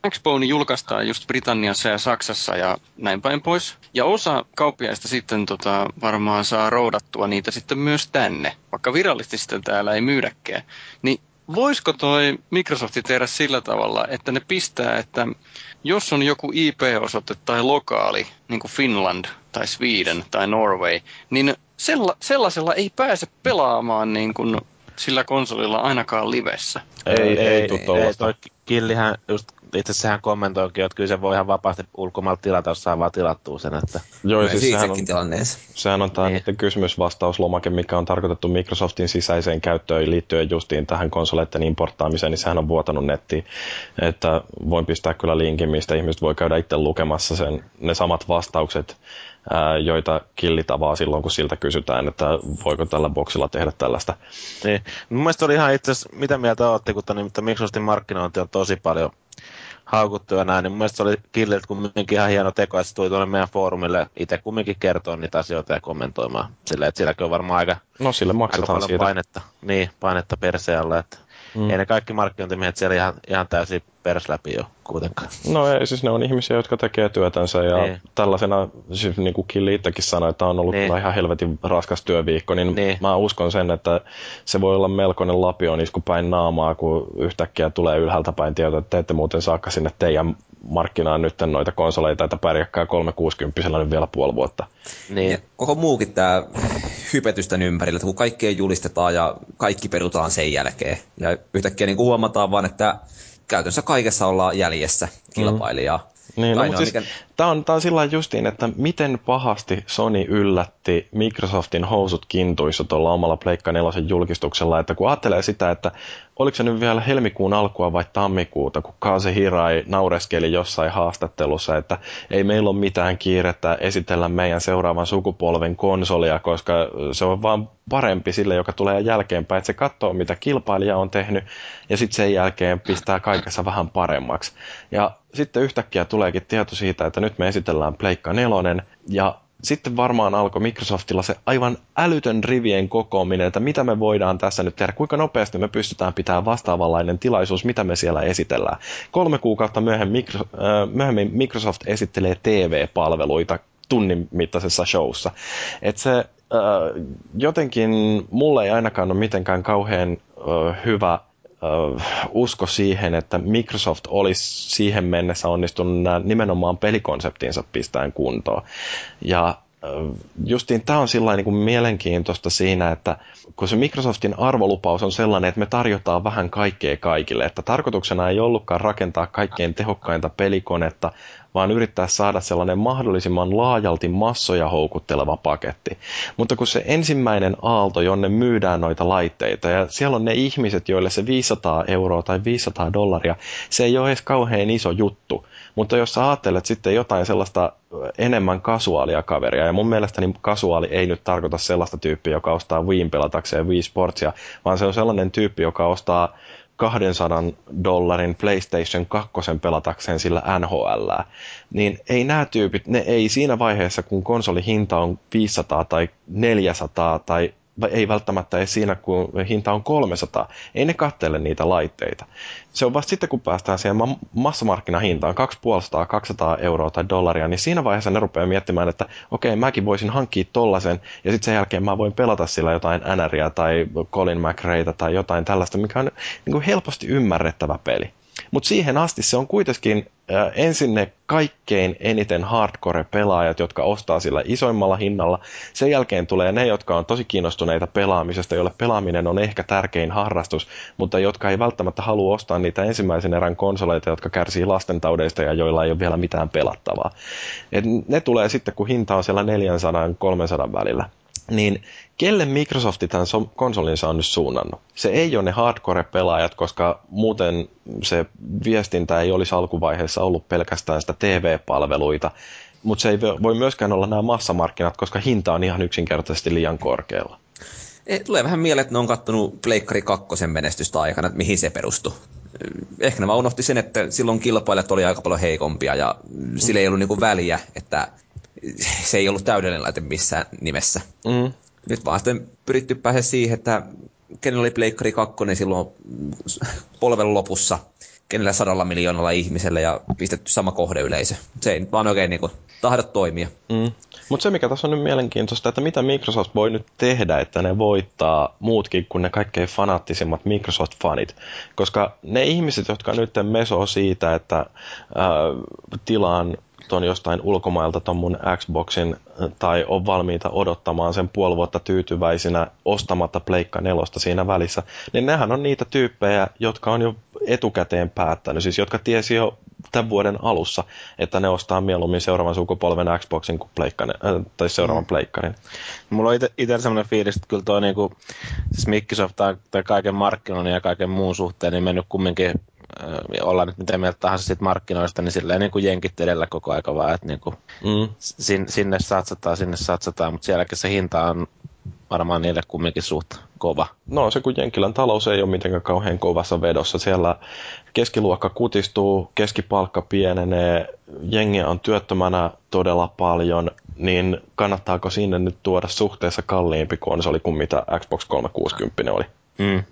S5: Xbone julkaistaan just Britanniassa ja Saksassa ja näin päin pois. Ja osa kauppiaista sitten tota, varmaan saa roudattua niitä sitten myös tänne, vaikka virallisesti sitten täällä ei myydäkään. Niin voisiko toi Microsofti tehdä sillä tavalla, että ne pistää, että jos on joku IP-osoite tai lokaali, niin kuin Finland tai Sweden tai Norway, niin sella, sellaisella ei pääse pelaamaan niin kuin sillä konsolilla ainakaan livessä.
S2: Ei, ei, ei, ei, ei toi
S4: Killihän just itse asiassa sehän kommentoikin, että kyllä se voi ihan vapaasti ulkomailta tilata, jos saa vaan tilattua sen. Että...
S2: Joo, ja siis sehän on, sehän on tämä niin. kysymysvastauslomake, mikä on tarkoitettu Microsoftin sisäiseen käyttöön liittyen justiin tähän konsoleiden importtaamiseen, niin sehän on vuotanut nettiin. Että voin pistää kyllä linkin, mistä ihmiset voi käydä itse lukemassa sen, ne samat vastaukset, ää, joita killitavaa silloin, kun siltä kysytään, että voiko tällä boksilla tehdä tällaista.
S4: Niin. Mun mielestä oli ihan itse asiassa, mitä mieltä olette, kun tämän, Microsoftin markkinointi on tosi paljon haukuttu ja näin, niin mun mielestä se oli Killiltä kumminkin ihan hieno teko, että se tuli tuonne meidän foorumille itse kumminkin kertoa niitä asioita ja kommentoimaan. Sillä, että silläkin on varmaan aika,
S2: no, sille maksetaan
S4: aika
S2: siitä.
S4: painetta, niin, painetta perseellä, että mm. ei ne kaikki markkinointimiehet siellä ihan, ihan täysin pers läpi jo kuitenkaan.
S2: No ei, siis ne on ihmisiä, jotka tekee työtänsä ja niin. tällaisena, siis niin kuin Killi itsekin sanoi, että on ollut niin. ihan helvetin raskas työviikko, niin, niin, mä uskon sen, että se voi olla melkoinen lapion isku päin naamaa, kun yhtäkkiä tulee ylhäältä päin tieto, että te ette muuten saakka sinne teidän markkinaan nyt noita konsoleita, että pärjäkkää 360 nyt vielä puoli vuotta.
S1: Niin. Ja koko muukin tämä hypetysten ympärillä, että kun kaikkea julistetaan ja kaikki perutaan sen jälkeen. Ja yhtäkkiä niin huomataan vaan, että käytännössä kaikessa ollaan jäljessä kilpailijaa.
S2: Mm. Niin, no, mutta siis, mikä... Tämä on, tää on sillä justiin, että miten pahasti Sony yllätti Microsoftin housut kintuissa tuolla omalla Pleikka 4 julkistuksella, että kun ajattelee sitä, että oliko se nyt vielä helmikuun alkua vai tammikuuta, kun Kaase Hirai naureskeli jossain haastattelussa, että ei meillä ole mitään kiirettä esitellä meidän seuraavan sukupolven konsolia, koska se on vaan parempi sille, joka tulee jälkeenpäin, että se katsoo, mitä kilpailija on tehnyt, ja sitten sen jälkeen pistää kaikessa vähän paremmaksi. Ja sitten yhtäkkiä tuleekin tieto siitä, että nyt me esitellään Pleikka 4, ja sitten varmaan alkoi Microsoftilla se aivan älytön rivien kokoaminen, että mitä me voidaan tässä nyt tehdä, kuinka nopeasti me pystytään pitämään vastaavanlainen tilaisuus, mitä me siellä esitellään. Kolme kuukautta myöhemmin, äh, Microsoft esittelee TV-palveluita tunnin mittaisessa showssa. Et se äh, jotenkin mulle ei ainakaan ole mitenkään kauhean äh, hyvä usko siihen, että Microsoft olisi siihen mennessä onnistunut nämä nimenomaan pelikonseptinsa pistäen kuntoon. Ja justiin tämä on sillä niin mielenkiintoista siinä, että kun se Microsoftin arvolupaus on sellainen, että me tarjotaan vähän kaikkea kaikille, että tarkoituksena ei ollutkaan rakentaa kaikkein tehokkainta pelikonetta, vaan yrittää saada sellainen mahdollisimman laajalti massoja houkutteleva paketti. Mutta kun se ensimmäinen aalto, jonne myydään noita laitteita, ja siellä on ne ihmiset, joille se 500 euroa tai 500 dollaria, se ei ole edes kauhean iso juttu. Mutta jos sä ajattelet sitten jotain sellaista enemmän kasuaalia kaveria, ja mun mielestäni kasuaali ei nyt tarkoita sellaista tyyppiä, joka ostaa Wiiin pelatakseen Wii Sportsia, vaan se on sellainen tyyppi, joka ostaa 200 dollarin PlayStation 2 pelatakseen sillä NHL, niin ei nämä tyypit, ne ei siinä vaiheessa, kun konsolihinta on 500 tai 400 tai ei välttämättä edes siinä, kun hinta on 300. Ei ne kattele niitä laitteita. Se on vasta sitten, kun päästään siihen massamarkkinahintaan, 250-200 euroa tai dollaria, niin siinä vaiheessa ne rupeaa miettimään, että okei, okay, mäkin voisin hankkia tollasen, ja sitten sen jälkeen mä voin pelata sillä jotain NRiä tai Colin McRaeita tai jotain tällaista, mikä on niin kuin helposti ymmärrettävä peli. Mutta siihen asti se on kuitenkin äh, ensin ne kaikkein eniten hardcore-pelaajat, jotka ostaa sillä isoimmalla hinnalla. Sen jälkeen tulee ne, jotka on tosi kiinnostuneita pelaamisesta, joille pelaaminen on ehkä tärkein harrastus, mutta jotka ei välttämättä halua ostaa niitä ensimmäisen erän konsoleita, jotka kärsii lastentaudeista ja joilla ei ole vielä mitään pelattavaa. Et ne tulee sitten, kun hinta on siellä 400-300 välillä niin kelle Microsofti tämän konsolinsa on nyt suunnannut? Se ei ole ne hardcore-pelaajat, koska muuten se viestintä ei olisi alkuvaiheessa ollut pelkästään sitä TV-palveluita, mutta se ei voi myöskään olla nämä massamarkkinat, koska hinta on ihan yksinkertaisesti liian korkealla.
S1: Eh, tulee vähän mieleen, että ne on kattonut Pleikkari 2 menestystä aikana, että mihin se perustui. Ehkä ne vaan unohti sen, että silloin kilpailijat oli aika paljon heikompia ja sillä ei ollut niinku väliä, että se ei ollut täydellinen laite missään nimessä. Mm. Nyt vaan sitten pyritty pääse siihen, että kenellä oli Pleikkari 2 silloin polven lopussa, kenellä sadalla miljoonalla ihmisellä ja pistetty sama kohdeyleisö. Se ei vaan oikein niin kuin, tahdo toimia. Mm.
S2: Mutta se, mikä tässä on nyt mielenkiintoista, että mitä Microsoft voi nyt tehdä, että ne voittaa muutkin kuin ne kaikkein fanaattisimmat Microsoft-fanit. Koska ne ihmiset, jotka nyt mesoo siitä, että äh, tilaan ton jostain ulkomailta ton mun Xboxin tai on valmiita odottamaan sen puoli vuotta tyytyväisinä ostamatta Pleikka nelosta siinä välissä, niin nehän on niitä tyyppejä, jotka on jo etukäteen päättänyt, siis jotka tiesi jo tämän vuoden alussa, että ne ostaa mieluummin seuraavan sukupolven Xboxin kuin pleikkane, äh, tai seuraavan mm. pleikkarin.
S4: Mulla on itse sellainen fiilis, että kyllä tuo niinku, siis Microsoft tai kaiken markkinoinnin ja kaiken muun suhteen niin mennyt kumminkin olla nyt mitä mieltä tahansa sit markkinoista, niin silleen niin kuin jenkit edellä koko aika vaan, että niin kuin mm. sin, sinne satsataan, sinne satsataan, mutta sielläkin se hinta on varmaan niille kumminkin suht kova.
S2: No se kun Jenkilän talous ei ole mitenkään kauhean kovassa vedossa. Siellä keskiluokka kutistuu, keskipalkka pienenee, jengiä on työttömänä todella paljon, niin kannattaako sinne nyt tuoda suhteessa kalliimpi konsoli kuin mitä Xbox 360 oli? Mm.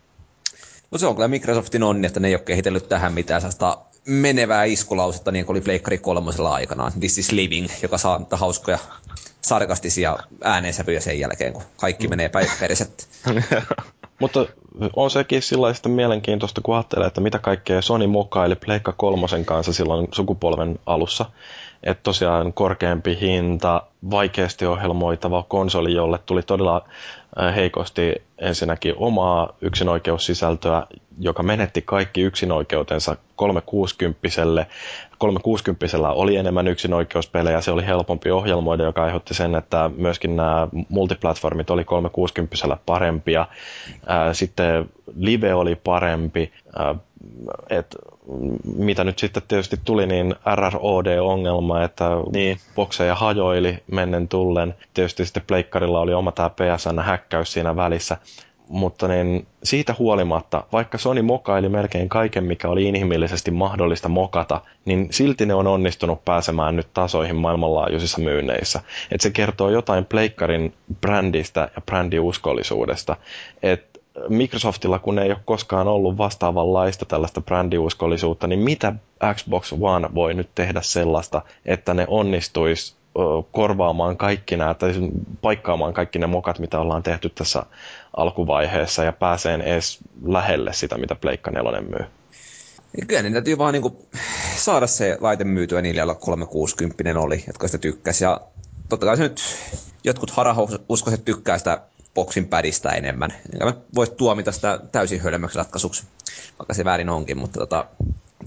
S1: Mutta se on kyllä Microsoftin onni, että ne ei ole kehitellyt tähän mitään sellaista menevää iskulausetta, niin kuin oli Pleikkari kolmosella aikanaan. This is living, joka saa hauskoja sarkastisia äänensävyjä sen jälkeen, kun kaikki menee päiväperiset.
S2: Mutta on sekin sillä mielenkiintoista, kun ajattelee, että mitä kaikkea Sony mokaili Pleikka kolmosen kanssa silloin sukupolven alussa. Että tosiaan korkeampi hinta, vaikeasti ohjelmoitava konsoli, jolle tuli todella heikosti ensinnäkin omaa yksinoikeussisältöä, joka menetti kaikki yksinoikeutensa 360 360 oli enemmän yksinoikeuspelejä, se oli helpompi ohjelmoida, joka aiheutti sen, että myöskin nämä multiplatformit oli 360 parempia. Sitten live oli parempi, et mitä nyt sitten tietysti tuli, niin RROD-ongelma, että niin. bokseja hajoili mennen tullen. Tietysti sitten Pleikkarilla oli oma tämä PSN-häkkäys siinä välissä. Mutta niin siitä huolimatta, vaikka Sony mokaili melkein kaiken, mikä oli inhimillisesti mahdollista mokata, niin silti ne on onnistunut pääsemään nyt tasoihin maailmanlaajuisissa myynneissä. Et se kertoo jotain Pleikkarin brändistä ja brändiuskollisuudesta. Että Microsoftilla, kun ei ole koskaan ollut vastaavanlaista tällaista brändiuskollisuutta, niin mitä Xbox One voi nyt tehdä sellaista, että ne onnistuisi korvaamaan kaikki nämä, tai siis paikkaamaan kaikki ne mokat, mitä ollaan tehty tässä alkuvaiheessa, ja pääseen edes lähelle sitä, mitä Pleikka 4 myy.
S1: Kyllä niin täytyy vaan niin kuin saada se laite myytyä niille, joilla 360 oli, jotka sitä tykkäsi. Ja totta kai se nyt jotkut harhauskoiset tykkää sitä boksin pädistä enemmän. Enkä mä voisi tuomita sitä täysin hölmöksi ratkaisuksi, vaikka se väärin onkin, mutta tota,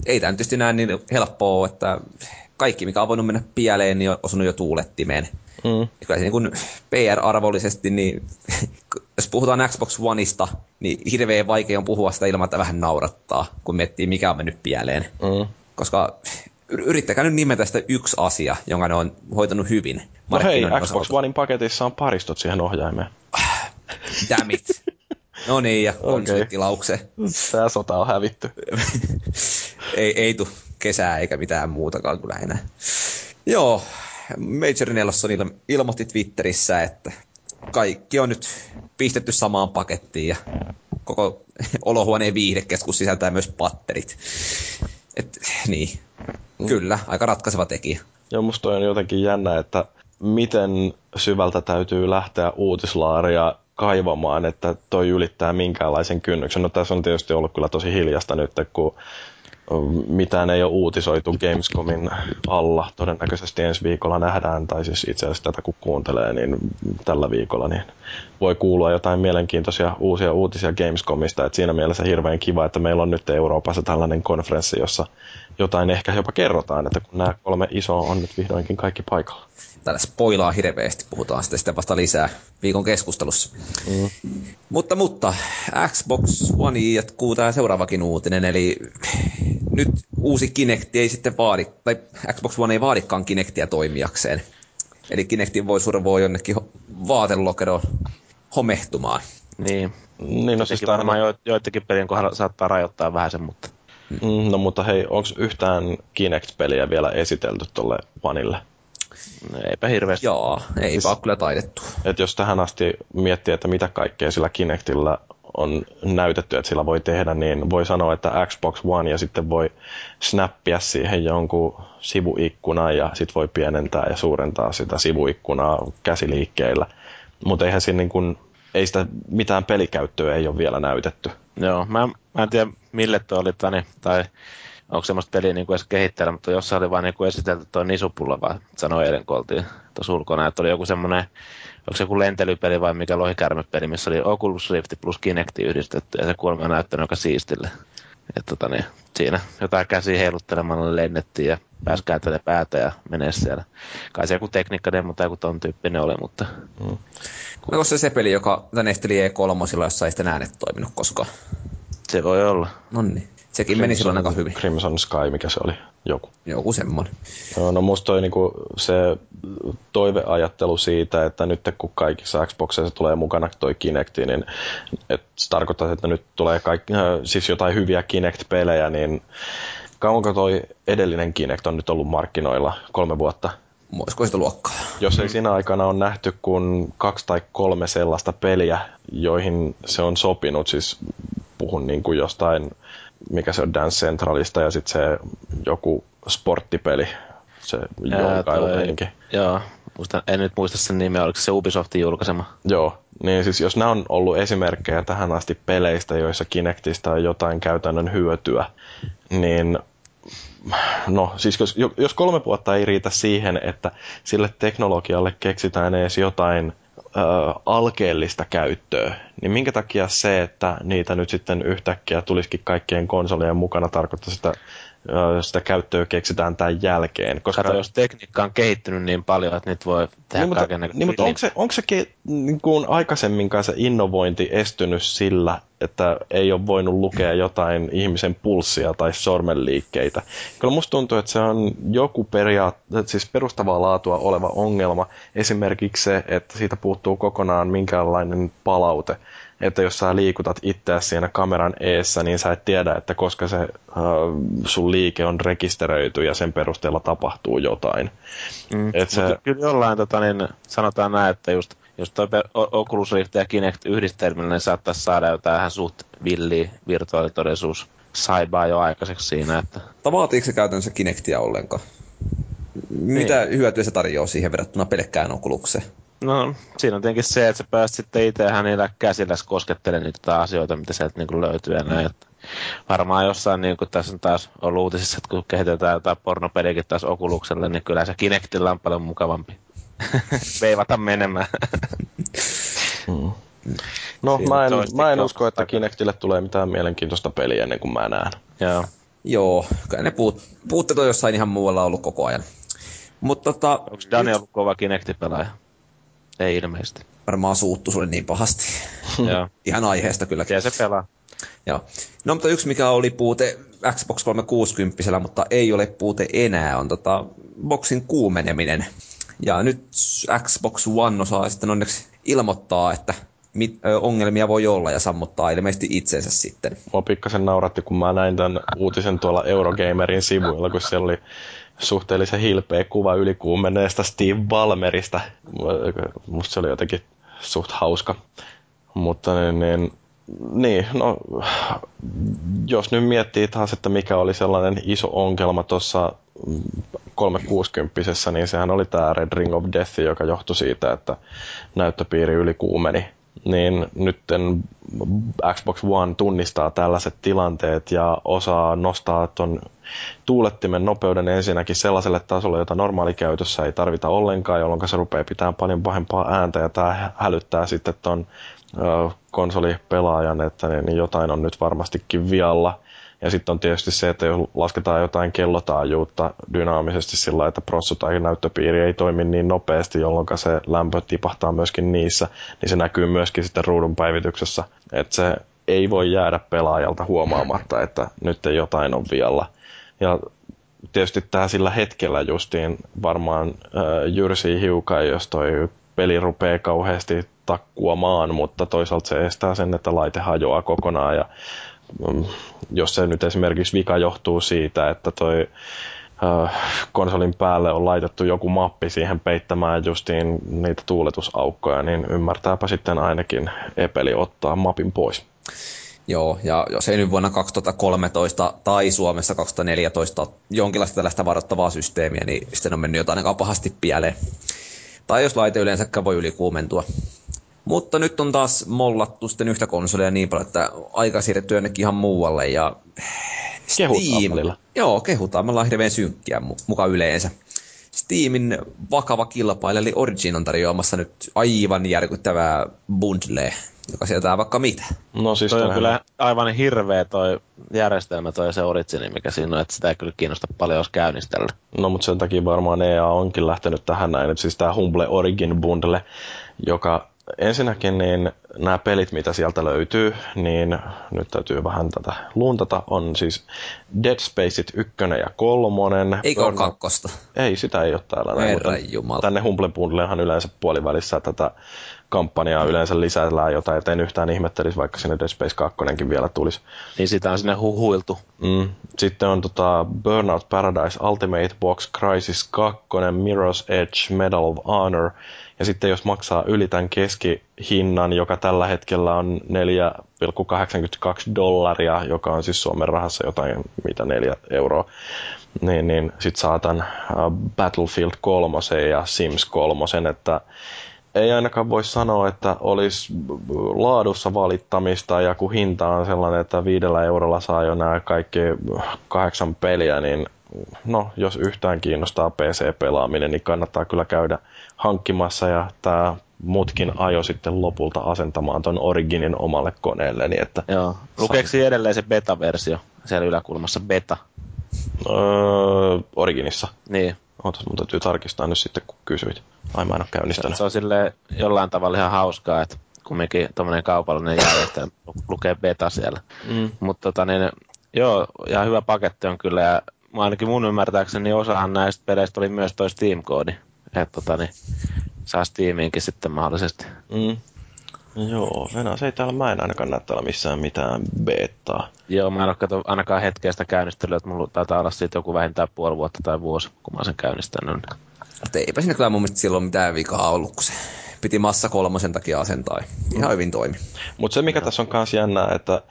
S1: ei tämä tietysti näin niin helppoa, että kaikki, mikä on voinut mennä pieleen, niin on osunut jo tuulettimeen. Mm. Kyllä se niin kuin PR-arvollisesti, niin jos puhutaan Xbox Oneista, niin hirveän vaikea on puhua sitä ilman, että vähän naurattaa, kun miettii, mikä on mennyt pieleen. Mm. Koska yrittäkää nyt nimetä sitä yksi asia, jonka ne on hoitanut hyvin.
S2: No hei, Xbox Onein paketissa on paristot siihen ohjaimeen.
S1: Damn it. No niin, ja konsolitilaukseen. Okay.
S2: Tämä sota on hävitty.
S1: ei, ei tu kesää eikä mitään muutakaan kyllä enää. Joo, Major Nelson il- ilmoitti Twitterissä, että kaikki on nyt pistetty samaan pakettiin ja koko olohuoneen viihdekeskus sisältää myös patterit. Et, niin, mm. kyllä, aika ratkaiseva tekijä.
S2: Joo, musta on jotenkin jännä, että miten syvältä täytyy lähteä uutislaaria kaivamaan, että toi ylittää minkäänlaisen kynnyksen. No tässä on tietysti ollut kyllä tosi hiljasta nyt, kun mitään ei ole uutisoitu Gamescomin alla. Todennäköisesti ensi viikolla nähdään, tai siis itse asiassa tätä kun kuuntelee, niin tällä viikolla niin voi kuulua jotain mielenkiintoisia uusia uutisia Gamescomista. Et siinä mielessä hirveän kiva, että meillä on nyt Euroopassa tällainen konferenssi, jossa jotain ehkä jopa kerrotaan, että kun nämä kolme isoa on nyt vihdoinkin kaikki paikalla
S1: täällä spoilaa hirveästi, puhutaan sitten, sitten vasta lisää viikon keskustelussa. Mm. Mutta, mutta Xbox One jatkuu tämä seuraavakin uutinen, eli nyt uusi Kinecti ei sitten vaadi, tai Xbox One ei vaadikaan Kinectia toimijakseen. Eli Kinectin voi survoa jonnekin vaatelokeroon homehtumaan.
S4: Niin. Niin, no siis varmaan jo, joitakin pelien kohdalla saattaa rajoittaa vähän sen, mutta...
S2: Mm, no mutta hei, onko yhtään Kinect-peliä vielä esitelty tuolle Vanille?
S4: Eipä hirveästi.
S1: Joo, ei siis, kyllä taidettu.
S2: Et jos tähän asti miettii, että mitä kaikkea sillä Kinectillä on näytetty, että sillä voi tehdä, niin voi sanoa, että Xbox One ja sitten voi snappia siihen jonkun sivuikkunan ja sitten voi pienentää ja suurentaa sitä sivuikkunaa käsiliikkeillä. Mutta eihän siinä niin kun, ei sitä mitään pelikäyttöä ei ole vielä näytetty.
S4: Joo, mä, mä en tiedä mille tuo oli tani, tai onko semmoista peliä niin kuin edes kehittää, mutta jossain oli vaan niin kuin esitelty tuo Nisupulla, vaan sanoi eilen, kun oltiin tuossa ulkona, että oli joku semmoinen, onko se joku lentelypeli vai mikä lohikärmepeli, missä oli Oculus Rift plus Kinecti yhdistetty, ja se kuulemma näyttänyt aika siistille. Et tota niin, siinä jotain käsi heiluttelemalla lennettiin ja pääsi kääntelemään päätä ja menee siellä. Kai se joku tekniikkademo tai joku ton tyyppinen oli, mutta... Mm.
S1: Onko se se peli, joka tänne esteli E3, jossa ei sitten äänet toiminut koskaan?
S4: Se voi olla.
S1: No niin. Sekin Crimson, meni silloin aika hyvin.
S2: Crimson Sky, mikä se oli? Joku.
S1: Joku semmoinen.
S2: No, no musta toi niinku se toiveajattelu siitä, että nyt kun kaikissa Xboxeissa tulee mukana toi Kinecti, niin et se tarkoittaa, että nyt tulee kaikki, äh, siis jotain hyviä Kinect-pelejä, niin kauanko toi edellinen Kinect on nyt ollut markkinoilla? Kolme vuotta?
S1: Olisiko sitä luokkaa?
S2: Jos ei siinä aikana on nähty kuin kaksi tai kolme sellaista peliä, joihin se on sopinut, siis puhun niin kuin jostain mikä se on Dance Centralista ja sitten se joku sporttipeli, se joukailuhenki.
S4: Joo, muistan, en nyt muista sen nimeä, oliko se Ubisoftin julkaisema?
S2: Joo, niin siis jos nämä on ollut esimerkkejä tähän asti peleistä, joissa Kinectista on jotain käytännön hyötyä, niin no siis jos, jos kolme vuotta ei riitä siihen, että sille teknologialle keksitään edes jotain alkeellista käyttöä, niin minkä takia se, että niitä nyt sitten yhtäkkiä tulisikin kaikkien konsolien mukana tarkoittaa sitä sitä käyttöä keksitään tämän jälkeen.
S4: Koska Kato, jos tekniikka on kehittynyt niin paljon, että nyt voi tehdä
S2: niin, mutta, niin, mutta onko se, onko se ke, niin kuin aikaisemminkaan se innovointi estynyt sillä, että ei ole voinut lukea jotain ihmisen pulssia tai sormenliikkeitä? Kyllä musta tuntuu, että se on joku periaat- siis perustavaa laatua oleva ongelma. Esimerkiksi se, että siitä puuttuu kokonaan minkäänlainen palaute että jos sä liikutat itseäsi siinä kameran eessä, niin sä et tiedä, että koska se uh, sun liike on rekisteröity ja sen perusteella tapahtuu jotain.
S4: Mm, Et se... Kyllä jollain, tota, niin sanotaan näin, että just, just toi Oculus Rift ja Kinect yhdistelmillä, niin saattaisi saada jotain ihan suht villiä virtuaalitodellisuus saibaa jo aikaiseksi siinä. Että...
S1: Vaatiiko se käytännössä Kinectia ollenkaan? Mitä niin. hyötyä se tarjoaa siihen verrattuna pelkkään Oculukseen?
S4: No, siinä on tietenkin se, että sä pääst sitten itse niillä käsillä koskettelemaan niitä asioita, mitä sieltä niin löytyy ja näin. Että varmaan jossain, niin kuin tässä on taas ollut uutisissa, että kun kehitetään jotain pornopeliäkin taas Okulukselle, niin kyllä se Kinectilla on paljon mukavampi veivata menemään.
S2: mm. No, mä en, mä en usko, että Kinectille tulee mitään mielenkiintoista peliä ennen kuin mä näen.
S1: Joo. Joo, kai ne puut, puutteet on jossain ihan muualla ollut koko ajan. Mutta tota...
S4: Onko Daniel ollut kova Kinecti-pelaaja? Ei ilmeisesti.
S1: Varmaan suuttu sulle niin pahasti. Ihan aiheesta kyllä.
S4: Ja se pelaa.
S1: Joo. No mutta yksi mikä oli puute Xbox 360, mutta ei ole puute enää, on tota boxin kuumeneminen. Ja nyt Xbox One osaa sitten onneksi ilmoittaa, että mit, ö, ongelmia voi olla ja sammuttaa ilmeisesti itsensä sitten.
S2: Mua pikkasen nauratti, kun mä näin tämän uutisen tuolla Eurogamerin sivuilla, kun siellä oli suhteellisen hilpeä kuva ylikuumeneesta Steve Ballmerista. Musta se oli jotenkin suht hauska. Mutta niin, niin, niin, no, jos nyt miettii taas, että mikä oli sellainen iso ongelma tuossa 360 niin sehän oli tämä Red Ring of Death, joka johtui siitä, että näyttöpiiri ylikuumeni niin nyt Xbox One tunnistaa tällaiset tilanteet ja osaa nostaa tuon tuulettimen nopeuden ensinnäkin sellaiselle tasolle, jota normaalikäytössä ei tarvita ollenkaan, jolloin se rupeaa pitämään paljon pahempaa ääntä ja tämä hälyttää sitten tuon konsolipelaajan, että niin jotain on nyt varmastikin vialla. Ja sitten on tietysti se, että jos lasketaan jotain kellotaajuutta dynaamisesti sillä, että prossu tai näyttöpiiri ei toimi niin nopeasti, jolloin se lämpö tipahtaa myöskin niissä, niin se näkyy myöskin sitten ruudun päivityksessä. Että se ei voi jäädä pelaajalta huomaamatta, että nyt jotain on vialla. Ja tietysti tämä sillä hetkellä justiin varmaan äh, jyrsii hiukan, jos toi peli rupeaa kauheasti takkuamaan, mutta toisaalta se estää sen, että laite hajoaa kokonaan ja jos se nyt esimerkiksi vika johtuu siitä, että toi konsolin päälle on laitettu joku mappi siihen peittämään justiin niitä tuuletusaukkoja, niin ymmärtääpä sitten ainakin Epeli ottaa mapin pois.
S1: Joo, ja jos ei nyt vuonna 2013 tai Suomessa 2014 jonkinlaista tällaista varoittavaa systeemiä, niin sitten on mennyt jotain aika pahasti pieleen. Tai jos laite yleensäkään voi ylikuumentua. Mutta nyt on taas mollattu sitten yhtä konsolia niin paljon, että aika siirretty jonnekin ihan muualle. Ja
S2: Steam,
S1: Joo, kehutaan. Me ollaan hirveän synkkiä mukaan yleensä. Steamin vakava kilpailija, eli Origin on tarjoamassa nyt aivan järkyttävää bundlea, joka sieltä vaikka mitä.
S4: No siis toi on kyllä aivan hirveä toi järjestelmä, toi se Origin, mikä siinä on, että sitä ei kyllä kiinnosta paljon, jos käynnistellä.
S2: No mutta sen takia varmaan EA onkin lähtenyt tähän näin, että siis tämä Humble Origin bundle, joka ensinnäkin niin nämä pelit, mitä sieltä löytyy, niin nyt täytyy vähän tätä luntata, on siis Dead Spaceit 1 ja 3.
S1: Eikö ole kakkosta?
S2: Ei, sitä ei ole täällä.
S1: Näin, Jumala.
S2: Tänne Humble Bundlehan yleensä puolivälissä tätä kampanjaa yleensä lisäillään jotain, et en yhtään ihmettelisi, vaikka sinne Dead Space 2 vielä tulisi.
S4: Niin sitä on sinne huhuiltu.
S2: Mm. Sitten on tota Burnout Paradise Ultimate Box Crisis 2, Mirror's Edge Medal of Honor, ja sitten jos maksaa yli tämän keskihinnan, joka tällä hetkellä on 4,82 dollaria, joka on siis Suomen rahassa jotain, mitä 4 euroa, niin, niin sitten saatan Battlefield 3 ja Sims 3, että ei ainakaan voi sanoa, että olisi laadussa valittamista ja kun hinta on sellainen, että viidellä eurolla saa jo nämä kaikki kahdeksan peliä, niin no, jos yhtään kiinnostaa PC-pelaaminen, niin kannattaa kyllä käydä hankkimassa ja tämä mutkin ajo sitten lopulta asentamaan ton Originin omalle koneelle. Niin että
S4: Joo. Lukeeko edelleen se beta-versio siellä yläkulmassa? Beta.
S2: öö, Originissa.
S4: Niin.
S2: Ootas, mun täytyy tarkistaa nyt sitten, kun kysyit. Ai mä en ole käynnistänyt.
S4: Se on sille jollain tavalla ihan hauskaa, että kumminkin tommonen kaupallinen järjestelmä lu- lukee beta siellä.
S2: Mm.
S4: Mutta tota niin, joo, ihan hyvä paketti on kyllä. Ja mä ainakin mun ymmärtääkseni osahan näistä peleistä oli myös toi Steam-koodi. Että tota niin, saa Steamiinkin sitten mahdollisesti.
S2: Mm. Joo, Venäjä ei täällä, mä en ainakaan näe täällä missään mitään betaa.
S4: Joo, mä en ole kato ainakaan hetkeä sitä käynnistelyä, että mulla taitaa olla siitä joku vähintään puoli vuotta tai vuosi, kun mä sen käynnistänyt.
S1: Mutta eipä siinä kyllä mun mielestä silloin mitään vikaa ollut, kun se piti massa kolmosen takia asentaa. Ihan hyvin toimi.
S2: Mutta se mikä tässä on myös jännää, että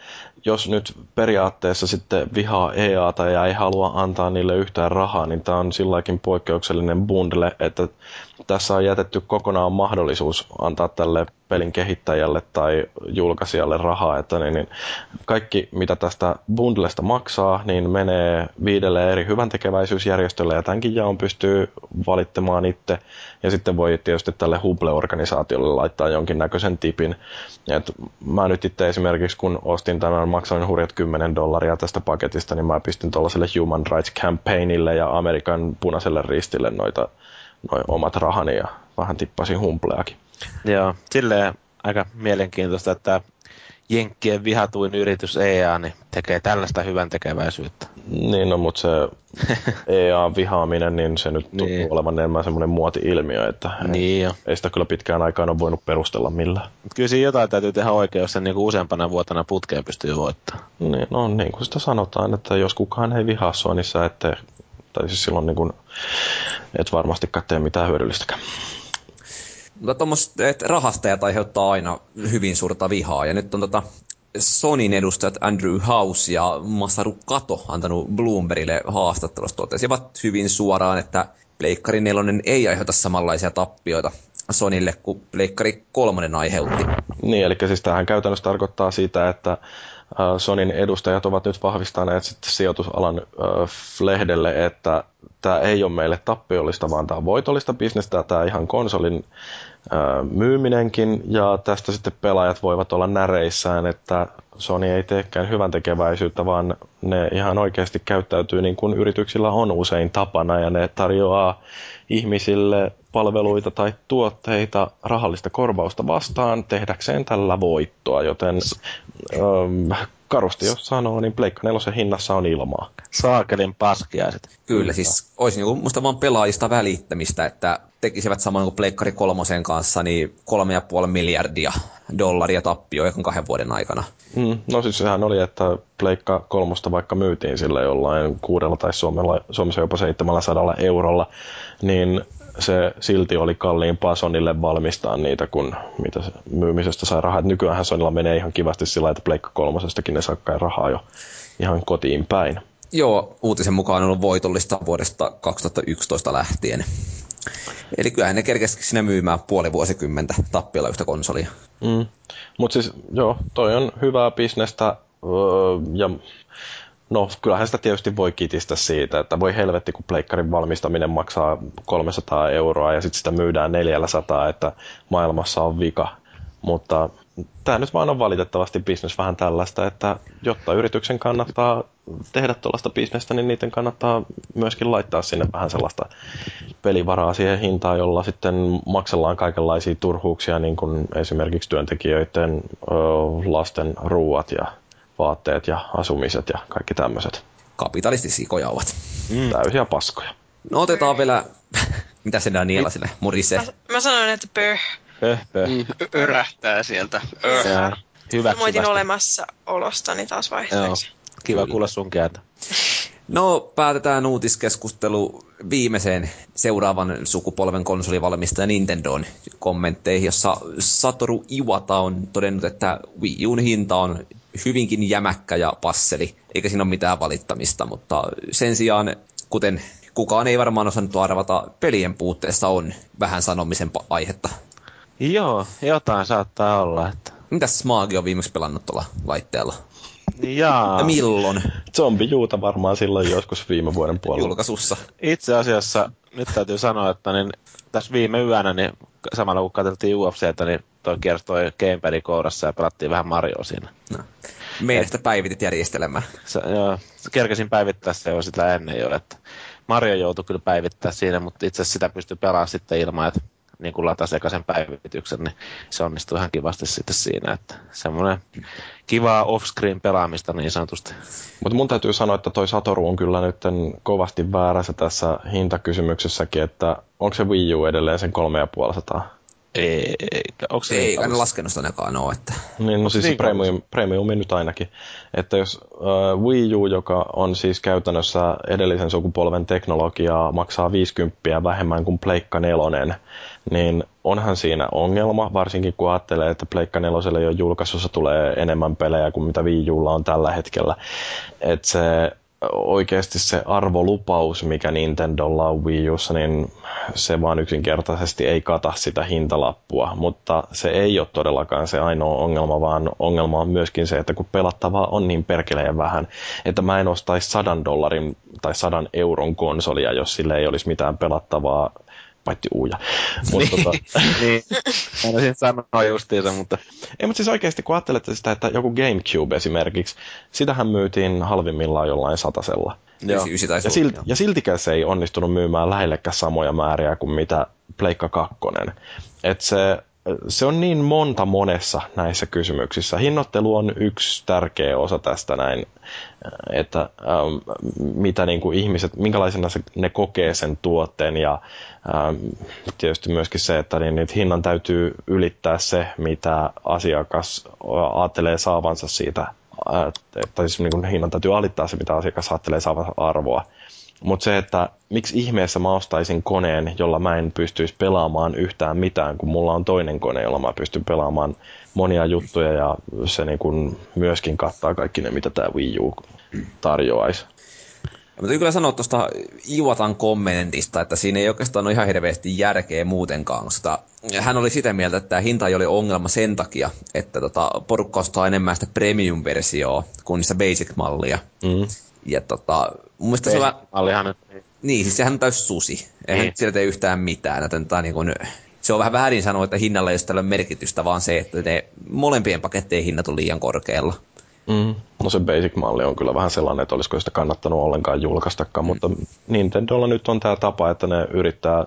S2: jos nyt periaatteessa sitten vihaa EAta ja ei halua antaa niille yhtään rahaa, niin tämä on silläkin poikkeuksellinen bundle, että tässä on jätetty kokonaan mahdollisuus antaa tälle pelin kehittäjälle tai julkaisijalle rahaa, että niin, niin kaikki mitä tästä bundlesta maksaa, niin menee viidelle eri hyväntekeväisyysjärjestölle ja tämänkin jaon pystyy valittamaan itse ja sitten voi tietysti tälle Huble-organisaatiolle laittaa jonkinnäköisen tipin. Et mä nyt itse esimerkiksi kun ostin tämän, maksoin hurjat 10 dollaria tästä paketista, niin mä pistin tuollaiselle Human Rights Campaignille ja Amerikan punaiselle ristille noita noi omat rahani ja vähän tippasin humpleakin.
S4: Joo, silleen aika mielenkiintoista, että Jenkkien vihatuin yritys EA niin tekee tällaista hyvän tekeväisyyttä.
S2: Niin, no, mutta se EA-vihaaminen, niin se nyt tuntuu
S4: Niin.
S2: olevan enemmän semmoinen muoti-ilmiö, että
S4: Niin jo.
S2: ei sitä kyllä pitkään aikaan ole voinut perustella millään.
S4: Mut kyllä siinä jotain täytyy tehdä oikein, jos sen niinku useampana vuotena putkeen pystyy voittamaan.
S2: Niin, no niin kuin sitä sanotaan, että jos kukaan ei vihaa sua, niin sä ette, tai siis silloin niin kuin, et varmastikaan tee mitään hyödyllistäkään.
S1: Mutta tuommoiset rahastajat aiheuttaa aina hyvin suurta vihaa. Ja nyt on tota Sonin edustajat Andrew House ja Masaru Kato antanut Bloombergille haastattelussa totesivat hyvin suoraan, että Pleikkari 4 ei aiheuta samanlaisia tappioita Sonille kuin Pleikkari 3 aiheutti.
S2: Niin, eli siis tämähän käytännössä tarkoittaa sitä, että äh, Sonin edustajat ovat nyt vahvistaneet sitten sijoitusalan äh, lehdelle, että tämä ei ole meille tappiollista, vaan tämä on voitollista bisnestä, tämä ihan konsolin myyminenkin, ja tästä sitten pelaajat voivat olla näreissään, että Sony ei teekään hyvän tekeväisyyttä, vaan ne ihan oikeasti käyttäytyy niin kuin yrityksillä on usein tapana, ja ne tarjoaa ihmisille palveluita tai tuotteita rahallista korvausta vastaan tehdäkseen tällä voittoa, joten ähm, karusti jos sanoo, niin Pleikka 4 hinnassa on ilmaa.
S4: Saakelin paskiaiset.
S1: Kyllä, siis olisi niinku musta vaan pelaajista välittämistä, että tekisivät samoin kuin Pleikkari kolmosen kanssa, niin kolme ja puoli miljardia dollaria tappio ekan kahden vuoden aikana.
S2: Mm, no siis sehän oli, että Pleikka kolmosta vaikka myytiin sillä jollain kuudella tai Suomella, Suomessa jopa 700 eurolla, niin se silti oli kalliimpaa Sonille valmistaa niitä, kun mitä se myymisestä sai rahaa. Et nykyään Sonilla menee ihan kivasti sillä, että Pleikka kolmosestakin ne saa kai rahaa jo ihan kotiin päin.
S1: Joo, uutisen mukaan on ollut voitollista vuodesta 2011 lähtien. Eli kyllähän ne kerkesikin sinne myymään puoli vuosikymmentä tappiolla yhtä konsolia.
S2: Mm. Mutta siis joo, toi on hyvää bisnestä öö, ja no kyllähän sitä tietysti voi kitistä siitä, että voi helvetti kun pleikkarin valmistaminen maksaa 300 euroa ja sitten sitä myydään 400, että maailmassa on vika. Mutta tämä nyt vaan on valitettavasti bisnes vähän tällaista, että jotta yrityksen kannattaa tehdä tuollaista bisnestä, niin niiden kannattaa myöskin laittaa sinne vähän sellaista pelivaraa siihen hintaan, jolla sitten maksellaan kaikenlaisia turhuuksia, niin kuin esimerkiksi työntekijöiden lasten ruuat ja vaatteet ja asumiset ja kaikki tämmöiset.
S1: Kapitalistisikoja ovat.
S2: Mm. Täysiä paskoja.
S1: No otetaan vielä, mitä se Daniela sille murisee.
S3: Mä, mä sanoin, että pöh.
S4: Pöh, pöh.
S5: Niin, ö- örähtää sieltä. Öh.
S4: Ja Hyvä.
S3: Moitin olemassa olostani taas vaihteeksi.
S4: Kiva kuulla sun kieltä.
S1: No, päätetään uutiskeskustelu viimeiseen seuraavan sukupolven konsolivalmistaja Nintendon kommentteihin, jossa Satoru Iwata on todennut, että Wii Un hinta on hyvinkin jämäkkä ja passeli, eikä siinä ole mitään valittamista, mutta sen sijaan, kuten kukaan ei varmaan osannut arvata, pelien puutteessa on vähän sanomisen aihetta.
S4: Joo, jotain saattaa olla. Että...
S1: Mitäs Smaagi on viimeksi pelannut tuolla laitteella?
S4: Jaa.
S1: Ja milloin
S2: Zombijuuta varmaan silloin joskus viime vuoden puolella.
S1: julkaisussa?
S4: Itse asiassa nyt täytyy sanoa, että niin tässä viime yönä niin samalla kun katsottiin UFCtä, niin toi kiersi toi Gamepadin kourassa ja pelattiin vähän Mario siinä. No.
S1: Meidän päivitit järjestelmään.
S4: Se, joo, kerkesin päivittää se jo sitä ennen jo, että Mario joutui kyllä päivittää siinä, mutta itse asiassa sitä pystyy pelaamaan sitten ilman, että niin kuin latasi sen päivityksen, niin se onnistui ihan kivasti sitten siinä, että semmoinen kivaa off-screen pelaamista niin sanotusti.
S2: Mutta mun täytyy sanoa, että toi Satoru on kyllä nyt kovasti väärässä tässä hintakysymyksessäkin, että onko se Wii U edelleen sen 3500?
S4: Ei,
S1: onko se ei aina laskenut sitä ainakaan ole. Että...
S2: Niin, no siis niin premium, premium nyt ainakin. Että jos uh, Wii U, joka on siis käytännössä edellisen sukupolven teknologiaa, maksaa 50 vähemmän kuin Pleikka 4, niin onhan siinä ongelma, varsinkin kun ajattelee, että Pleikka 4 jo julkaisussa tulee enemmän pelejä kuin mitä Wii Ulla on tällä hetkellä. Että se oikeasti se arvolupaus, mikä Nintendolla on Wii Ussa, niin se vaan yksinkertaisesti ei kata sitä hintalappua, mutta se ei ole todellakaan se ainoa ongelma, vaan ongelma on myöskin se, että kun pelattavaa on niin perkeleen vähän, että mä en ostaisi sadan dollarin tai sadan euron konsolia, jos sille ei olisi mitään pelattavaa paitsi uja.
S4: Mutta tota... niin, en sanoa justiinsa, mutta...
S2: Ei, mutta siis oikeasti kun ajattelette sitä, että joku Gamecube esimerkiksi, sitähän myytiin halvimmillaan jollain satasella.
S1: Joo.
S2: Ja, silti, ja siltikään se ei onnistunut myymään lähellekään samoja määriä kuin mitä Pleikka 2. Et se se on niin monta monessa näissä kysymyksissä. Hinnoittelu on yksi tärkeä osa tästä näin, että ähm, mitä niin kuin ihmiset, minkälaisena se, ne kokee sen tuotteen ja ähm, tietysti myöskin se, että niin, niin hinnan täytyy ylittää se, mitä asiakas ajattelee saavansa siitä, äh, tai siis niin kuin hinnan täytyy alittaa se, mitä asiakas ajattelee saavansa arvoa. Mutta se, että miksi ihmeessä mä ostaisin koneen, jolla mä en pystyisi pelaamaan yhtään mitään, kun mulla on toinen kone, jolla mä pystyn pelaamaan monia juttuja ja se niin kun myöskin kattaa kaikki ne, mitä tämä Wii U tarjoaisi.
S1: Mä täytyy kyllä sanoa tuosta Iwatan kommentista, että siinä ei oikeastaan ole ihan hirveästi järkeä muutenkaan, koska hän oli sitä mieltä, että tämä hinta ei ole ongelma sen takia, että tota, porukka ostaa enemmän sitä premium-versioa kuin sitä basic-mallia. Mm. Ja tota, mun mielestä se on... Niin, siis sehän on täys susi. Eihän niin. sillä tee yhtään mitään. Että, tota, niin kun, se on vähän väärin sanoa, että hinnalla ei ole tällä merkitystä, vaan se, että ne molempien pakettien hinnat on liian korkealla.
S2: Mm. No se basic-malli on kyllä vähän sellainen, että olisiko sitä kannattanut ollenkaan julkaistakaan, mm. mutta Nintendolla nyt on tämä tapa, että ne yrittää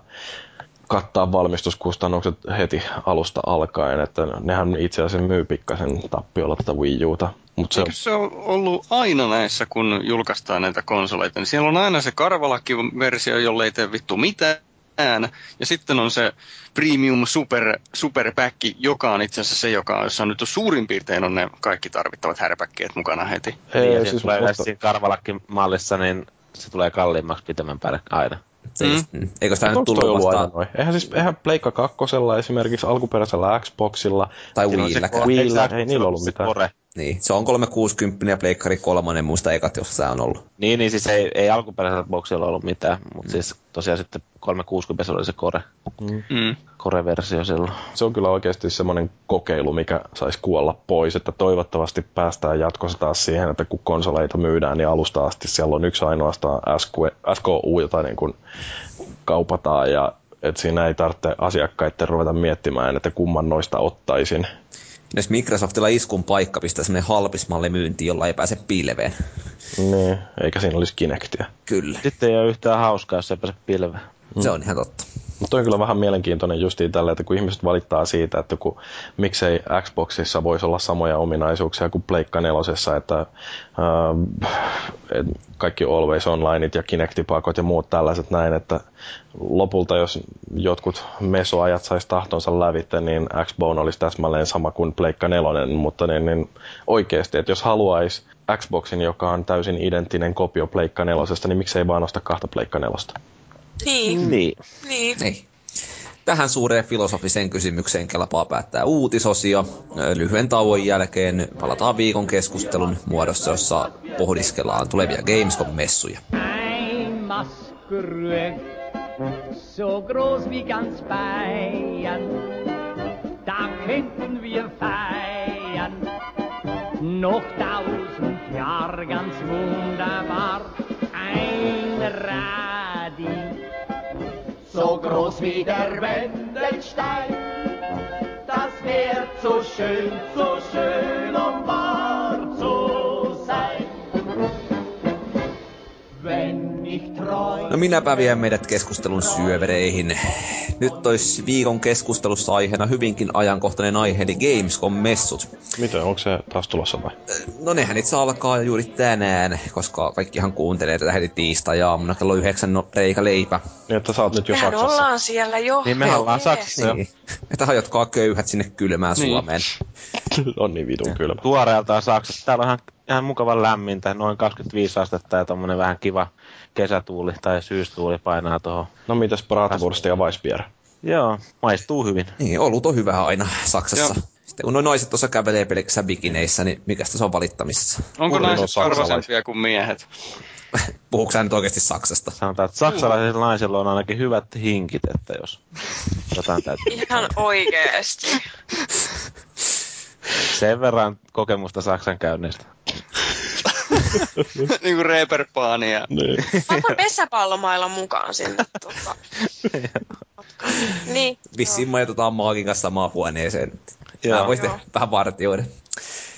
S2: kattaa valmistuskustannukset heti alusta alkaen, että nehän itse asiassa myy pikkasen tappiolla tätä Wii Uta.
S5: Mut se... Eikö se on ollut aina näissä, kun julkaistaan näitä konsoleita, niin siellä on aina se karvalakki-versio, jolle ei tee vittu mitään, ja sitten on se premium super, super pack, joka on itse asiassa se, joka jossa on nyt suurin piirtein on ne kaikki tarvittavat härpäkkeet mukana heti.
S4: Ei, niin, ja siis tulee mutta... siinä karvalakki-mallissa, niin se tulee kalliimmaksi pitemmän päälle aina.
S1: Mm. mm. Eikö sitä nyt tullut vasta...
S2: Noin? Eihän siis, eihän Pleikka kakkosella esimerkiksi alkuperäisellä Xboxilla.
S1: Tai Wiillä.
S2: Wiillä, ei niillä ollut mitään. Kore.
S1: Niin, se on 360 ja Pleikkari kolmonen, muista ekat, jos se on ollut.
S4: Niin, niin siis ei, ei alkuperäisellä boxilla ollut mitään, mutta mm. siis tosiaan sitten 360 oli se Core, mm. mm. Core-versio silloin.
S2: Se on kyllä oikeasti semmoinen kokeilu, mikä saisi kuolla pois, että toivottavasti päästään jatkossa taas siihen, että kun konsoleita myydään, niin alusta asti siellä on yksi ainoastaan SKU, jota niin kuin kaupataan ja että siinä ei tarvitse asiakkaiden ruveta miettimään, että kumman noista ottaisin.
S1: Jos Microsoftilla iskun paikka pistää semmoinen halpismalli myynti, jolla ei pääse pilveen.
S2: Niin, eikä siinä olisi Kinectia.
S1: Kyllä.
S4: Sitten ei ole yhtään hauskaa, jos ei pääse pilveen.
S1: Mm. Se on ihan totta.
S2: Mutta on kyllä vähän mielenkiintoinen justiin tällä, että kun ihmiset valittaa siitä, että kun, miksei Xboxissa voisi olla samoja ominaisuuksia kuin Pleikka nelosessa, että äh, et kaikki Always Onlineit ja Kinectipakot ja muut tällaiset näin, että lopulta jos jotkut mesoajat saisi tahtonsa lävitte, niin Xbone olisi täsmälleen sama kuin Pleikka nelonen, mutta niin, niin oikeasti, että jos haluaisi Xboxin, joka on täysin identtinen kopio Pleikka nelosesta, niin miksei vaan osta kahta Pleikka nelosta?
S3: Niin.
S1: Niin.
S3: niin.
S1: niin. Tähän suureen filosofiseen kysymykseen kelpaa päättää uutisosio. Lyhyen tauon jälkeen palataan viikon keskustelun muodossa, jossa pohdiskellaan tulevia Gamescom-messuja. So groß wie ganz Bayern, da könnten wir feiern. Noch tausend Jahre ganz wunderbar, ein Rad so groß wie der Wendelstein.
S6: Das wird so schön, so schön und wahr.
S1: No minäpä vien meidät keskustelun syövereihin. Nyt olisi viikon keskustelussa aiheena hyvinkin ajankohtainen aihe, eli Gamescom-messut.
S2: Miten, onko se taas tulossa vai?
S1: No nehän itse alkaa juuri tänään, koska kaikkihan kuuntelee tätä heti tiistai-aamuna kello yhdeksän no, reikä leipä.
S2: Niin, että sä oot nyt jo
S3: Mehän
S2: Saksassa.
S3: ollaan siellä jo.
S4: Niin me ollaan. Saksassa.
S1: Niin. Että hajotkaa köyhät sinne kylmään
S5: Niin.
S1: Suomeen.
S2: on niin vitun kylmä.
S4: Tuoreeltaan Saksassa. Täällä on ihan, ihan mukavan lämmintä, noin 25 astetta ja tommonen vähän kiva kesätuuli tai syystuuli painaa tuohon.
S2: No mitäs Bratwurst ja Weissbier?
S4: Joo, maistuu hyvin.
S1: Niin, olut on hyvä aina Saksassa.
S5: Joo.
S1: Sitten kun nuo naiset tuossa kävelee pelkästään bikineissä, niin mikä se on valittamisessa?
S5: Onko
S2: Kuulin, on
S5: naiset karvasempia kuin miehet?
S1: Puhuuko sä nyt oikeasti Saksasta?
S4: Sanotaan, että saksalaisilla naisilla on ainakin hyvät hinkit, että jos jotain täytyy.
S3: Ihan oikeesti.
S4: Sen verran kokemusta Saksan käynneistä.
S5: niin kuin Reeperpaania.
S2: Niin.
S3: Mä otan pesäpallomailla mukaan sinne. Tota. niin.
S1: Vissiin majoitutaan Maakin kanssa samaan huoneeseen.
S4: Joo.
S1: Mä voisin vähän vartioida.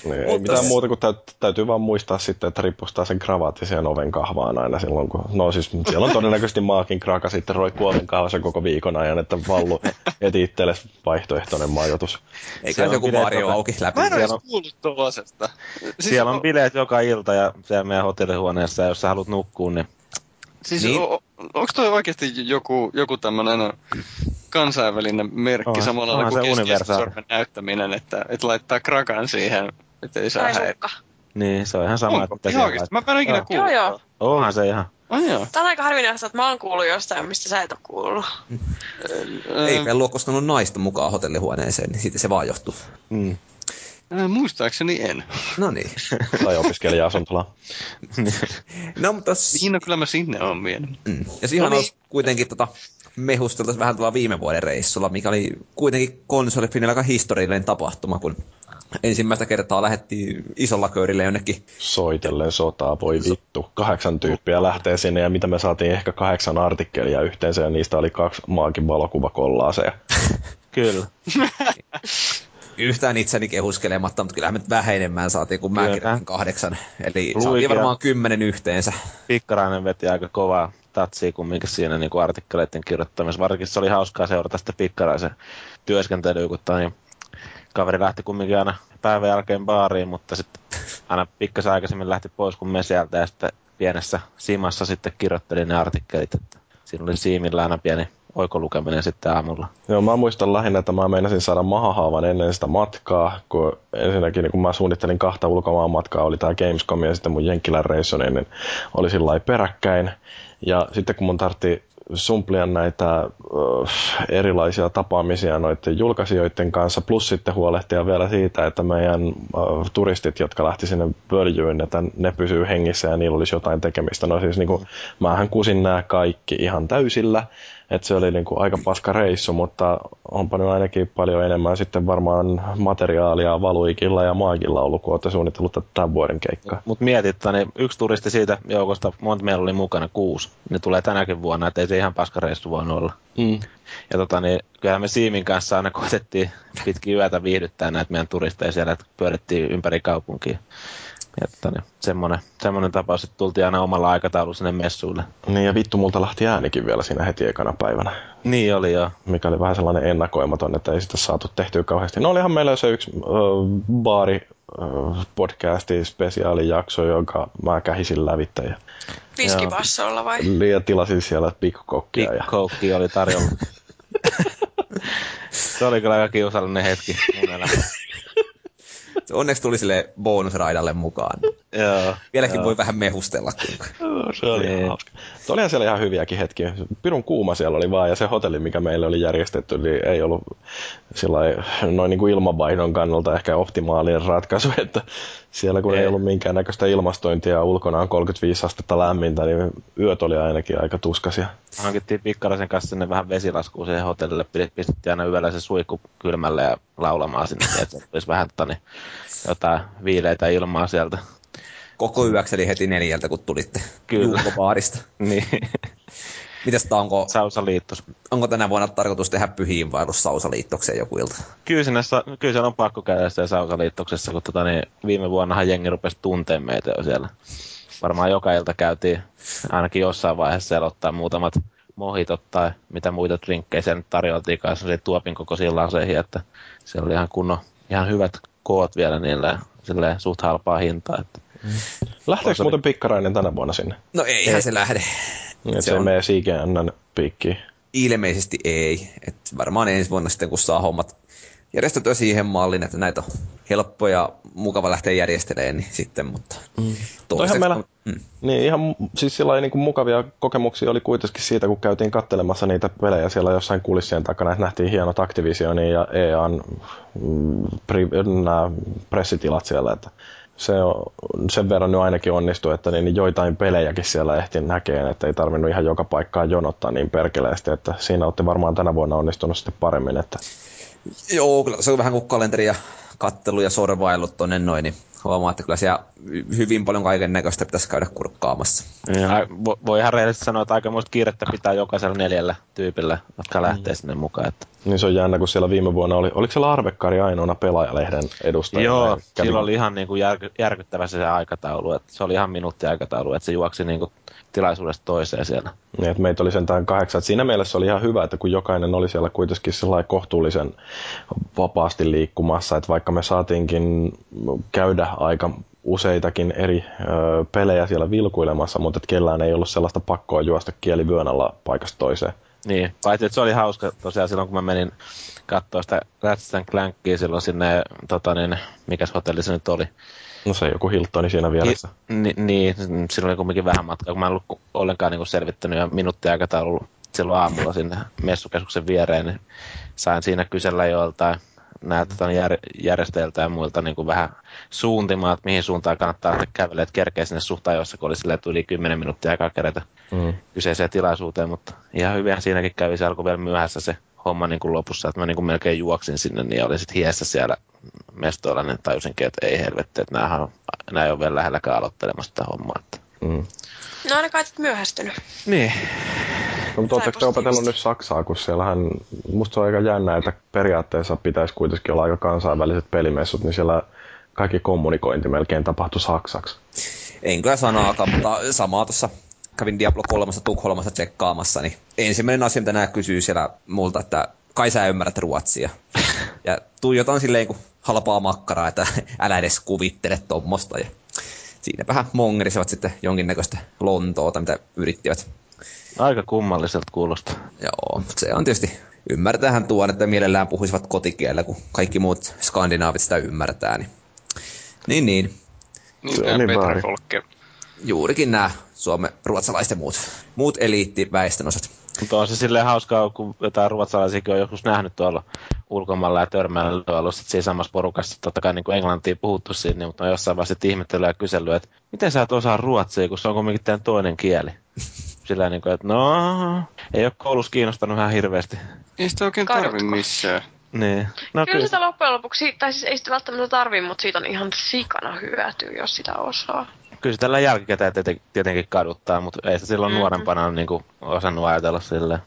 S2: Niin, ei
S1: Mutta
S2: mitään
S1: s-
S2: muuta kuin täyt, täytyy vaan muistaa sitten, että ripustaa sen kravaatti siihen oven kahvaan aina silloin, kun... No siis siellä on todennäköisesti maakin kraka sitten roikkuu oven kahvassa koko viikon ajan, että vallu eti itsellesi vaihtoehtoinen majoitus.
S1: Eikä
S4: Siellä on
S1: joku Mario auki läpi.
S5: Mä en
S4: Siellä
S5: olisi
S4: on-
S5: kuullut tuollaisesta. Siis
S4: Siellä on bileet joka ilta ja siellä meidän hotellihuoneessa, ja jos sä haluat nukkua, niin
S5: Siis
S1: Niin.
S5: niin. onko toi oikeasti joku, joku tämmöinen kansainvälinen merkki
S4: On,
S5: samalla lailla kuin keskisormen näyttäminen, että, että laittaa krakan siihen, että ei saa
S3: Tai
S5: häiritä.
S3: sukka.
S4: Niin, se on ihan sama,
S5: Onko?
S4: että
S5: Ihan
S4: siellä
S5: oikeasti? Mä en ole ikinä
S4: Joo.
S5: kuullut.
S3: Joo, joo.
S4: Onhan se ihan.
S5: Ai joo.
S3: Tää on aika harvinaista, että mä oon kuullut jostain, mistä sä et oo kuullut.
S1: Ei meillä ole koskaan naista mukaan hotellihuoneeseen, niin siitä se vaan johtuu.
S4: Mm.
S5: Äh, muistaakseni en.
S1: No niin.
S2: Tai opiskelija-asuntola.
S1: No mutta... s-
S5: Niin, no kyllä mä sinne oon vienyt.
S1: Mm. Ja siihen
S5: No niin.
S1: olisi kuitenkin tota, mehusteltaisiin vähän tuolla viime vuoden reissulla, mikä oli kuitenkin konsolifinin aika historiallinen tapahtuma, kun ensimmäistä kertaa lähdettiin isolla köydillä jonnekin.
S2: Soitellen sotaa, voi vittu. Kahdeksan tyyppiä lähtee sinne ja mitä me saatiin ehkä kahdeksan artikkelia yhteensä ja niistä oli kaksi maakin valokuvakollaaseja.
S4: Kyllä.
S1: Yhtään itseni kehuskelematta, mutta kyllähän me vähän enemmän saatiin kuin mä kirjoitin kahdeksan. Eli
S4: Luikia.
S1: saatiin varmaan kymmenen yhteensä.
S4: Pikkarainen veti aika kovaa tatsia kumminkin siinä niin kuin artikkeleiden kirjoittamisessa. Varsinkin se oli hauskaa seurata sitä Pikkaraisen työskentelyä, kun niin kaveri lähti kumminkin aina päivän jälkeen baariin, mutta sitten aina pikkasen aikaisemmin lähti pois kuin me sieltä ja sitten pienessä simassa sitten kirjoitteli ne artikkelit. Että siinä oli siimillä aina pieni oikolukeminen sitten aamulla.
S2: Joo, mä muistan lähinnä, että mä meinasin saada mahahaavan ennen sitä matkaa, kun ensinnäkin niin kun mä suunnittelin kahta ulkomaan matkaa, oli tää Gamescom ja sitten mun Jenkkilän reissu, niin niin oli sillä peräkkäin. Ja sitten kun mun tartti sumplia näitä ö, erilaisia tapaamisia noiden julkaisijoiden kanssa, plus sitten huolehtia vielä siitä, että meidän ö, turistit, jotka lähti sinne pöljyyn, että ne pysyy hengissä ja niillä olisi jotain tekemistä. No siis niin kuin, mähän kusin nämä kaikki ihan täysillä, että se oli niin kuin aika paska reissu, mutta onpa nyt ainakin paljon enemmän sitten varmaan materiaalia valuikilla ja maagilla ollut, kun olette suunnitellut tätä tämän vuoden keikkaa.
S4: Mutta mietit, että niin yksi turisti siitä joukosta, monta meillä oli mukana, kuusi. Ne tulee tänäkin vuonna, että ei se ihan paskareissu voinut olla.
S2: Mm.
S4: Ja tota, niin, kyllähän me Siimin kanssa aina koetettiin pitkin yötä viihdyttää näitä meidän turisteja siellä, että pyörittiin ympäri kaupunkia. Että niin, semmoinen, semmoinen tapaus, että tultiin aina omalla aikataululla sinne messuille.
S2: Niin ja vittu multa lähti äänikin vielä siinä heti ekana päivänä,
S4: Niin oli joo.
S2: mikä oli vähän sellainen ennakoimaton, että ei sitä saatu tehtyä kauheasti. No olihan meillä se yksi äh, baari äh, podcasti spesiaalijakso, jonka mä kähisin lävittä ja
S3: Viskipassolla vai?
S2: liian tilasin siellä pikkukokkia.
S4: Big
S2: Ja...
S4: Oli tarjolla. se oli kyllä aika kiusallinen hetki mun elämässä.
S1: Se onneksi tuli sille bonusraidalle mukaan.
S4: Joo.
S1: Vieläkin
S4: joo.
S1: voi vähän mehustella. kuinka.
S2: Se oli
S4: Niin.
S2: ihan hauska. Mutta olihan siellä ihan hyviäkin hetkiä. Pirun kuuma siellä oli vaan, ja se hotelli, mikä meille oli järjestetty, niin ei ollut sillä noin niin kuin ilmanvaihdon kannalta ehkä optimaalinen ratkaisu, että siellä kun ei,
S4: Ei.
S2: ollut minkäännäköistä ilmastointia ja ulkona on 35 astetta lämmintä, niin yöt oli ainakin aika tuskasia.
S4: Hankittiin pikkaraisen kanssa sinne vähän vesilaskuun siihen hotellille. Pi- Pistettiin aina yöllä se suikku kylmälle ja laulamaan sinne, niin että olisi vähän tani, jotain viileitä ilmaa sieltä.
S1: Koko yöksi eli heti neljältä, kun tulitte
S4: Kyllä. Niin.
S1: Mites tää onko,
S4: Sausa liittos.
S1: onko tänä vuonna tarkoitus tehdä pyhiinvaellus Sausaliittokseen joku ilta?
S4: Kyllä, sinne, sa- kyllä siellä on pakko käydä siellä Sausa-liittoksessa, kun tota, niin, viime vuonnahan jengi rupesi tuntea meitä jo siellä. Varmaan joka ilta käytiin ainakin jossain vaiheessa siellä ottaa muutamat mohitot tai mitä muita drinkkejä nyt tarjoltiin kanssa tuopin kokoisiin laseihin, että siellä oli ihan kunnon, ihan hyvät koot vielä niillä ja silleen suht halpaa hintaa. Että.
S2: Lähteekö
S4: Osa-
S2: muuten Pikkarainen tänä vuonna sinne?
S1: No eihän
S4: Ei.
S1: se lähde.
S2: Että
S1: Se
S2: se,
S1: on-
S2: menee CGNn piikkiin.
S1: Ilmeisesti ei. Et varmaan ensi vuonna sitten, kun saa hommat järjestettyä siihen malliin, että näitä on helppo ja mukava lähteä järjestelemään, niin sitten, mutta mm.
S2: Toihan meillä,
S1: mm.
S2: niin ihan siis sillä niin kuin mukavia kokemuksia oli kuitenkin siitä, kun käytiin kattelemassa niitä pelejä siellä jossain kulissien takana, että nähtiin hienot Activisionin ja EAN mm, pri, nämä pressitilat siellä, että se on, sen verran nyt ainakin onnistui, että niin joitain pelejäkin siellä ehti näkeen, että ei tarvinnut ihan joka paikkaan jonottaa niin perkeleesti, että siinä olette varmaan tänä vuonna onnistunut sitten paremmin, että
S1: Joo, kyllä se on vähän kuin kalenteri ja kattelu ja sorvailut tonne noin, niin huomaa, että kyllä siellä hyvin paljon kaiken näköistä pitäisi käydä kurkkaamassa.
S4: Ja, vo- voi ihan rehellisesti sanoa, että aikamoista kiirettä pitää jokaisella neljällä tyypillä, jotka lähtee sinne mukaan. Että.
S2: niin se on jännä, kun siellä viime vuonna oli, oliko siellä Arvekkari ainoana pelaajalehden edustaja?
S4: Joo,
S2: Kävi-
S4: sillä oli ihan niin kuin järky, järkyttävä se, se aikataulu. Että se oli ihan minuutti aikataulu, että se juoksi niin kuin tilaisuudesta toiseen siellä.
S2: Niin, että meitä oli sentään kahdeksan. Et siinä mielessä oli ihan hyvä, että kun jokainen oli siellä kuitenkin sellainen kohtuullisen vapaasti liikkumassa, että vaikka me saatiinkin käydä aika useitakin eri ö, pelejä siellä vilkuilemassa, mutta että kellään ei ollut sellaista pakkoa juosta kieli vyön alla paikasta toiseen.
S4: Niin, paitsi että se oli hauska tosiaan silloin, kun mä menin katsoa sitä Ratchet Clankia silloin sinne, tota niin, mikäs hotelli se nyt oli.
S2: No se joku Hiltoni siinä vieressä.
S4: Ni, niin, silloin oli kumminkin vähän matkaa, kun mä en ollut ollenkaan niin selvittänyt ja minuutti aikataulu silloin aamulla sinne messukeskuksen viereen, niin sain siinä kysellä joiltain näiltä tota, jär, järjestäjiltä ja muilta niin kuin vähän suuntimaan, että mihin suuntaan kannattaa lähteä kävelemään, että kerkeä sinne suht ajoissa, kun oli että yli 10 minuuttia aikaa kerätä
S2: Mm.
S4: kyseiseen tilaisuuteen, mutta ihan hyvin siinäkin kävi, se alkoi vielä myöhässä se homma niin kuin lopussa, että mä niin kuin melkein juoksin sinne, niin olin sitten hiessä siellä mestoilla, niin tajusinkin, että ei helvetti, että näähän nää ei ole vielä lähelläkään aloittelemassa tätä hommaa. Että.
S2: Mm.
S3: No ainakaan et myöhästynyt.
S4: Niin.
S2: No, mutta oletteko te opetellut nyt Saksaa, kun siellähän, musta se on aika jännä, että periaatteessa pitäisi kuitenkin olla aika kansainväliset pelimessut, niin siellä kaikki kommunikointi melkein tapahtui saksaksi.
S1: En kyllä sanaakaan, mutta samaa tuossa kävin Diablo 3 Tukholmassa tsekkaamassa, niin ensimmäinen asia, mitä nämä kysyy siellä multa, että kai sä ymmärrät ruotsia. Ja tuijotan silleen kuin halpaa makkaraa, että älä edes kuvittele tommosta. Ja siinä vähän mongerisivat sitten jonkinnäköistä Lontoota, mitä yrittivät.
S4: Aika kummalliselta kuulostaa.
S1: Joo, mutta se on tietysti, ymmärtäähän tuon, että mielellään puhuisivat kotikielellä, kun kaikki muut skandinaavit sitä ymmärtää. Niin, niin, niin.
S5: Niin,
S2: Se on niin
S5: Petra. Folke.
S1: juurikin nämä Suomen ruotsalaiset ja muut, muut eliittiväestön osat.
S4: Mutta on se silleen hauskaa, kun jotain ruotsalaisiakin on joskus nähnyt tuolla ulkomailla ja törmäillä ollut sit siinä samassa porukassa. Totta kai niin kuin englantia puhuttu siinä, niin, mutta on jossain vaiheessa sitten ihmetellyt ja kysellyt, että miten sä et osaa ruotsia, kun se on kuitenkin teidän toinen kieli. Sillä niin kuin, että no, ei ole koulussa kiinnostanut ihan hirveästi.
S5: Ei sitä oikein tarvi missään.
S4: Niin. No
S3: Kyllä sitä loppujen lopuksi, tai siis ei sitä välttämättä tarvii, mutta siitä on ihan sikana hyötyä, jos sitä osaa.
S4: Kyllä se tällä jälkikäteen tieten- tietenkin kaduttaa, mutta ei se silloin
S3: Mhm.
S4: nuorempana niin kuin osannut ajatella silleen.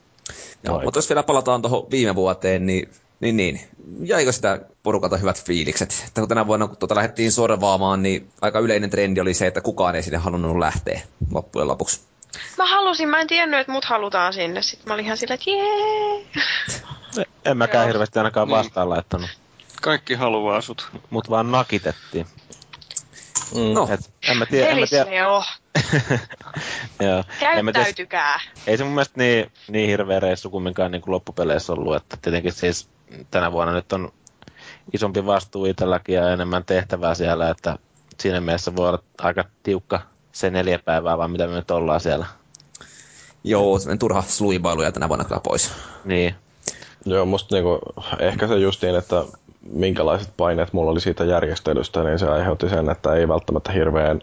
S1: Joo, mutta jos vielä palataan tuohon viime vuoteen, niin, niin, niin jäikö sitä porukalta hyvät fiilikset? Että kun tänä vuonna, kun tuota lähdettiin sorvaamaan, niin aika yleinen trendi oli se, että kukaan ei sinne halunnut lähteä loppujen lopuksi.
S3: Mä halusin, mä en tiennyt, että mut halutaan sinne. Sitten mä olin ihan silleen, että jee.
S4: En mäkään
S3: Joo.
S4: hirveästi ainakaan
S5: Niin.
S4: vastaan laittanut,
S5: Kaikki haluaa sut.
S4: mutta vaan nakitettiin.
S2: Mm.
S1: No,
S4: Et, en mä tiedä, en mä tiedä. Joo. En mä tiedä,
S3: käyttäytykää.
S4: ei se mun mielestä niin, niin hirveä reissu kumminkaan niin kuin loppupeleissä ollut, että tietenkin siis tänä vuonna nyt on isompi vastuu itselläkin ja enemmän tehtävää siellä, että siinä mielessä voi olla aika tiukka se neljä päivää, vaan mitä me nyt ollaan siellä.
S1: joo, semmoinen turha sluibailu ja tänä vuonna kyllä pois.
S4: Niin,
S2: Joo, musta niinku, ehkä se justiin, että minkälaiset paineet mulla oli siitä järjestelystä, niin se aiheutti sen, että ei välttämättä hirveän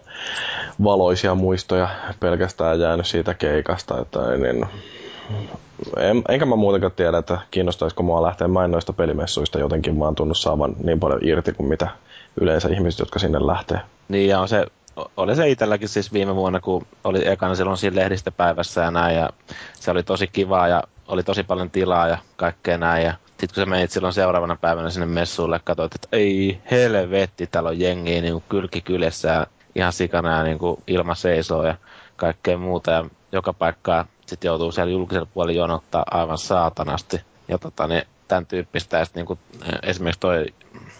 S2: valoisia muistoja pelkästään jäänyt siitä keikasta. Että, niin, en, enkä mä muutenkaan tiedä, että kiinnostaisiko mua lähteä. Mä en noista pelimessuista jotenkin vaan tunnu saavan niin paljon irti kuin mitä yleensä ihmiset, jotka sinne lähtee.
S4: niin ja on se oli se itselläkin siis viime vuonna, kun oli ekana silloin siinä lehdistöpäivässä ja näin, ja se oli tosi kivaa ja oli tosi paljon tilaa ja kaikkea näin, ja sitten kun sä menit silloin seuraavana päivänä sinne messuille, katsoit, että ei helvetti, täällä on jengiä niin kuin kylki ja ihan sikana niin kuin ilma seisoo ja kaikkea muuta, ja joka paikkaa sitten joutuu siellä julkisella puolella jonottaa aivan saatanasti. Ja tota, niin, tämän tyyppistä. Ja sit, niin kuin, esimerkiksi toi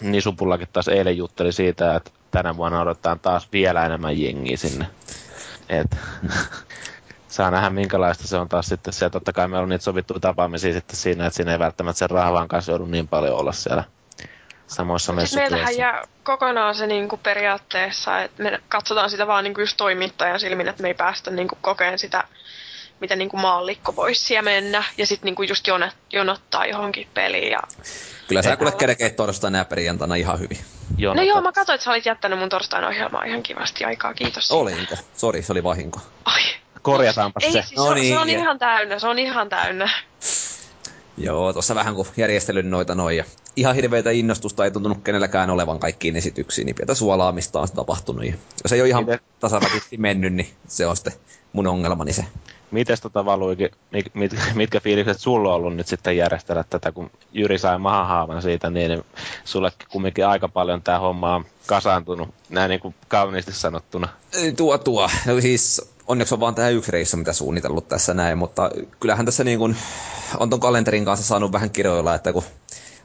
S4: Nisupullakin taas eilen jutteli siitä, että tänä vuonna odotetaan taas vielä enemmän jengiä sinne. Et, saa nähdä minkälaista se on taas sitten se. Totta kai meillä on niitä sovittuja tapaamisia sitten siinä, että siinä ei välttämättä sen rahvan kanssa joudu niin paljon olla siellä samoissa
S3: Siis meillähän jää kokonaan se niinku periaatteessa, että me katsotaan sitä vaan niinku just toimittajan silmin, että me ei päästä niinku kokeen sitä, mitä niinku maallikko voisi siellä mennä. Ja sitten niinku just jonot, jonottaa johonkin peliin. Ja...
S1: Kyllä sä
S3: Ei
S1: kuule kerkeet torstaina ja perjantaina ihan hyvin.
S4: Joo,
S3: No joo, mä katsoin, että sä olit jättänyt mun torstain ohjelmaa ihan kivasti aikaa. Kiitos. siitä.
S1: Olinko? Sori, se oli vahinko.
S3: Ai.
S4: Korjataanpa
S3: Ei,
S4: se.
S3: siis
S1: No
S3: se, on-
S1: niin,
S3: se on ihan täynnä, se on ihan täynnä.
S1: Joo, tuossa vähän kun järjestelyn noita noin. Ja ihan hirveitä innostusta ei tuntunut kenelläkään olevan kaikkiin esityksiin, niin pientä suolaamista on tapahtunut. Ja jos ei ole ihan tasaväkisesti mennyt, niin se on sitten mun ongelmani se.
S4: Mites tota valuikin, mit, mit, mitkä fiilikset sulla on ollut nyt sitten järjestellä tätä, kun Jyri sai mahahaavan siitä, niin, niin sullekin kumminkin aika paljon tämä homma on kasaantunut, näin niin kuin kauniisti sanottuna.
S1: Ei, Tuo, tuo. No siis onneksi on vaan tämä yksi reissu, mitä suunnitellut tässä näin, mutta kyllähän tässä niin kuin on ton kalenterin kanssa saanut vähän kirjoilla, että kun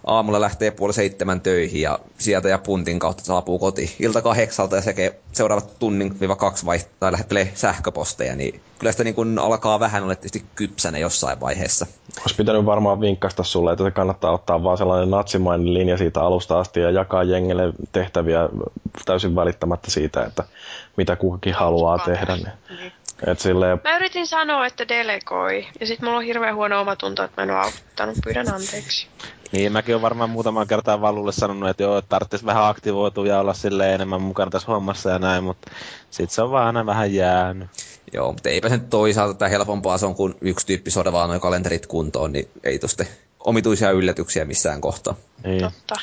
S1: aamulla lähtee puoli seitsemän töihin ja sieltä ja puntin kautta saapuu koti ilta kahdeksalta ja sekä seuraavat tunnin viiva kaksi vaihtaa lähettelee sähköposteja, niin kyllä sitä niin kuin alkaa vähän olla tietysti kypsänä jossain vaiheessa.
S2: Olisi pitänyt varmaan vinkkasta sulle, että kannattaa ottaa vaan sellainen natsimainen linja siitä alusta asti ja jakaa jengille tehtäviä täysin välittämättä siitä, että mitä kukakin haluaa
S3: kukaan
S2: tehdä. Niin.
S3: Niin.
S2: Et silleen,
S3: Mä yritin sanoa, että delegoi, ja sitten mulla on hirveän huono omatunto, että mä en ole auttanut. Pyydän anteeksi.
S4: Niin, mäkin olen varmaan muutaman kertaa Valulle sanonut, että joo, että tarvitsisi vähän aktivoitua ja olla sille enemmän mukana tässä hommassa ja näin, mutta sit se on vaan aina vähän jäänyt.
S1: Joo, mutta eipä se nyt toisaalta tämä helpompaa se on, kun yksi tyyppi soda vaan noin kalenterit kuntoon, niin ei tosta omituisia yllätyksiä missään kohtaa.
S4: Niin.
S3: Totta.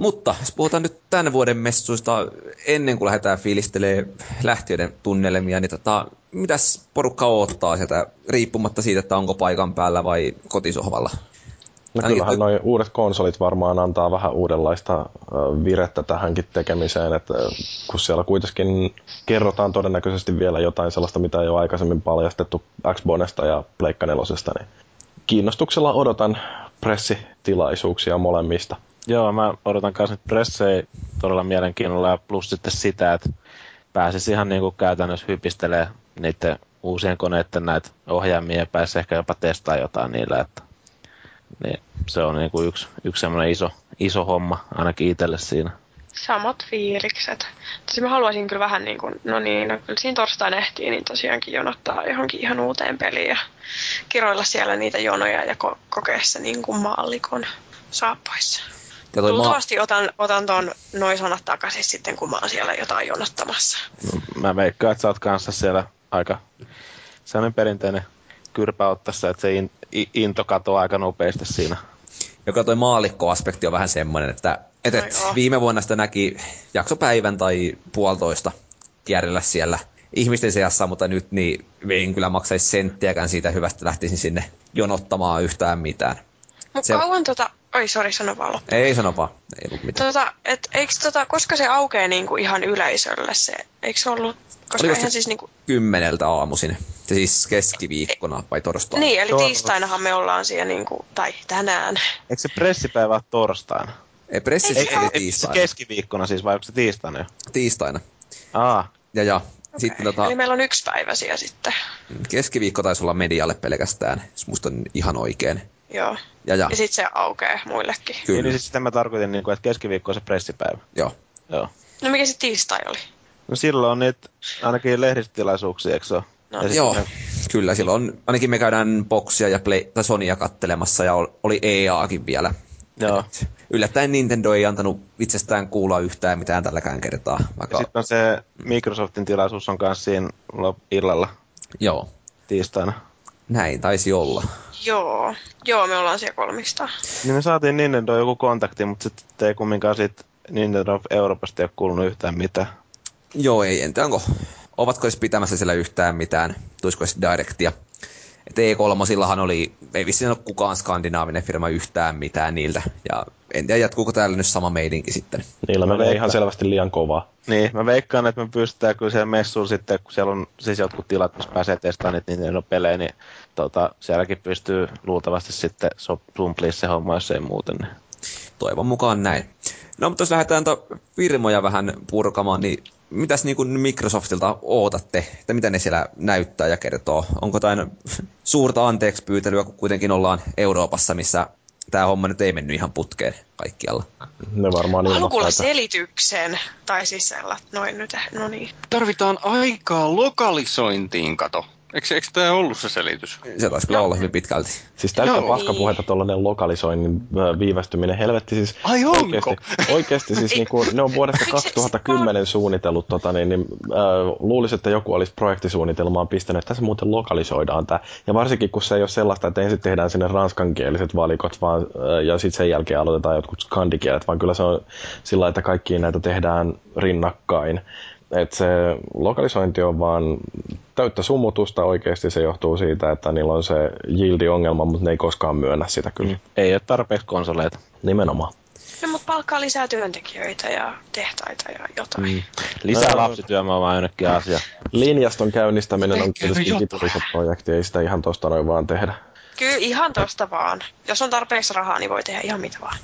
S1: Mutta jos puhutaan nyt tämän vuoden messuista, ennen kuin lähdetään fiilistelee lähtiöiden tunnelmia, niin tota, mitäs porukka odottaa sieltä, riippumatta siitä, että onko paikan päällä vai kotisohvalla?
S2: no kyllähän nuo uudet konsolit varmaan antaa vähän uudenlaista virettä tähänkin tekemiseen, että kun siellä kuitenkin kerrotaan todennäköisesti vielä jotain sellaista, mitä ei ole aikaisemmin paljastettu Xboxesta ja Pleikka niin kiinnostuksella odotan pressitilaisuuksia molemmista.
S4: Joo, mä odotan kanssa nyt pressejä todella mielenkiinnolla ja plus sitten sitä, että pääsis ihan niinku käytännössä hypistelee niiden uusien koneiden näitä ohjaimia ja pääsisi ehkä jopa testaa jotain niillä, että niin se on niinku yksi, yksi semmoinen iso, iso homma ainakin itselle siinä.
S3: Samat fiilikset. Tosi mä haluaisin kyllä vähän niin kuin, no niin, no kyllä siinä torstaina ehtii, niin tosiaankin jonottaa johonkin ihan uuteen peliin ja kiroilla siellä niitä jonoja ja ko- kokea se niin kuin maallikon saappaissa.
S1: Ja toi maa,
S3: Luultavasti otan, otan ton noin sanat takaisin sitten, kun mä oon siellä jotain jonottamassa.
S4: Mä veikkaan, että sä oot kanssa siellä aika sellainen perinteinen kyrpä ottaessa, että se in, into katoaa aika nopeasti siinä.
S1: joka toi maalikkoaspekti on vähän semmoinen, että et, et,
S3: No
S1: viime vuonna sitä näki jaksopäivän tai puolitoista kierrellä siellä ihmisten seassa, mutta nyt niin en kyllä maksaisi senttiäkään siitä hyvästä, lähtisin sinne jonottamaan yhtään mitään.
S3: Mutta
S1: Se-
S3: kauan tota... Oi, sori, sano vaan.
S1: Ei sano vaan, ei ollut mitään.
S3: Tota, et, eikö tota, koska se aukeaa niinku ihan yleisölle se, eikö se ollut, koska
S1: Oliko se-
S3: eihän siis niinku,
S1: Kymmeneltä aamuisin. Siis keskiviikkona vai torstaina?
S3: niin, eli
S4: Tor-
S3: tiistainahan me ollaan siellä niinku, tai tänään.
S4: Eikö se pressipäivä ole torstaina?
S1: Ei, pressi
S3: Ei,
S1: oli
S3: ei,
S4: Eikö se
S1: tiistaina.
S4: keskiviikkona siis vai onko se tiistaina jo?
S1: tiistaina.
S4: Aa,
S1: Ja, ja. Sitten
S3: Okei,
S1: tota,
S3: Eli meillä on yksi päivä siellä sitten.
S1: keskiviikko taisi olla medialle pelkästään, jos muistan ihan oikein.
S3: Joo.
S1: Ja, ja,
S3: Ja sitten se aukeaa muillekin.
S4: Kyllä. Niin siis sitä mä tarkoitin, niin kuin, että keskiviikko on se pressipäivä.
S1: joo.
S4: Joo.
S3: No mikä se tiistai oli?
S4: No silloin on niitä ainakin lehdistötilaisuuksia, eikö se ole?
S3: No,
S1: Joo,
S4: ne-
S1: kyllä silloin ainakin me käydään boksia ja play, tai Sonya kattelemassa ja ol- oli EAkin vielä.
S4: Joo.
S1: Et Yllättäen Nintendo ei antanut itsestään kuulla yhtään mitään tälläkään kertaa.
S4: Ja
S1: Vaikka,
S4: sitten on se Microsoftin tilaisuus on kanssa siinä illalla
S1: Joo,
S4: tiistaina.
S1: Näin taisi olla.
S3: Joo. Joo, me ollaan siellä kolmista.
S4: Niin me saatiin Nintendo joku kontakti, mutta sitten ei kumminkaan siitä Nintendo Euroopasta ei ole kuulunut yhtään mitään.
S1: Joo, ei, entä onko, ovatko edes pitämässä siellä yhtään mitään, tulisiko edes Directia. Et E3 oli, ei vissiin ole kukaan skandinaavinen firma yhtään mitään niiltä, ja en tiedä jatkuuko täällä nyt sama meidinkin sitten.
S2: Niillä menee ihan selvästi liian kovaa.
S4: Niin, mä veikkaan, että me pystytään kyllä siellä messuun sitten, kun siellä on siis jotkut tilat, missä pääsee testaamaan niitä Nintendo pelejä, niin tota, sielläkin pystyy luultavasti sitten sumpliin se homma, jos ei muuten. Niin.
S1: Toivon mukaan näin. No, mutta jos lähdetään to firmoja vähän purkamaan, niin mitäs niin kuin Microsoftilta ootatte, että mitä ne siellä näyttää ja kertoo? Onko jotain suurta anteeksi pyytelyä, kun kuitenkin ollaan Euroopassa, missä tämä homma nyt ei mennyt ihan putkeen kaikkialla?
S2: Ne varmaan
S3: Haluan kuulla
S2: että
S3: selityksen. Tai siis sellaista. Noin nyt. No niin.
S5: Tarvitaan aikaa lokalisointiin, kato. Eikö, eikö tämä ollut se selitys?
S1: Se taisi kyllä olla hyvin pitkälti.
S2: Siis täyttä
S5: Joo.
S2: paskapuhetta tuollainen lokalisoinnin viivästyminen. Helvetti siis
S5: Ai onko?
S2: oikeasti, oikeasti siis niinku, ne on vuodesta
S3: Eikö se-
S2: 2010 suunnitellut tota, niin, niin äh, luulisi, että joku olisi projektisuunnitelmaan pistänyt, että tässä muuten lokalisoidaan tämä. Ja varsinkin kun se ei ole sellaista, että ensin tehdään sinne ranskankieliset valikot vaan, äh, ja sitten sen jälkeen aloitetaan jotkut skandikielet, vaan kyllä se on sillä että kaikki näitä tehdään rinnakkain. Et se lokalisointi on vaan täyttä sumutusta oikeasti. Se johtuu siitä, että niillä on se yieldi-ongelma, mutta ne ei koskaan myönnä sitä kyllä. Mm.
S4: Ei ole tarpeeksi konsoleita.
S2: Nimenomaan.
S3: No, mutta palkkaa lisää työntekijöitä ja tehtaita ja jotain. Mm.
S4: Lisää
S2: Öö.
S4: lapsityömaa vaan jonnekin asia.
S2: Linjaston käynnistäminen on tietysti
S5: jotain.
S2: vitullisen projekti, ei sitä ihan tosta noin vaan tehdä.
S3: Kyllä ihan tosta vaan. Jos on tarpeeksi rahaa, niin voi tehdä ihan mitä vaan.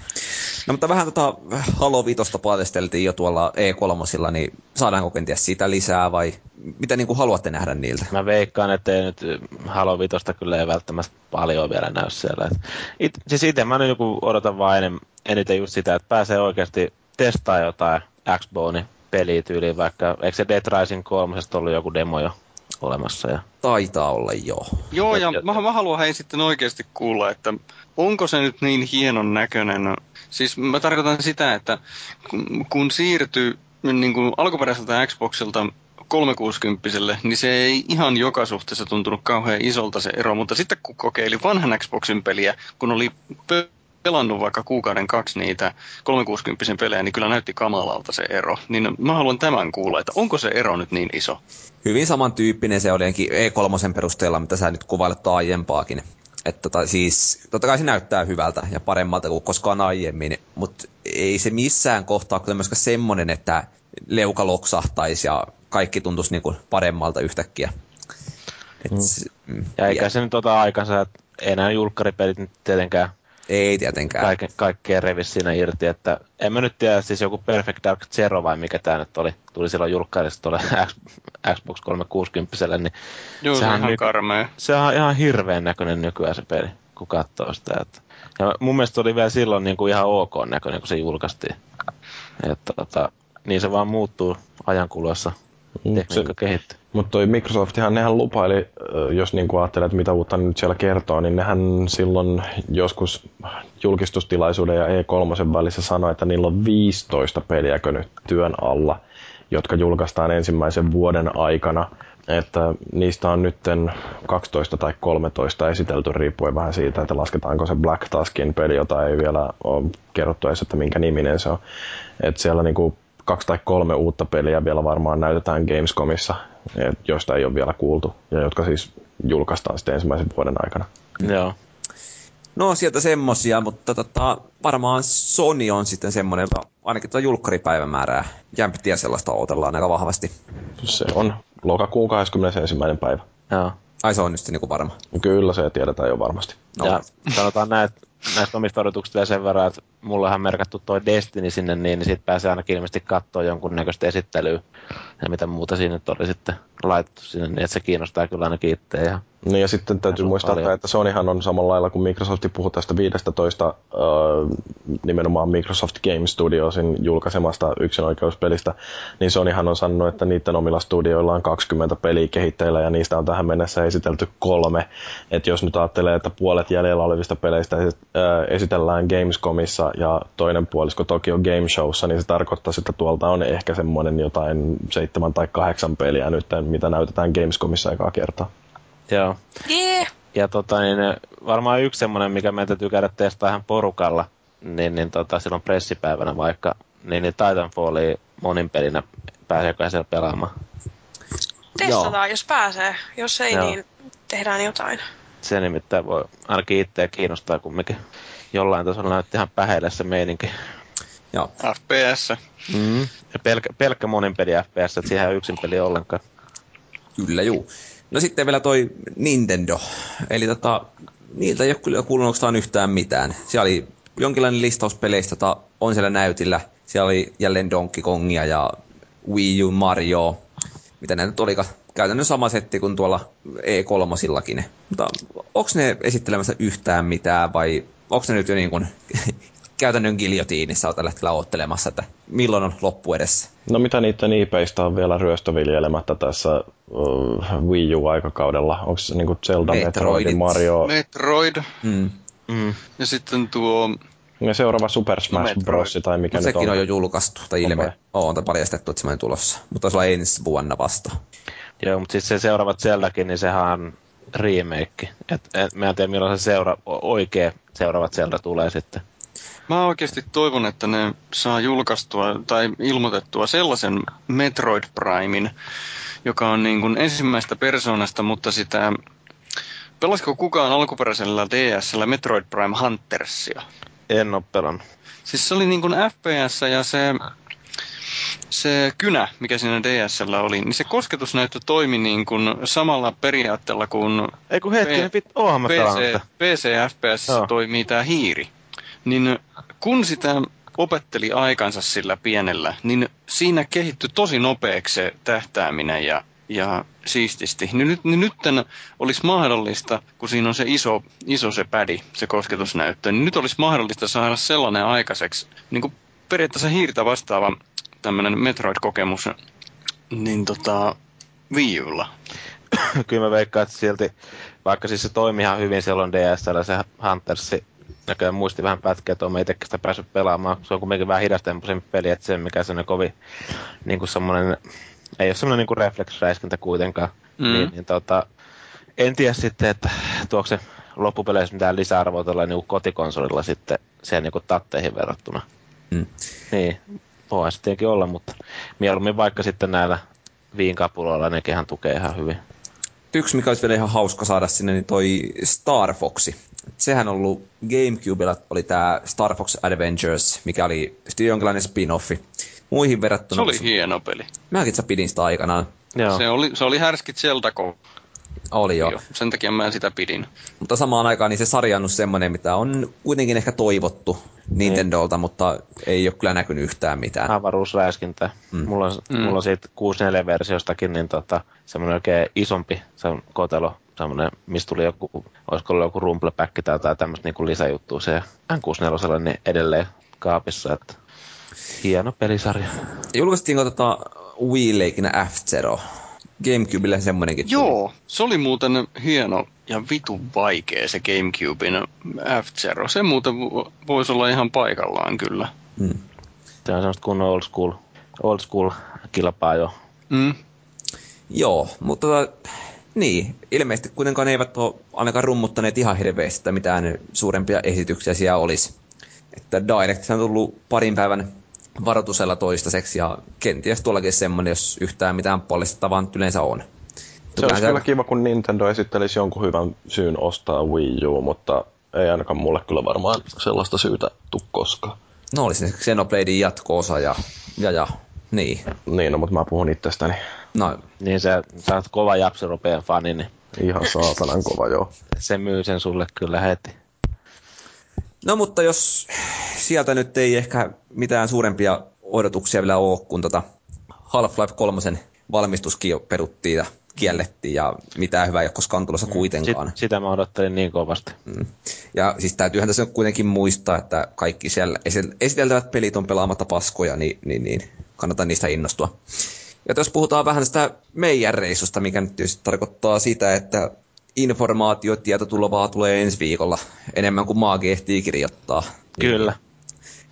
S1: No mutta vähän tota Halo Vitosta paatesteltiin jo tuolla E3, niin saadaanko kenties sitä lisää vai mitä niin kuin haluatte nähdä niiltä?
S4: Mä veikkaan, että ei nyt Halo Vitosta kyllä ei välttämättä paljon vielä näy siellä. Et it, siis itse mä nyt joku odotan vaan enem, eniten just sitä, että pääsee oikeasti testaa jotain Xboxin peliä tyyliin, vaikka eikö se Dead Rising 3 ollut joku demo jo olemassa. Ja,
S1: Taitaa olla joo.
S5: Joo, ja
S4: Ja-
S5: mä, mä haluan hei sitten oikeasti kuulla, että onko se nyt niin hienon näköinen. Siis mä tarkoitan sitä, että kun, kun siirtyy niin kuin alkuperäiseltä Xboxilta 360 niin se ei ihan joka suhteessa tuntunut kauhean isolta se ero, mutta sitten kun kokeili vanhan Xboxin peliä, kun oli pelannut vaikka kuukauden kaksi niitä 360 pelejä, niin kyllä näytti kamalalta se ero. Niin mä haluan tämän kuulla, että onko se ero nyt niin iso?
S1: Hyvin samantyyppinen se olikin E3 perusteella, mitä sä nyt kuvailet aiempaakin. Että tota, siis, totta kai se näyttää hyvältä ja paremmalta kuin koskaan aiemmin, mutta ei se missään kohtaa kyllä myöskään semmonen, että leuka loksahtaisi ja kaikki tuntuisi niin kuin paremmalta yhtäkkiä. Et, mm.
S4: ja eikä se nyt ota aikansa, että enää julkkaripelit nyt tietenkään
S1: Ei tietenkään.
S4: kaiken, kaikkea revi siinä irti, että en mä nyt tiedä, siis joku Perfect Dark Zero vai mikä tää nyt oli, tuli silloin julkkarissa tuolle X- Xbox 360 niin
S5: Joo, se on
S4: Sehän
S5: ihan
S4: nyt-
S5: karmea.
S4: se on ihan hirveän näköinen nykyään se peli, kun katsoo sitä. Että. Ja mun mielestä oli vielä silloin niin kuin ihan ok näköinen, kun se julkaistiin. Että, tota, niin se vaan muuttuu ajan kuluessa.
S2: Mm,
S4: Tekniikka kehittyy.
S2: Mutta toi Microsoftihan, nehän lupaili, jos ajattelee, että mitä uutta nyt siellä kertoo, niin nehän silloin joskus julkistustilaisuuden ja E3 välissä sanoi, että niillä on 15 peliäkö nyt työn alla, jotka julkaistaan ensimmäisen vuoden aikana. Että niistä on nyt 12 tai 13 esitelty riippuen vähän siitä, että lasketaanko se Black Tuskin peli, jota ei vielä ole kerrottu edes, että minkä niminen se on. Että siellä niinku kaksi tai kolme uutta peliä vielä varmaan näytetään Gamescomissa, et- joista ei ole vielä kuultu, ja jotka siis julkaistaan sitten ensimmäisen vuoden aikana.
S4: Joo.
S1: No sieltä semmosia, mutta tota, varmaan Sony on sitten semmoinen, ainakin tuota julkkaripäivämäärää jämptiä sellaista odotellaan aika vahvasti.
S2: Se on lokakuun 21. päivä.
S4: Joo.
S1: Ai se on nyt niin kuin varma.
S2: Kyllä se tiedetään jo varmasti.
S1: No.
S4: Ja sanotaan näin, että näistä omista odotuksista sen verran, että mullahan merkattu toi Destiny sinne niin, niin siitä pääsee ainakin ilmeisesti katsoa jonkunnäköistä esittelyä ja mitä muuta siinä nyt oli sitten laitettu sinne, niin että se kiinnostaa kyllä ainakin itse. Ja,
S2: Niin ja sitten täytyy
S4: on
S2: muistaa,
S4: paljon.
S2: että Sonyhan on samalla lailla kuin Microsoft puhuu tästä 15 äh, nimenomaan Microsoft Game Studiosin julkaisemasta yksinoikeuspelistä, niin Sonyhan on sanonut, että niiden omilla studioilla on 20 peliä kehitteillä ja niistä on tähän mennessä esitelty kolme. Et jos nyt ajattelee, että puolet jäljellä olevista peleistä esitellään Gamescomissa ja toinen puolisko Tokyo Game Showssa, niin se tarkoittaa, että tuolta on ehkä semmoinen jotain seitsemän tai kahdeksan peliä nyt, mitä näytetään Gamescomissa ekaa kertaa.
S4: joo.
S3: Jee!
S4: Ja tota, niin, varmaan yksi semmoinen, mikä meidän täytyy käydä testaa ihan porukalla, niin, niin tota, silloin pressipäivänä vaikka, niin, niin Titanfallia monin pelinä pääseekö siellä pelaamaan.
S3: Testataan, jos pääsee. Jos ei,
S4: Joo.
S3: niin tehdään jotain.
S4: Se nimittäin voi ainakin itseä kiinnostaa kumminkin. Jollain tasolla näytti ihan päheille se meininki.
S1: Joo.
S5: FPS.
S1: Mm.
S4: Ja pelkkä, pelkkä monin peli FPS, että siihen ei yksin peli ollenkaan.
S1: Kyllä, juu. No sitten vielä toi Nintendo. Eli tota, niiltä ei ole kyllä kuulunut oikeastaan yhtään mitään. Siellä oli jonkinlainen listaus peleistä, jota on siellä näytillä. Siellä oli jälleen Donkey Kongia ja Wii U Mario. Mitä näitä nyt olikaan? Käytännön sama setti kuin tuolla E3-sillakin. Mutta onko ne esittelemässä yhtään mitään vai onko ne nyt jo niin kuin käytännön giljotiinissa tällä hetkellä oottelemassa, että milloin on loppu edessä?
S2: No mitä niiden IPistä on vielä ryöstöviljelemättä tässä uh, Wii U-aikakaudella? Onko se niinku Zelda, Metroid. Mario
S5: Metroid.
S1: Mm.
S4: Mm.
S5: Ja sitten tuo...
S2: ja seuraava Super Smash
S5: Metroid.
S2: Bros. tai mikä
S1: Mutta
S2: nyt
S1: sekin
S2: on?
S1: on jo julkaistu, tai
S2: On
S1: ilme
S2: vai?
S1: on, tai paljastettu, että semmoinen tulossa. Mutta se on ensi vuonna vasta.
S4: Joo, mutta sitten se seuraavat Zeldakin, niin sehän on remake. Et, et, mä en tiedä milloin se seura, oikea seuraavat Zelda tulee sitten.
S5: Mä oikeasti toivon, että ne saa julkaistua tai ilmoitettua sellaisen Metroid Primein, joka on niin kuin ensimmäistä persoonasta, mutta sitä... Pelasiko kukaan alkuperäisellä DSllä Metroid Prime Huntersia?
S4: En oo pelannut.
S5: Siis se oli niin kuin FPS ja se, se kynä, mikä siinä DSllä oli, niin se kosketusnäyttö toimi niin kuin samalla periaatteella kuin
S4: Ei kun hetkinen,
S5: P-
S4: vit, oohan mä
S5: PC. PC FPS
S4: Joo.
S5: toimii tämä hiiri. Niin kun sitä opetteli aikansa sillä pienellä, niin siinä kehittyi tosi nopeaksi se tähtääminen ja, ja siististi. Niin nyt, niin nyt olisi mahdollista, kun siinä on se iso, iso se pädi, se kosketusnäyttö, niin nyt olisi mahdollista saada sellainen aikaiseksi, niin kuin periaatteessa hiirtä vastaava tämmöinen Metroid-kokemus, niin tota, Wii Ulla.
S4: Kyllä mä veikkaan, että silti, vaikka siis se toimii ihan hyvin silloin DSL, se Huntersi näköjään muisti vähän pätkiä, että on itsekin sitä päässyt pelaamaan. Se on kuitenkin vähän hidastempoisempi peli, että se mikä se on kovin niin kuin semmoinen, ei ole semmoinen niin kuin reflex-räiskintä kuitenkaan.
S5: Mm.
S4: Niin, niin tota, en tiedä sitten, että tuoko se loppupeleissä mitään lisäarvoa tuolla niin kotikonsolilla sitten siihen niin kuin tatteihin verrattuna.
S1: Mm.
S4: Niin, voihan se tietenkin olla, mutta mieluummin vaikka sitten näillä viinkapuloilla nekinhän tukee ihan hyvin.
S1: Yksi, mikä olisi vielä ihan hauska saada sinne, niin toi Star Foxi. Sehän on ollut Gamecubella oli tämä Star Fox Adventures, mikä oli sitten jonkinlainen spin-offi. Muihin verrattuna...
S5: Se oli hieno peli.
S1: Mäkin itse pidin sitä aikanaan.
S4: Joo.
S5: Se oli, se oli härskit zelda
S1: Oli jo.
S5: Joo. Sen takia mä sitä pidin.
S1: Mutta samaan aikaan niin se sarja on semmoinen, mitä on kuitenkin ehkä toivottu Nintendolta, mutta ei ole kyllä näkynyt yhtään mitään.
S4: avaruusräiskintä.
S1: Mm.
S4: Mm. Mulla, on,
S5: Mm.
S4: mm. mulla on siitä 64-versiostakin niin tota, semmoinen oikein isompi se on kotelo, semmoinen, mistä tuli joku, olisiko ollut joku rumplepäkki tai jotain tämmöistä niin lisäjuttua se N64 niin edelleen kaapissa, että hieno pelisarja.
S1: Julkaistiinko tota Wii-leikinä F-Zero? Gamecubelle semmoinenkin tuli.
S5: Joo, se oli muuten hieno ja vitu vaikea se Gamecubein F-Zero. Se muuten vo- voisi olla ihan paikallaan kyllä.
S1: Mm.
S4: Se on semmoista kunnon old school, old school kilpaa jo.
S5: Mm.
S1: Joo, mutta tota, niin, ilmeisesti kuitenkaan ne eivät ole ainakaan rummuttaneet ihan hirveästi, että mitään suurempia esityksiä siellä olisi. Että Direct on tullut parin päivän varoitusella toistaiseksi ja kenties tuollakin semmoinen, jos yhtään mitään paljastettavaa nyt yleensä on.
S2: Se olisi kyllä kiva, kun Nintendo esittelisi jonkun hyvän syyn ostaa Wii U, mutta ei ainakaan mulle kyllä varmaan sellaista syytä tuu koskaan.
S1: No olisi se Xenobladein jatko-osa ja, ja, ja niin.
S2: Niin, no, mutta mä puhun itsestäni.
S1: No,
S4: Niin sä, sä oot kova Japsiropeen fani, niin
S2: Ihan saatanan kova, joo.
S4: se myy sen sulle kyllä heti.
S1: No mutta jos sieltä nyt ei ehkä mitään suurempia odotuksia vielä ole, kun tota Half-Life 3 valmistuskin peruttiin ja kiellettiin ja mitään hyvää ei ole koskaan tulossa kuitenkaan.
S4: Sit, sitä mä odottelin niin kovasti.
S1: Mm. Ja siis täytyyhän tässä kuitenkin muistaa, että kaikki siellä esi- esiteltävät pelit on pelaamatta paskoja, niin, niin, niin kannattaa niistä innostua. Ja jos puhutaan vähän tästä meidän reissusta, mikä nyt tietysti tarkoittaa sitä, että informaatiotieto tulevaa tulee ensi viikolla enemmän kuin maagi ehtii kirjoittaa.
S4: Kyllä.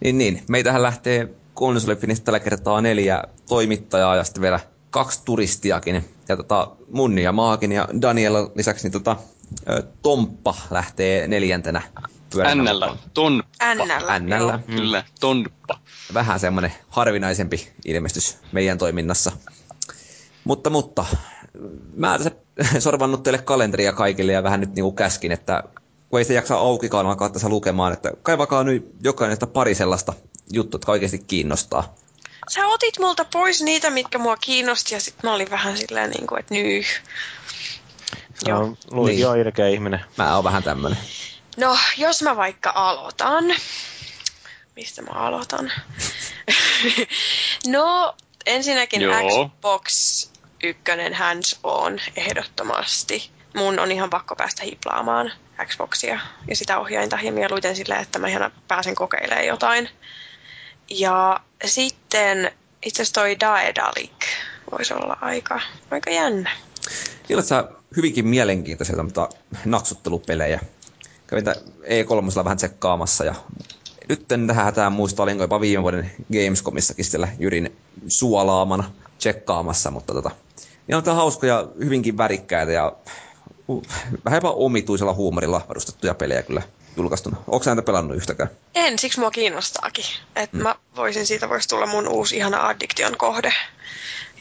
S1: Niin, niin. Meitähän lähtee konsolifinistä tällä kertaa neljä toimittajaa ja sitten vielä kaksi turistiakin. Ja tota, mun ja Maakin ja Daniel lisäksi niin tota, Tomppa lähtee neljäntenä.
S5: Ännällä. Ton
S3: Ännällä,
S1: Ännällä. Mm.
S5: Kyllä, Tondpa.
S1: Vähän semmoinen harvinaisempi ilmestys meidän toiminnassa. Mutta, mutta, mä tässä sorvannut teille kalenteria kaikille ja vähän nyt niinku käskin, että kun ei sitä jaksa aukikaan alkaa tässä lukemaan, että kaivakaa nyt jokainen sitä pari sellaista juttua, jotka oikeasti kiinnostaa.
S3: Sä otit multa pois niitä, mitkä mua kiinnosti ja sit mä olin vähän silleen niin kuin, että nyy. Joo.
S4: No, Luigi
S1: Niin.
S4: on ilkeä ihminen.
S1: Mä oon vähän tämmönen.
S3: No, jos mä vaikka aloitan. Mistä mä aloitan? no, ensinnäkin
S5: Joo.
S3: Xbox ykkönen hands on ehdottomasti. Mun on ihan pakko päästä hiplaamaan Xboxia ja sitä ohjainta ja mieluiten silleen, että mä ihan pääsen kokeilemaan jotain. Ja sitten itse asiassa toi Daedalic voisi olla aika, aika jännä.
S1: Ilta hyvinkin mielenkiintoisia mutta naksuttelupelejä. Kävin tää E3 vähän tsekkaamassa ja nyt tähän hätään muista, olinko jopa viime vuoden Gamescomissakin siellä Jyrin suolaamana tsekkaamassa, mutta tota, ne on tää hauskoja, hyvinkin värikkäitä ja uh, vähän jopa omituisella huumorilla varustettuja pelejä kyllä julkaistuna. Onko näitä pelannut yhtäkään?
S3: En, siksi mua kiinnostaakin. Että mä voisin, siitä voisi tulla mun uusi ihana addiktion kohde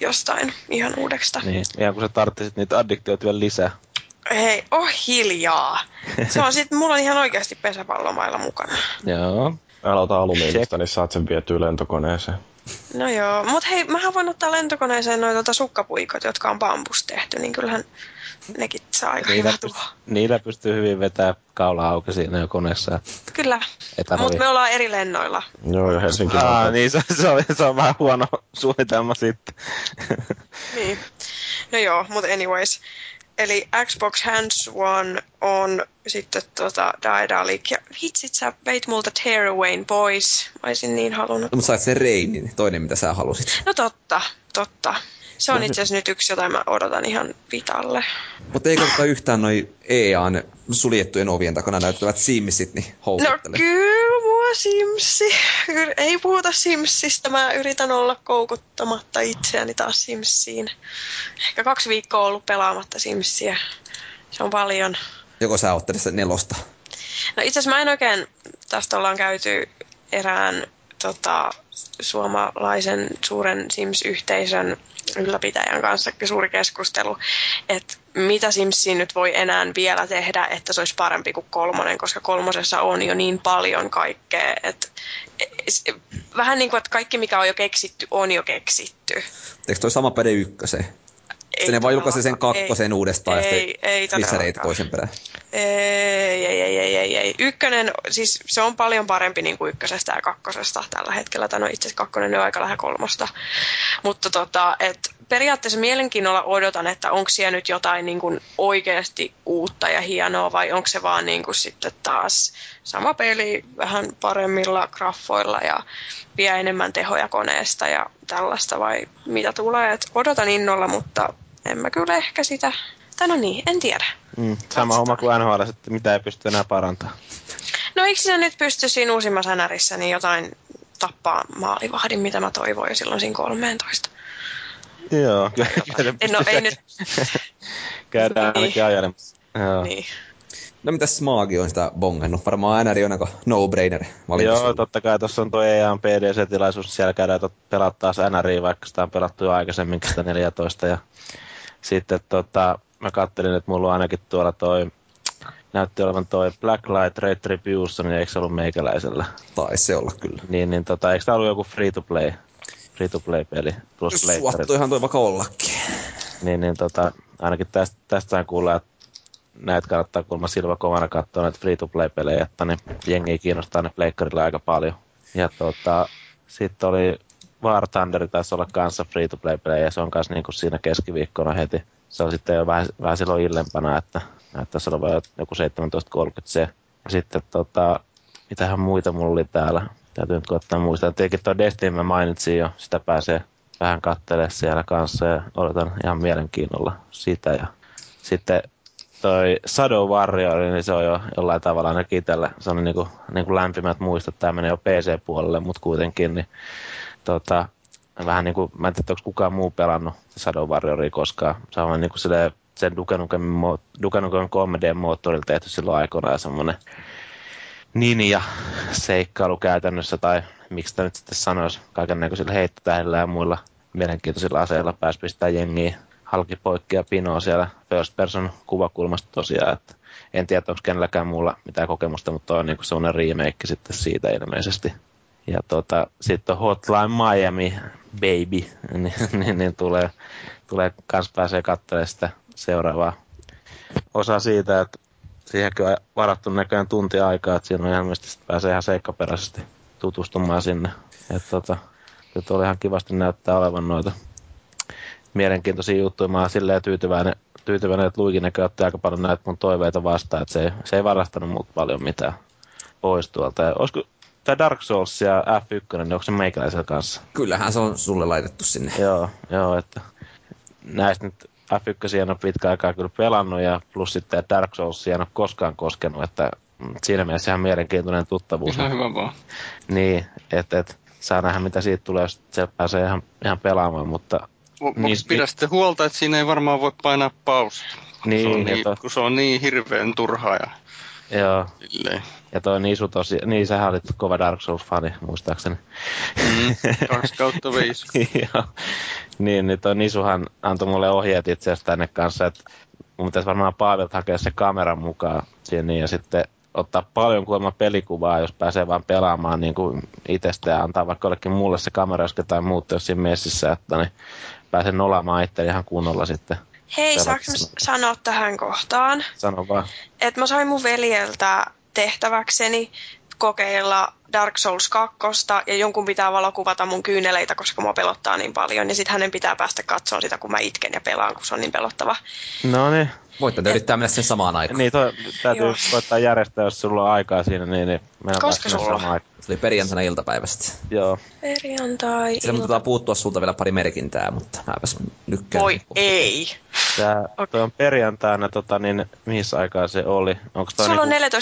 S3: jostain ihan uudesta.
S4: Niin, ihan kun sä tarttisit niitä addiktioita vielä lisää.
S3: Hei, oh hiljaa. Se on sit, mulla on ihan oikeasti pesäpallomailla mukana.
S4: Joo.
S2: Aloita alumiinista, niin saat sen vietyä lentokoneeseen.
S3: No joo, mut hei, mähän voin ottaa lentokoneeseen noita tota sukkapuikot, jotka on bambus tehty, niin kyllähän nekin saa aika
S4: Niillä,
S3: hyvä tuho.
S4: pyst- niillä pystyy hyvin vetää kaulaa auki siinä jo koneessa.
S3: Kyllä, mutta me ollaan eri lennoilla.
S2: Joo, ja Helsinki
S4: Aa, niin se, se, on, se on vähän huono suunnitelma sitten.
S3: Niin. No joo, mutta anyways. Eli Xbox Hands One on sitten tota Daedalic. Ja vitsit, sä veit multa Tearawayn pois. Mä olisin niin halunnut.
S1: No, mutta sait sen Reinin, toinen mitä sä halusit.
S3: No totta, totta. Se on itse asiassa nyt yksi, jota mä odotan ihan vitalle.
S1: Mutta ei katsota yhtään noi EAN suljettujen ovien takana näyttävät Simsit, niin
S3: No
S1: houkuttele.
S3: kyllä mua Simsi. Ei puhuta Simsistä. Mä yritän olla koukuttamatta itseäni taas Simsiin. Ehkä kaksi viikkoa ollut pelaamatta Simsiä. Se on paljon.
S1: Joko sä oot edes nelosta?
S3: No itse asiassa mä en oikein, tästä ollaan käyty erään tota, suomalaisen suuren Sims-yhteisön ylläpitäjän kanssa suuri keskustelu, että mitä Simsiin nyt voi enää vielä tehdä, että se olisi parempi kuin kolmonen, koska kolmosessa on jo niin paljon kaikkea, että vähän niin kuin, että kaikki mikä on jo keksitty, on jo keksitty.
S1: Eikö toi sama päde ykköseen?
S3: Ei
S1: ne vaan julkaisi sen kakkosen
S3: Ei.
S1: uudestaan ja
S3: Ei,
S1: sitten
S3: ei
S1: lisäreitä
S3: todellakaan.
S1: toisen perään.
S3: Ei, ei, ei, ei, ei. Ykkönen, siis se on paljon parempi niin kuin ykkösestä ja kakkosesta tällä hetkellä. Tai no itse asiassa kakkonen on aika lähellä kolmosta. Mutta tota, et periaatteessa mielenkiinnolla odotan, että onko siellä nyt jotain niin kuin oikeasti uutta ja hienoa vai onko se vaan niin kuin sitten taas sama peli vähän paremmilla graffoilla ja vie enemmän tehoja koneesta ja tällaista vai mitä tulee. Et odotan innolla, mutta en mä kyllä ehkä sitä, tai no niin, en tiedä.
S4: Mm, sama homma kuin NHL, että mitä ei pysty enää parantamaan.
S3: No eikö se nyt pysty siinä uusimmassa NRissä niin jotain tappaa maalivahdin, mitä mä toivoin jo silloin siinä 13.
S4: Joo, kyllä,
S3: En, no ei nyt,
S4: Käydään
S3: Niin.
S4: ainakin ajelemassa. Joo.
S3: niin.
S1: No mitäs Smaagi on sitä bongannut? Varmaan NR on aika no-brainer
S4: Joo,
S1: sulla.
S4: totta kai tuossa on tuo EAN PDC-tilaisuus, siellä käydään tot, pelata taas NRI, vaikka sitä on pelattu jo aikaisemminkin sitä 14. Ja sitten tota, mä kattelin, että mulla on ainakin tuolla toi, näytti olevan toi Blacklight Retribution, niin eikö se ollut meikäläisellä?
S1: Taisi se olla kyllä.
S4: Niin, niin tota, eikö tää ollut joku free-to-play? Free-to-play-peli.
S1: Suottuihan toi vaikka ollakin.
S4: Niin, niin tota, ainakin tästä, tästä sain kuulla, että näitä kannattaa kuulemma silmä kovana katsoa näitä free-to-play-pelejä, että ne jengi kiinnostaa ne pleikkarilla aika paljon. Ja tota, sitten oli War Thunder taisi olla kanssa free-to-play-pelejä, ja se on kanssa niinku siinä keskiviikkona heti. Se on sitten jo vähän, vähän silloin illempana, että näyttäisi olevan joku 17.30 se. Ja sitten tota, mitähän muita mulla oli täällä. Täytyy nyt koittaa muistaa. Tietenkin tuo Destiny mä mainitsin jo, sitä pääsee vähän kattelemaan siellä kanssa ja odotan ihan mielenkiinnolla sitä. Ja sitten toi Shadow Warrior, niin se on jo jollain tavalla ainakin itsellä, se on niinku, niinku lämpimät muistot, tämä menee jo PC-puolelle, mutta kuitenkin, niin tota, vähän niinku, mä en tiedä, onko kukaan muu pelannut Shadow Warrioria koskaan. Se on niinku silleen, sen Duke Nukem, Mo- Duke Nukem 3D-moottorilla tehty silloin aikoinaan semmoinen ninja seikkailu käytännössä, tai miksi sitä nyt sitten sanoisi, kaiken näköisillä heittotähdillä ja muilla mielenkiintoisilla aseilla pääsi pistää jengiä halki poikki ja pinoa siellä first person kuvakulmasta tosiaan, että en tiedä, onko kenelläkään muulla mitään kokemusta, mutta on niinku sellainen remake sitten siitä ilmeisesti. Ja tota, sitten Hotline Miami Baby, niin, niin, niin tulee, tulee kans pääsee katselemaan sitä seuraavaa osa siitä, että siihenkin on varattu näköjään tunti aikaa, että siinä on ilmeisesti pääsee ihan seikkaperäisesti tutustumaan sinne. Että tota, nyt oli ihan kivasti näyttää olevan noita mielenkiintoisia juttuja. Mä oon silleen tyytyväinen, tyytyväinen että Luikin näkö otti aika paljon näitä mun toiveita vastaan, että se ei, se ei varastanut mut paljon mitään pois tuolta. Ja olisiko tämä Dark Souls ja F1, niin onko se meikäläisellä kanssa?
S1: Kyllähän se on sulle laitettu sinne.
S4: Joo, joo, että näistä nyt F1 en ole pitkä aikaa kyllä pelannut ja plus sitten Dark Souls en ole koskaan koskenut, että mm, siinä mielessä ihan mielenkiintoinen tuttavuus.
S5: Ihan hyvä vaan.
S4: Niin, että et, saa nähdä mitä siitä tulee, jos se pääsee ihan, ihan pelaamaan, mutta
S5: Niin,
S4: Niin,
S5: pidä sitten huolta, että siinä ei varmaan voi painaa pausta. kun
S4: Niin,
S5: se on niin,
S4: to-
S5: kun se on niin hirveän turhaa ja
S4: joo,
S5: silleen.
S4: ja toi Nisu tosi, niin sähän olit kova Dark Souls-fani muistaakseni.
S5: Mm, kaksi kautta viisi.
S4: Joo. Niin, niin toi Nisuhan antoi mulle ohjeet itse asiassa tänne kanssa, että mun pitäisi varmaan Paavilta hakea se kameran mukaan siihen niin, ja sitten ottaa paljon kuulemma pelikuvaa, jos pääsee vaan pelaamaan niin kuin itsestä ja antaa vaikka jollekin mulle se kamera, jos ketään muuta jos siinä messissä, että niin pääsen nolaamaan itse ihan kunnolla sitten.
S3: Hei, saanko sanoa tähän kohtaan?
S4: Sano vaan.
S3: että mä sain mun veljeltä tehtäväkseni kokeilla Dark Souls 2 ja jonkun pitää valokuvata mun kyyneleitä, koska mua pelottaa niin paljon. Ja sitten hänen pitää päästä katsoa sitä, kun mä itken ja pelaan, kun se on niin pelottava.
S4: No niin,
S1: Voitte te yrittää mennä sen samaan aikaan.
S4: niin toi, täytyy
S3: Joo.
S4: koittaa järjestää, jos sulla on aikaa siinä, niin, niin meidän
S3: Koska sulla?
S4: samaan aikaan.
S1: Se oli perjantaina iltapäivästä.
S4: Joo.
S3: Perjantai.
S1: Sillä mutta puuttua sulta vielä pari merkintää, mutta mäpäs lykkään.
S3: Voi ei.
S4: Tää, toi on perjantaina, tota, niin mihin aikaa se oli? Onko toi
S3: Sulla on
S4: niinku,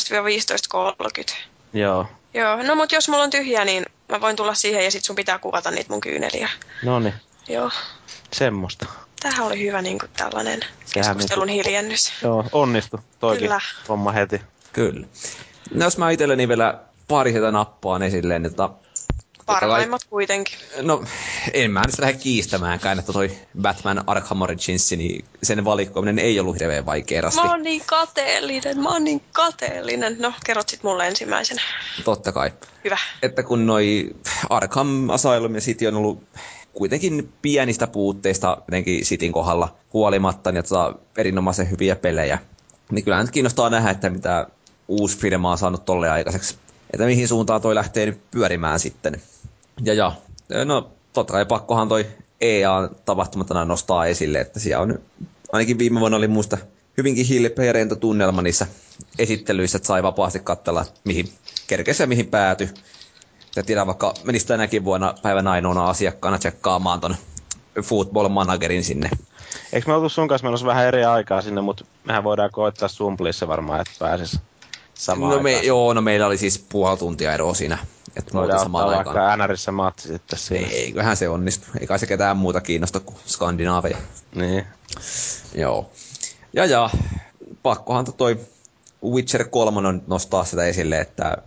S3: 14-15.30.
S4: Joo.
S3: Joo, no mut jos mulla on tyhjä, niin mä voin tulla siihen ja sit sun pitää kuvata niitä mun kyyneliä.
S4: No niin,
S3: Joo.
S4: semmoista.
S3: Tämähän oli hyvä niin kuin tällainen
S4: Sehän
S3: keskustelun
S4: niinku-
S3: hiljennys.
S4: Joo, onnistu. Toikin
S3: Kyllä.
S4: homma heti.
S1: Kyllä. No jos mä itselleni vielä pari sitä nappaan esille, niin
S3: Parhaimmat kuitenkin.
S1: No, en mä nyt lähde kiistämäänkään, että toi Batman Arkham Origins, niin sen valikoiminen ei ollut hirveän vaikea rasti.
S3: Mä oon niin kateellinen, mä oon niin kateellinen. No, kerrot sit mulle ensimmäisenä.
S1: Totta kai.
S3: Hyvä.
S1: Että kun noi Arkham Asylum ja City on ollut kuitenkin pienistä puutteista jotenkin Cityn kohdalla huolimatta, niin tota, erinomaisen hyviä pelejä. Niin kyllähän nyt kiinnostaa nähdä, että mitä uusi firma on saanut tolle aikaiseksi. Että mihin suuntaan toi lähtee nyt pyörimään sitten. Ja ja, no totta kai pakkohan toi EA-tapahtumat aina nostaa esille, että siellä on ainakin viime vuonna oli muista hyvinkin hilpeä ja rento tunnelma niissä esittelyissä, että sai vapaasti katsella, mihin kerkesi ja mihin päätyi. Ja tiedän vaikka menisi tänäkin vuonna päivän ainoana asiakkaana tsekkaamaan ton football managerin sinne.
S4: Eikö me oltu sun kanssa menossa vähän eri aikaa sinne, mutta mehän voidaan koittaa Sumplissa varmaan, että pääsis samaan
S1: No, me, joo, no meillä oli siis puoli tuntia eroa siinä. Että
S4: Voidaan
S1: samaan aikaan.
S4: vaikka NRissä matsi sitten siinä.
S1: Eiköhän se onnistu. Ei kai se ketään muuta kiinnosta kuin Skandinaaveja.
S4: Niin.
S1: Joo. Ja ja, pakkohan to toi Witcher 3 on nostaa sitä esille, että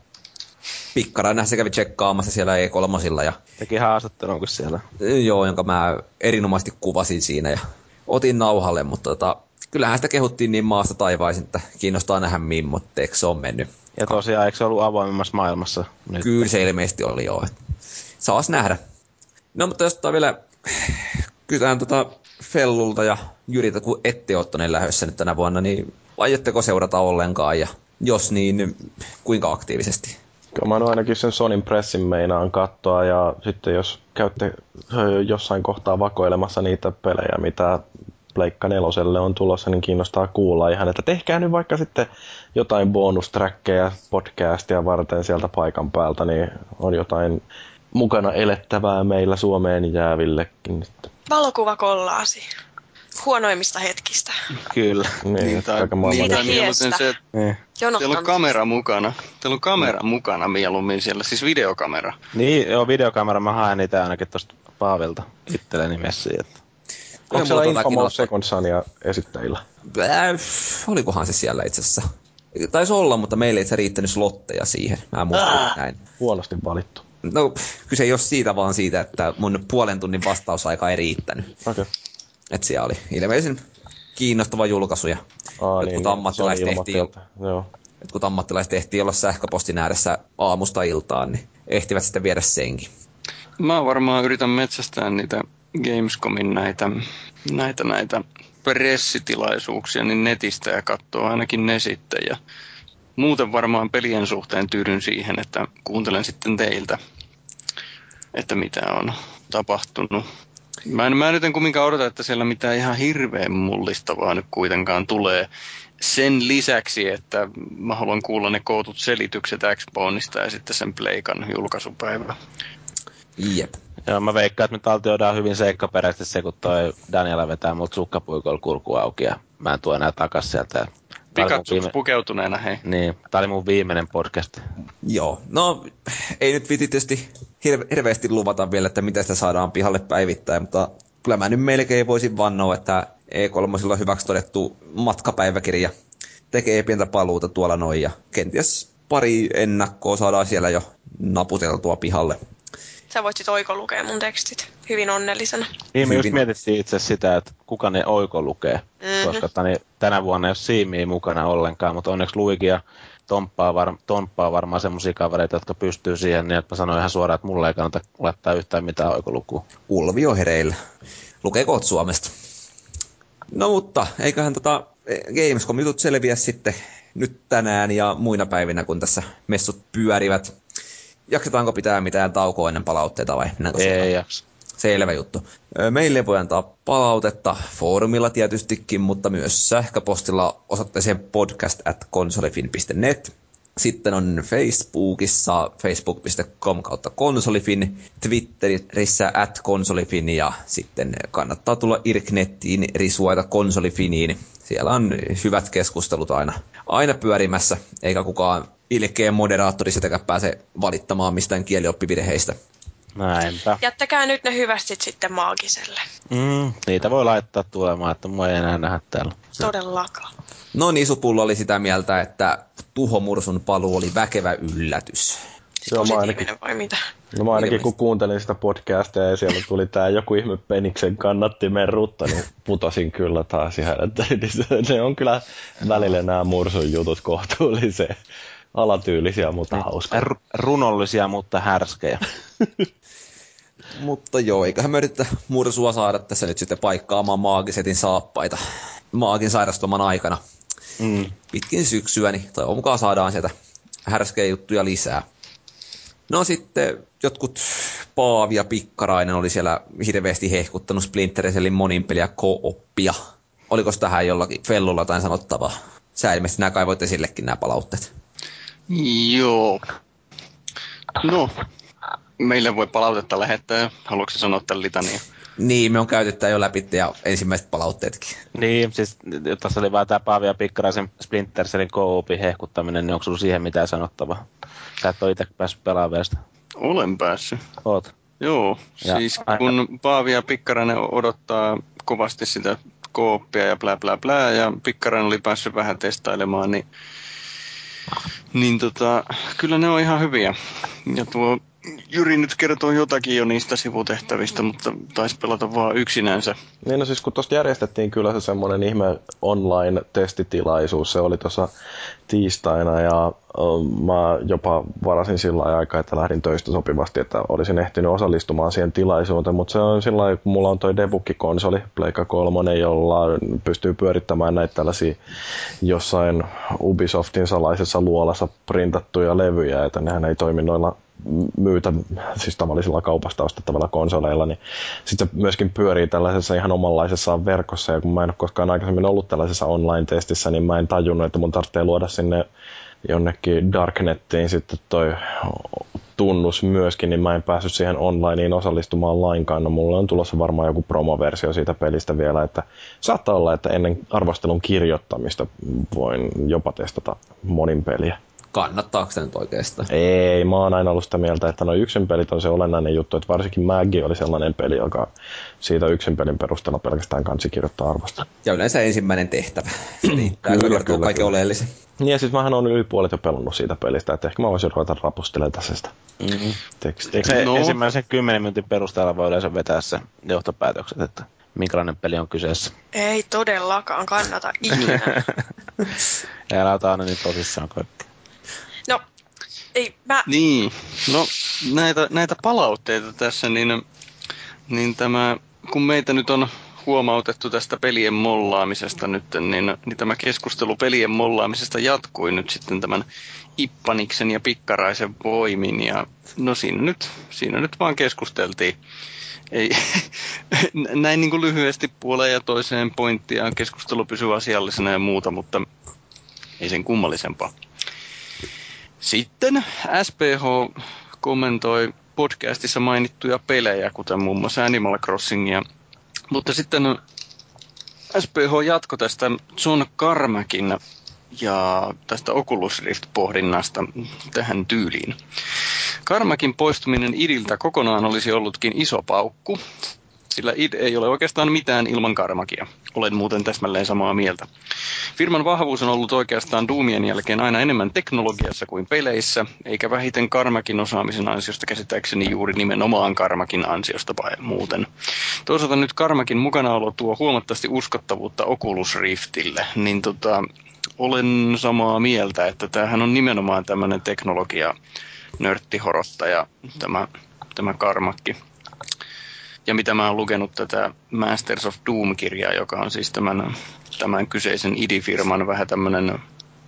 S1: Pikkarainen se kävi tsekkaamassa siellä E3 ja
S4: Teki haastattelun kun siellä.
S1: joo, jonka mä erinomaisesti kuvasin siinä ja otin nauhalle, mutta tota, kyllähän sitä kehuttiin niin maasta taivaisin, että kiinnostaa nähdä mimmotteeksi se on mennyt.
S4: Ja tosiaan, eikö se ollut avoimemmassa maailmassa nyt?
S1: Kyllä se ilmeisesti oli joo. Saas nähdä. No mutta jos tota vielä kysytään tota Fellulta ja Jyriltä, kun ette ottaneet lähdössä nyt tänä vuonna, niin aiotteko seurata ollenkaan ja jos niin, kuinka aktiivisesti?
S2: Kyllä mä ainakin sen Sonin pressin meinaan katsoa ja sitten jos käytte jossain kohtaa vakoilemassa niitä pelejä, mitä Pleikka neloselle on tulossa, niin kiinnostaa kuulla ihan, että tehkää nyt vaikka sitten jotain bonustrackeja podcastia varten sieltä paikan päältä, niin on jotain mukana elettävää meillä Suomeen jäävillekin.
S3: Valokuvakollaasi. Huonoimmista hetkistä.
S4: Kyllä.
S2: Niin,
S5: Niin, tai, niin, tai mieluiten se, että
S4: Niin.
S5: teillä on kamera mukana. Teillä on kamera mukana mieluummin siellä, siis videokamera.
S4: Niin, joo, videokamera mä haen niitä ainakin tosta Paavilta itselleni messiin. Että.
S2: Onko siellä Infamous
S1: on-
S2: Second Sonia esittäjillä?
S1: Äh, olikohan se siellä itse asiassa? Taisi olla, mutta meille ei se riittänyt slotteja siihen. Mä
S2: Ah.
S1: näin.
S2: Huonosti valittu.
S1: No, kyse ei ole siitä, vaan siitä, että mun puolen tunnin vastausaika ei riittänyt.
S2: Okei. Okay.
S1: Että siellä oli ilmeisen kiinnostava julkaisu ja
S2: Aa,
S1: Jotkut
S2: niin,
S1: ammattilaiset tehtiin
S2: Joo.
S1: jotkut ammattilaiset ehtii olla sähköpostin ääressä aamusta iltaan, niin ehtivät sitten viedä senkin.
S5: Mä varmaan yritän metsästää niitä Gamescomin näitä, näitä, näitä pressitilaisuuksia niin netistä ja katsoa ainakin ne sitten. Ja muuten varmaan pelien suhteen tyydyn siihen, että kuuntelen sitten teiltä, että mitä on tapahtunut. Mä en, mä nyt en kumminkaan odota, että siellä mitään ihan hirveän mullistavaa nyt kuitenkaan tulee. Sen lisäksi, että mä haluan kuulla ne kootut selitykset Xboneista ja sitten sen Pleikan julkaisupäivä.
S1: Jep.
S4: Joo, mä veikkaan, että me taltioidaan hyvin seikkaperäisesti se, kun toi Daniela vetää mut sukkapuikolla kurku auki ja mä en tuo enää takas sieltä.
S5: Pikachu pukeutuneena, hei.
S4: Niin, tää oli mun viimeinen podcast.
S1: Joo, no ei nyt viti tietysti hirve- hirveästi luvata vielä, että mitä sitä saadaan pihalle päivittäin, mutta kyllä mä nyt melkein voisin vannoa, että E3 on hyväksi todettu matkapäiväkirja tekee pientä paluuta tuolla noin ja kenties pari ennakkoa saadaan siellä jo naputeltua pihalle.
S3: Sä voit sit oiko lukea mun tekstit hyvin onnellisena.
S4: Niin, me just mietittiin itse sitä, että kuka ne oiko lukee,
S3: Mhm.
S4: mm-hmm. koska tani, tänä vuonna ei ole Siimiä mukana ollenkaan, mutta onneksi Luigi ja Tomppaa, var, Tomppaa varmaan semmoisia kavereita, jotka pystyy siihen, niin että mä sanoin ihan suoraan, että mulle ei kannata laittaa yhtään mitään oikolukua.
S1: Ulvi on hereillä. Lukee koot Suomesta. No mutta, eiköhän tota Gamescom jutut selviä sitten nyt tänään ja muina päivinä, kun tässä messut pyörivät. Jaksetaanko pitää mitään taukoa ennen palautteita vai mennäänkö?
S4: Ei jaksa.
S1: Selvä juttu. Meille voi antaa palautetta foorumilla tietystikin, mutta myös sähköpostilla osoitteeseen podcast at konsolifin.net. Sitten on Facebookissa facebook.com kautta konsolifin, Twitterissä at konsolifin ja sitten kannattaa tulla Irknettiin risuaita konsolifiniin. Siellä on hyvät keskustelut aina, aina pyörimässä, eikä kukaan ilkeä moderaattori sitäkään pääse valittamaan mistään kielioppivirheistä.
S4: Näinpä.
S3: Jättäkää nyt ne hyvästit sitten maagiselle.
S4: Mm, niitä voi laittaa tulemaan, että mua ei enää nähdä täällä.
S3: Todellakaan.
S1: No Nisupullo oli sitä mieltä, että Tuhomursun paluu oli väkevä yllätys.
S2: Joo, mä ainakin,
S3: vai mitä?
S2: no mä ainakin
S1: Ilmeisesti.
S2: kun kuuntelin sitä podcastia ja siellä tuli tää joku ihme Peniksen kannattimen rutta, niin putosin kyllä taas ihan, että ne on kyllä välillä nämä mursun jutut kohtuullisen alatyylisiä, mutta hauskoja.
S4: R- runollisia, mutta härskejä.
S1: Mutta joo, eiköhän me yritetä mursua saada tässä nyt sitten paikkaamaan maagisetin saappaita maagin sairastuman aikana
S4: Mm.
S1: pitkin syksyä, niin toivon mukaan saadaan sieltä härskejä juttuja lisää. No sitten jotkut Paavi ja Pikkarainen oli siellä hirveästi hehkuttanut Splinter Cellin monin peliä. Oliko tähän jollakin Fellulla jotain sanottavaa? Sä ilmeisesti nämä kaivoit esillekin nämä palautteet.
S5: Joo. No, meille voi palautetta lähettää. Haluatko sä sanoa tämän litania?
S1: Niin, me on käyty tää jo läpi ja ensimmäiset palautteetkin.
S4: Niin, siis tässä oli vaan tää Paavi ja Pikkaraisen Splinter Cellin co-opin hehkuttaminen, niin onko sulla siihen mitään sanottavaa? Sä et ole itse päässyt pelaamaan vielä sitä.
S5: Olen päässyt.
S4: Oot.
S5: Joo,
S4: Ja
S5: siis
S4: aina-
S5: kun Paavi ja Pikkarainen odottaa kovasti sitä kooppia ja blää blää blää, ja Pikkarainen oli päässyt vähän testailemaan, niin, niin tota, kyllä ne on ihan hyviä. Ja tuo Jyri nyt kertoo jotakin jo niistä sivutehtävistä, mutta taisi pelata vaan yksinänsä.
S2: Niin no siis kun tuosta järjestettiin kyllä se semmoinen ihme online-testitilaisuus, se oli tuossa tiistaina ja ö, mä jopa varasin sillä aikaa, että lähdin töistä sopivasti, että olisin ehtinyt osallistumaan siihen tilaisuuteen, mutta se on sillä lailla, kun mulla on toi debuggi-konsoli, Pleikka 3, jolla pystyy pyörittämään näitä tällaisia jossain Ubisoftin salaisessa luolassa printattuja levyjä, että nehän ei toimi noilla myytä, siis tavallisilla kaupasta ostettavilla konsoleilla, niin sitten se myöskin pyörii tällaisessa ihan omanlaisessa verkossa, ja kun mä en ole koskaan aikaisemmin ollut tällaisessa online-testissä, niin mä en tajunnut, että mun tarvitsee luoda sinne jonnekin Darknettiin sitten toi tunnus myöskin, niin mä en päässyt siihen onlineen osallistumaan lainkaan. No mulla on tulossa varmaan joku promoversio siitä pelistä vielä, että saattaa olla, että ennen arvostelun kirjoittamista voin jopa testata monin peliä.
S1: Kannattaako sitä nyt oikeastaan?
S2: Ei, mä oon aina ollut sitä mieltä, että noin yksin pelit on se olennainen juttu, että varsinkin Maggie oli sellainen peli, joka siitä yksin pelin perusteella pelkästään kansi kirjoittaa arvosta.
S1: Ja yleensä ensimmäinen tehtävä. Se riittää,
S2: Kyllä,
S1: kyllä,
S2: kyllä,
S1: kaiken
S2: kyllä.
S1: oleellisen.
S2: Niin ja siis mähän on yli puolet jo pelannut siitä pelistä, että ehkä mä voisin ruveta rapustelemaan tässä sitä
S4: Mm-hmm.
S2: tekstiä.
S4: Se
S5: No.
S4: no. ensimmäisen 10 minuutin perusteella voi yleensä vetää se johtopäätökset, että minkälainen peli on kyseessä?
S3: Ei todellakaan kannata ikinä.
S4: Ja älä ota aina niin tosissaan kaikki.
S3: Ei, mä...
S5: Niin, no näitä, näitä palautteita tässä, niin, niin tämä, kun meitä nyt on huomautettu tästä pelien mollaamisesta nyt, niin, niin tämä keskustelu pelien mollaamisesta jatkui nyt sitten tämän Ippaniksen ja Pikkaraisen voimin. Ja no siinä nyt, siinä nyt vaan keskusteltiin. Ei, näin niin kuin lyhyesti puoleen ja toiseen pointtia keskustelu pysyy asiallisena ja muuta, mutta ei sen kummallisempaa. Sitten SPH kommentoi podcastissa mainittuja pelejä, kuten muun muassa Animal Crossingia. Mutta sitten SPH jatko tästä John Carmackin ja tästä Oculus Rift-pohdinnasta tähän tyyliin. Karmakin poistuminen idiltä kokonaan olisi ollutkin iso paukku, sillä id ei ole oikeastaan mitään ilman karmakia. Olen muuten täsmälleen samaa mieltä. Firman vahvuus on ollut oikeastaan Doomien jälkeen aina enemmän teknologiassa kuin peleissä, eikä vähiten Karmakin osaamisen ansiosta käsittääkseni juuri nimenomaan Karmakin ansiosta vai muuten. Toisaalta nyt Karmakin mukanaolo tuo huomattavasti uskottavuutta Oculus Riftille, niin tota, olen samaa mieltä, että tämähän on nimenomaan tämmöinen teknologia nörttihorottaja, tämä, tämä Karmakki. Ja mitä mä oon lukenut tätä Masters of Doom-kirjaa, joka on siis tämän, tämän kyseisen ID-firman vähän tämmöinen,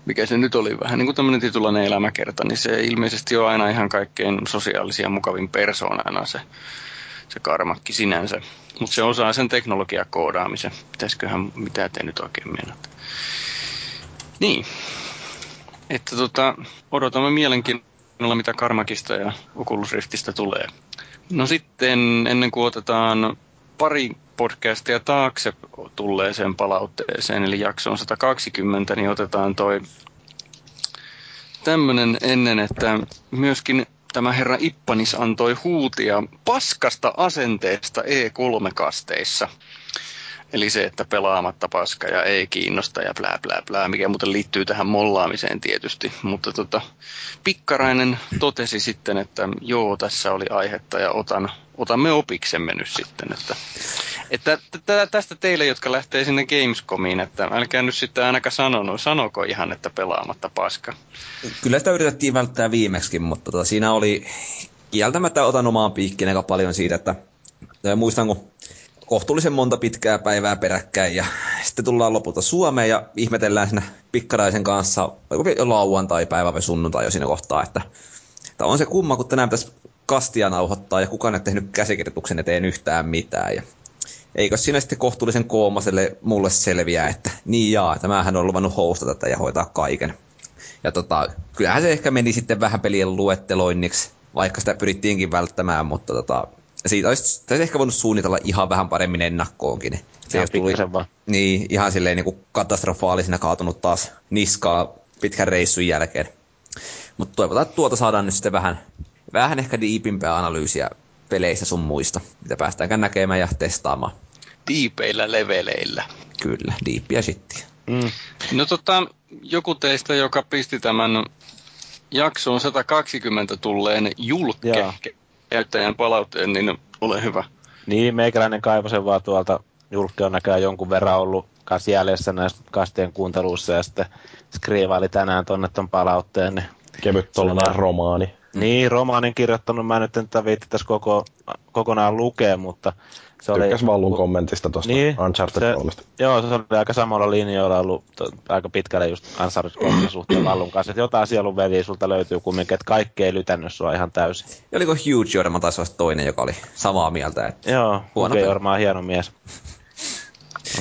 S5: mikä se nyt oli, vähän niin kuin tämmöinen titulainen elämäkerta, niin se ilmeisesti on aina ihan kaikkein sosiaalisia mukavin persoonana se, se karmakki sinänsä. Mutta se osaa sen teknologiakoodaamisen. Pitäisiköhän, mitä te nyt oikein mennät? Niin. Että tota, odotamme mielenkiinnolla, mitä Karmakista ja Oculus Riftistä tulee. No sitten, ennen kuin otetaan pari podcastia taakse tulleeseen palautteeseen, eli jaksoon 120, niin otetaan toi tämmönen ennen, että myöskin tämä herra Ippanis antoi huutia paskasta asenteesta E3-kasteissa. Eli se, että pelaamatta paska ja ei kiinnosta ja blää blää blää, mikä muuten liittyy tähän mollaamiseen tietysti. Mutta tota, Pikkarainen totesi sitten, että joo, tässä oli aihetta ja otan, otamme opiksemme nyt sitten. Että, että tä- tästä teille, jotka lähtee sinne Gamescomiin, että älkää nyt sitten ainakaan sanonut, sanoko ihan, että pelaamatta paska.
S1: Kyllä sitä yritettiin välttää viimeksi, mutta tota, siinä oli kieltämättä otan omaan piikkiin aika paljon siitä, että muistan, kun kohtuullisen monta pitkää päivää peräkkäin ja sitten tullaan lopulta Suomeen ja ihmetellään siinä pikkaraisen kanssa oliko lauantai, päivä vai sunnuntai jo siinä kohtaa, että, että on se kumma, kun tänään pitäisi kastia nauhoittaa ja kukaan ei tehnyt käsikirjoituksen eteen yhtään mitään ja eikö siinä sitten kohtuullisen koomaselle mulle selviää, että niin jaa, että mähän on luvannut hostata tätä ja hoitaa kaiken. Ja tota, kyllähän se ehkä meni sitten vähän pelien luetteloinniksi, vaikka sitä pyrittiinkin välttämään, mutta tota, siitä olisi, sitä olisi ehkä voinut suunnitella ihan vähän paremmin ennakkoonkin. Se
S4: Ihan
S1: jos tuli,
S4: vaan.
S1: niin, ihan silleen niin kuin katastrofaalisena kaatunut taas niskaa pitkän reissun jälkeen. Mutta toivotaan, että tuota saadaan nyt sitten vähän, vähän ehkä diipimpää analyysiä peleistä sun muista, mitä päästäänkään näkemään ja testaamaan.
S5: Tiipeillä leveleillä.
S1: Kyllä, diippiä shittiä.
S4: Mm.
S5: No tota, joku teistä, joka pisti tämän jaksoon 120 tulleen julkke. Käyttäjän palautteen, niin ole hyvä.
S4: Niin, meikäläinen kaivoi sen vaan tuolta. Julkki on näköjään jonkun verran ollut kanssa jäljessä näistä kastien kuunteluissa ja sitten skriivaili tänään tonne ton palautteen. Niin,
S2: Kevyt tollanen romaani.
S4: niin romaanin kirjoittanut, mä nyt en tätä viitti tässä koko, kokonaan lukea, mutta se oli...
S2: Tykkäs Vallun kommentista tuosta
S4: Niin,
S2: Uncharted
S4: se-
S2: 3.
S4: Joo, se oli aika samalla linjoilla ollut to, aika pitkälle just Uncharted 3 suhteen Vallun kanssa. Että jotain sielunveliä sulta löytyy kumminkin, että kaikki ei lytännyt sua ihan täysin.
S1: Ja oliko Huge Jorma taisi olla toinen, joka oli samaa mieltä, että
S4: Joo,
S1: Huono peli.
S4: Jorma on hieno mies.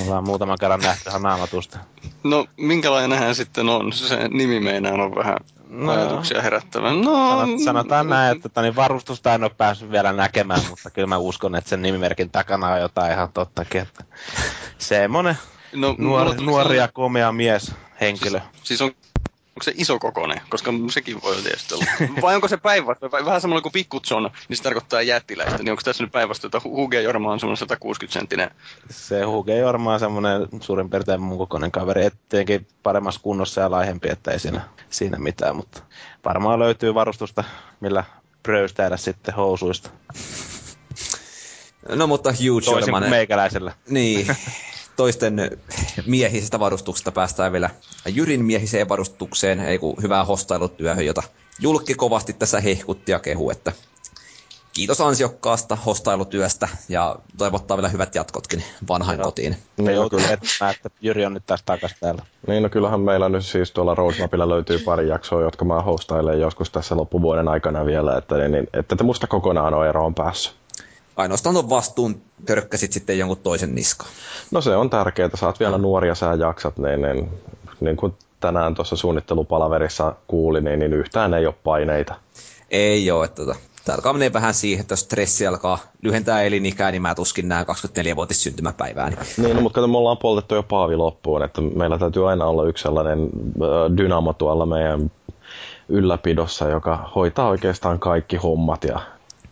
S4: Ollaan muutaman kerran nähty ihan naamatusta.
S5: No, minkälainen hän sitten on? Se nimi meinaa on vähän
S4: No.
S5: ajatuksia herättävä. No,
S4: Sanot, sanotaan näin, että tota, niin varustusta en ole päässyt vielä näkemään, mutta kyllä mä uskon, että sen nimimerkin takana on jotain ihan tottakin. Että semmonen
S5: no,
S4: nuori,
S5: tuli
S4: nuori ja
S5: sellainen-
S4: komea mies, henkilö.
S5: Siis on Onko se iso kokoinen? Koska sekin voi tietysti olla. Vai onko se päinvastoin? Vai vähän samalla kuin Pikku John, niin se tarkoittaa jättiläistä. Niin onko tässä nyt päinvastoin, että Huge Jorma on semmoinen 160 senttinen?
S4: Se Huge Jorma on semmoinen suurin piirtein mun kokoinen kaveri, etteikin paremmassa kunnossa ja laihempi, että ei siinä, siinä mitään, mutta varmaan löytyy varustusta, millä pröystäillä sitten housuista.
S1: No mutta Hugh
S4: Toisin
S1: Jormanen,
S4: meikäläisellä.
S1: niin, toisten miehisestä varustuksesta päästään vielä Jyrin miehiseen varustukseen, ei kun hyvää hostailutyöhön, jota Julkki kovasti tässä hehkutti ja kehu, että kiitos ansiokkaasta hostailutyöstä ja toivottaa vielä hyvät jatkotkin vanhaan kotiin.
S4: Me
S2: Niin, no, kyllä.
S4: etsimään, että Jyri on nyt taas takaisin täällä.
S2: niin, no kyllähän meillä nyt siis tuolla Roadmapilla löytyy pari jaksoa, jotka mä hostailen joskus tässä loppuvuoden aikana vielä, että, niin, että te musta kokonaan on eroon päässyt.
S1: Ainoastaan tuon vastuun törkkäsit sitten jonkun toisen niskaan.
S2: No se on tärkeää, sä oot vielä nuoria, sä jaksat, niin, niin, niin kuin tänään tuossa suunnittelupalaverissa kuuli, niin, niin yhtään ei ole paineita.
S1: Ei oo, että tota, tää alkaa menee vähän siihen, että jos stressi alkaa lyhentää elinikää, niin mä tuskin nää 24-vuotis syntymäpäivää. Niin
S2: Niin, no, mutta kato, me ollaan poltettu jo paavi loppuun, että meillä täytyy aina olla yksi sellainen dynamo tuolla meidän ylläpidossa, joka hoitaa oikeastaan kaikki hommat ja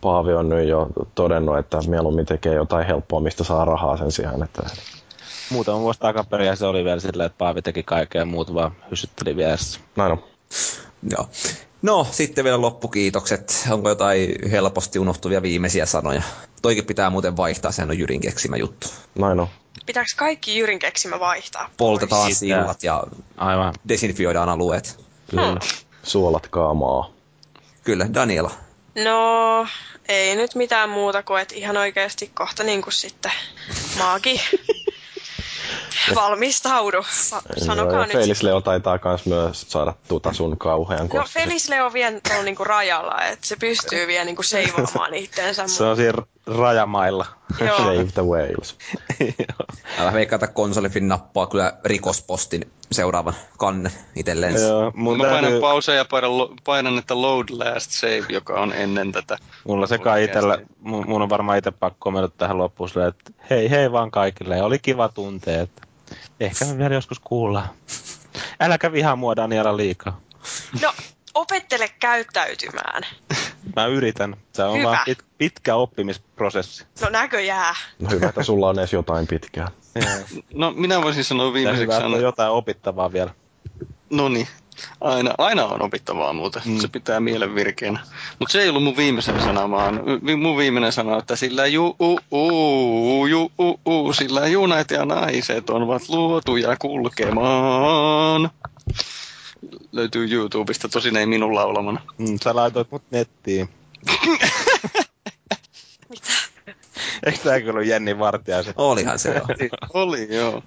S2: Paavi on nyt jo todennut, että mieluummin tekee jotain helppoa, mistä saa rahaa sen sijaan. Että...
S4: Muutama vuosi takaperin se oli vielä silleen, että Paavi teki kaikkea muut vaan hysytteli vieressä.
S2: Näin on.
S1: Joo. No, sitten vielä loppukiitokset. Onko jotain helposti unohtuvia viimeisiä sanoja? Toikin pitää muuten vaihtaa, sehän on Jyrin keksimä juttu.
S2: Näin on.
S3: Pitääkö kaikki Jyrin keksimä vaihtaa?
S1: Poltetaan
S3: pois?
S1: sillat ja
S4: Aivan.
S1: desinfioidaan alueet.
S2: Kyllä. Suolatkaa maa.
S1: Kyllä, Daniela.
S3: No, ei nyt mitään muuta kuin, että ihan oikeasti kohta niin kuin sitten maagi. Valmistaudu. Va- Sanokaa
S2: Joo,
S3: nyt.
S2: Felis Leo taitaa myös myös saada tuta sun kauhean
S3: No
S2: koska
S3: Felis Leo vielä on niinku rajalla, että se pystyy vielä niinku seivaamaan itteensä.
S4: Se on siinä rajamailla.
S3: Joo.
S2: Save the whales.
S1: Älä veikkaa, että konsolifin nappaa kyllä rikospostin seuraavan kannen itselleen.
S4: Joo, mun
S5: Mä painan
S4: täytyy,
S5: pausea ja painan, lo- painan, että load last save, joka on ennen tätä.
S4: mulla se kai itellä, mun, mun on varmaan itse pakko mennä tähän loppuun silleen, että hei hei vaan kaikille, oli kiva tuntea, että ehkä me vielä joskus kuullaan. Äläkä vihaa mua Daniela liikaa.
S3: No, opettele käyttäytymään.
S4: Mä yritän. Se on
S3: Hyvä.
S4: vaan pit, pitkä oppimisprosessi.
S3: No näköjää.
S2: No hyvä, että sulla on edes jotain pitkää.
S5: No minä voisin sanoa viimeiseksi
S4: hyvä, että on jotain opittavaa vielä.
S5: no niin, aina, aina on opittavaa muuten, mm. se pitää mielen virkeänä. Mutta se ei ollut mun viimeisen sana, vaan vi- mun viimeinen sana, on, että sillä ju, u, u, ju, u, u, sillä junat ja naiset ovat luotuja kulkemaan. Löytyy YouTubesta, tosin ei minun laulamana.
S4: Mm, sä laitoit mut nettiin. Eikö tää kyllä ollut Jenni Vartiaisen?
S1: Olihan se joo.
S5: Oli, joo.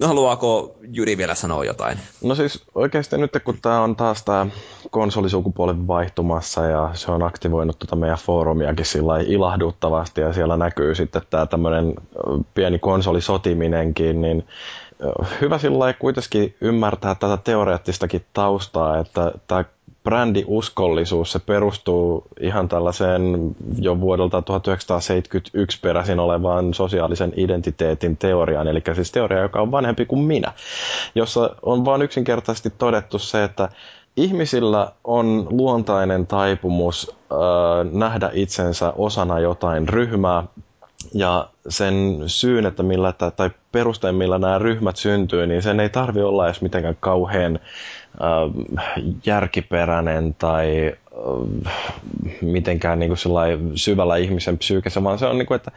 S1: No haluaako Jyri vielä sanoa jotain?
S2: No siis oikeasti nyt kun tämä on taas tämä konsolisukupuoli vaihtumassa ja se on aktivoinut tuota meidän foorumiakin sillä ilahduttavasti ja siellä näkyy sitten tämä tämmöinen pieni konsolisotiminenkin, niin hyvä sillä kuitenkin ymmärtää tätä teoreettistakin taustaa, että tämä brändiuskollisuus, se perustuu ihan tällaiseen jo vuodelta 1971 peräisin olevaan sosiaalisen identiteetin teoriaan, eli siis teoria, joka on vanhempi kuin minä, jossa on vain yksinkertaisesti todettu se, että ihmisillä on luontainen taipumus äh, nähdä itsensä osana jotain ryhmää, ja sen syyn, että millä, tai perusteen, millä nämä ryhmät syntyy, niin sen ei tarvi olla edes mitenkään kauhean äh, järkiperäinen tai äh, mitenkään niin kuin syvällä ihmisen psyykessä, vaan se on niin kuin, että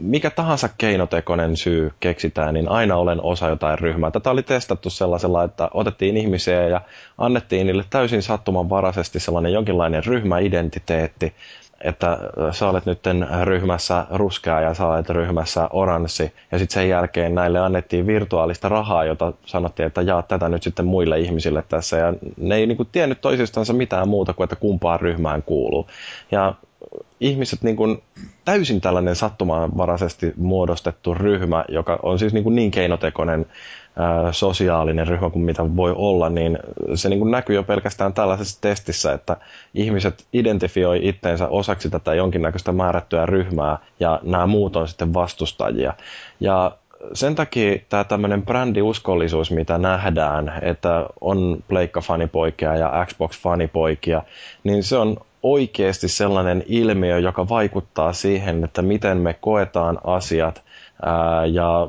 S2: mikä tahansa keinotekoinen syy keksitään, niin aina olen osa jotain ryhmää. Tätä oli testattu sellaisella, että otettiin ihmisiä ja annettiin niille täysin sattumanvaraisesti sellainen jonkinlainen ryhmäidentiteetti, että äh, sä olet nyt ryhmässä ruskea ja sä olet ryhmässä oranssi. Ja sitten sen jälkeen näille annettiin virtuaalista rahaa, jota sanottiin, että jaa tätä nyt sitten muille ihmisille tässä. Ja ne ei niinku tiennyt toisistansa mitään muuta kuin, että kumpaan ryhmään kuuluu. Ja ihmiset niin kuin, täysin tällainen sattumanvaraisesti muodostettu ryhmä, joka on siis niin, kuin niin keinotekoinen sosiaalinen ryhmä kuin mitä voi olla, niin se niin kuin näkyy jo pelkästään tällaisessa testissä, että ihmiset identifioi itteensä osaksi tätä jonkinnäköistä määrättyä ryhmää ja nämä muut on sitten vastustajia. Ja sen takia tämä tämmöinen brändiuskollisuus, mitä nähdään, että on Pleikka-fanipoikia ja Xbox-fanipoikia, niin se on oikeasti sellainen ilmiö, joka vaikuttaa siihen, että miten me koetaan asiat ja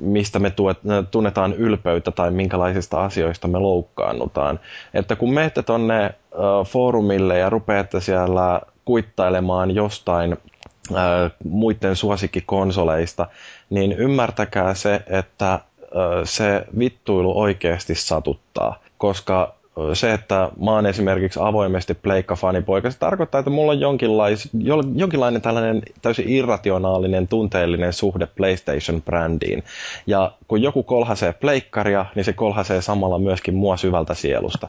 S2: mistä me tuet, tunnetaan ylpeyttä tai minkälaisista asioista me loukkaannutaan. Että kun menette tonne foorumille ja rupeatte siellä kuittailemaan jostain muiden suosikkikonsoleista, niin ymmärtäkää se, että se vittuilu oikeasti satuttaa, koska se, että mä oon esimerkiksi avoimesti pleikka-fanipoika, se tarkoittaa, että mulla on jonkinlais, jonkinlainen tällainen täysin irrationaalinen, tunteellinen suhde PlayStation-brändiin. Ja kun joku kolhasee pleikkaria, niin se kolhasee samalla myöskin mua syvältä sielusta.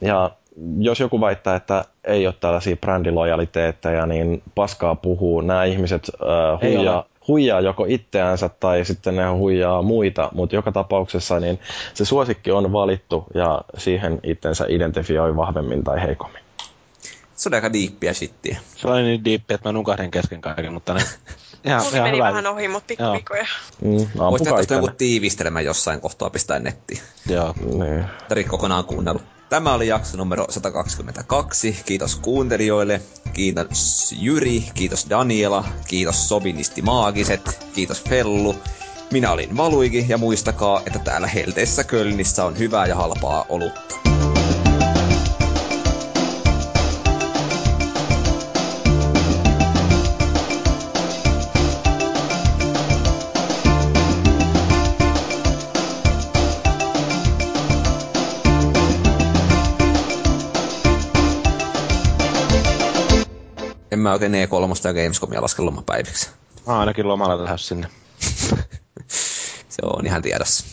S2: Ja jos joku väittää, että ei ole tällaisia brändilojaliteetteja, niin paskaa puhuu. Nämä ihmiset äh, huijaa, huijaa joko itseänsä tai sitten ne huijaa muita, mutta joka tapauksessa niin se suosikki on valittu ja siihen itsensä identifioi vahvemmin tai heikommin.
S1: Se on aika diippiä shittiä.
S4: Se oli niin diippi, että mä nukahdin kesken kaiken, mutta ne...
S3: Ihan, Mulla ihan meni hyvä. vähän ohi, mutta pikkuvikoja.
S2: Mm,
S1: Voisi tehdä joku tiivistelmä jossain kohtaa pistää nettiin.
S4: Joo.
S2: Niin.
S1: Tari kokonaan kuunnellut. Tämä oli jakso numero 122. Kiitos kuuntelijoille. Kiitos Jyri, kiitos Daniela, kiitos Sobinisti Maagiset, kiitos Fellu. Minä olin Valuigi ja muistakaa, että täällä Helteessä Kölnissä on hyvää ja halpaa olutta. Mä oikein E3 ja Gamescomia laske lomapäiviksi.
S4: Mä oon ainakin lomalla lähes sinne.
S1: Se on ihan tiedossa.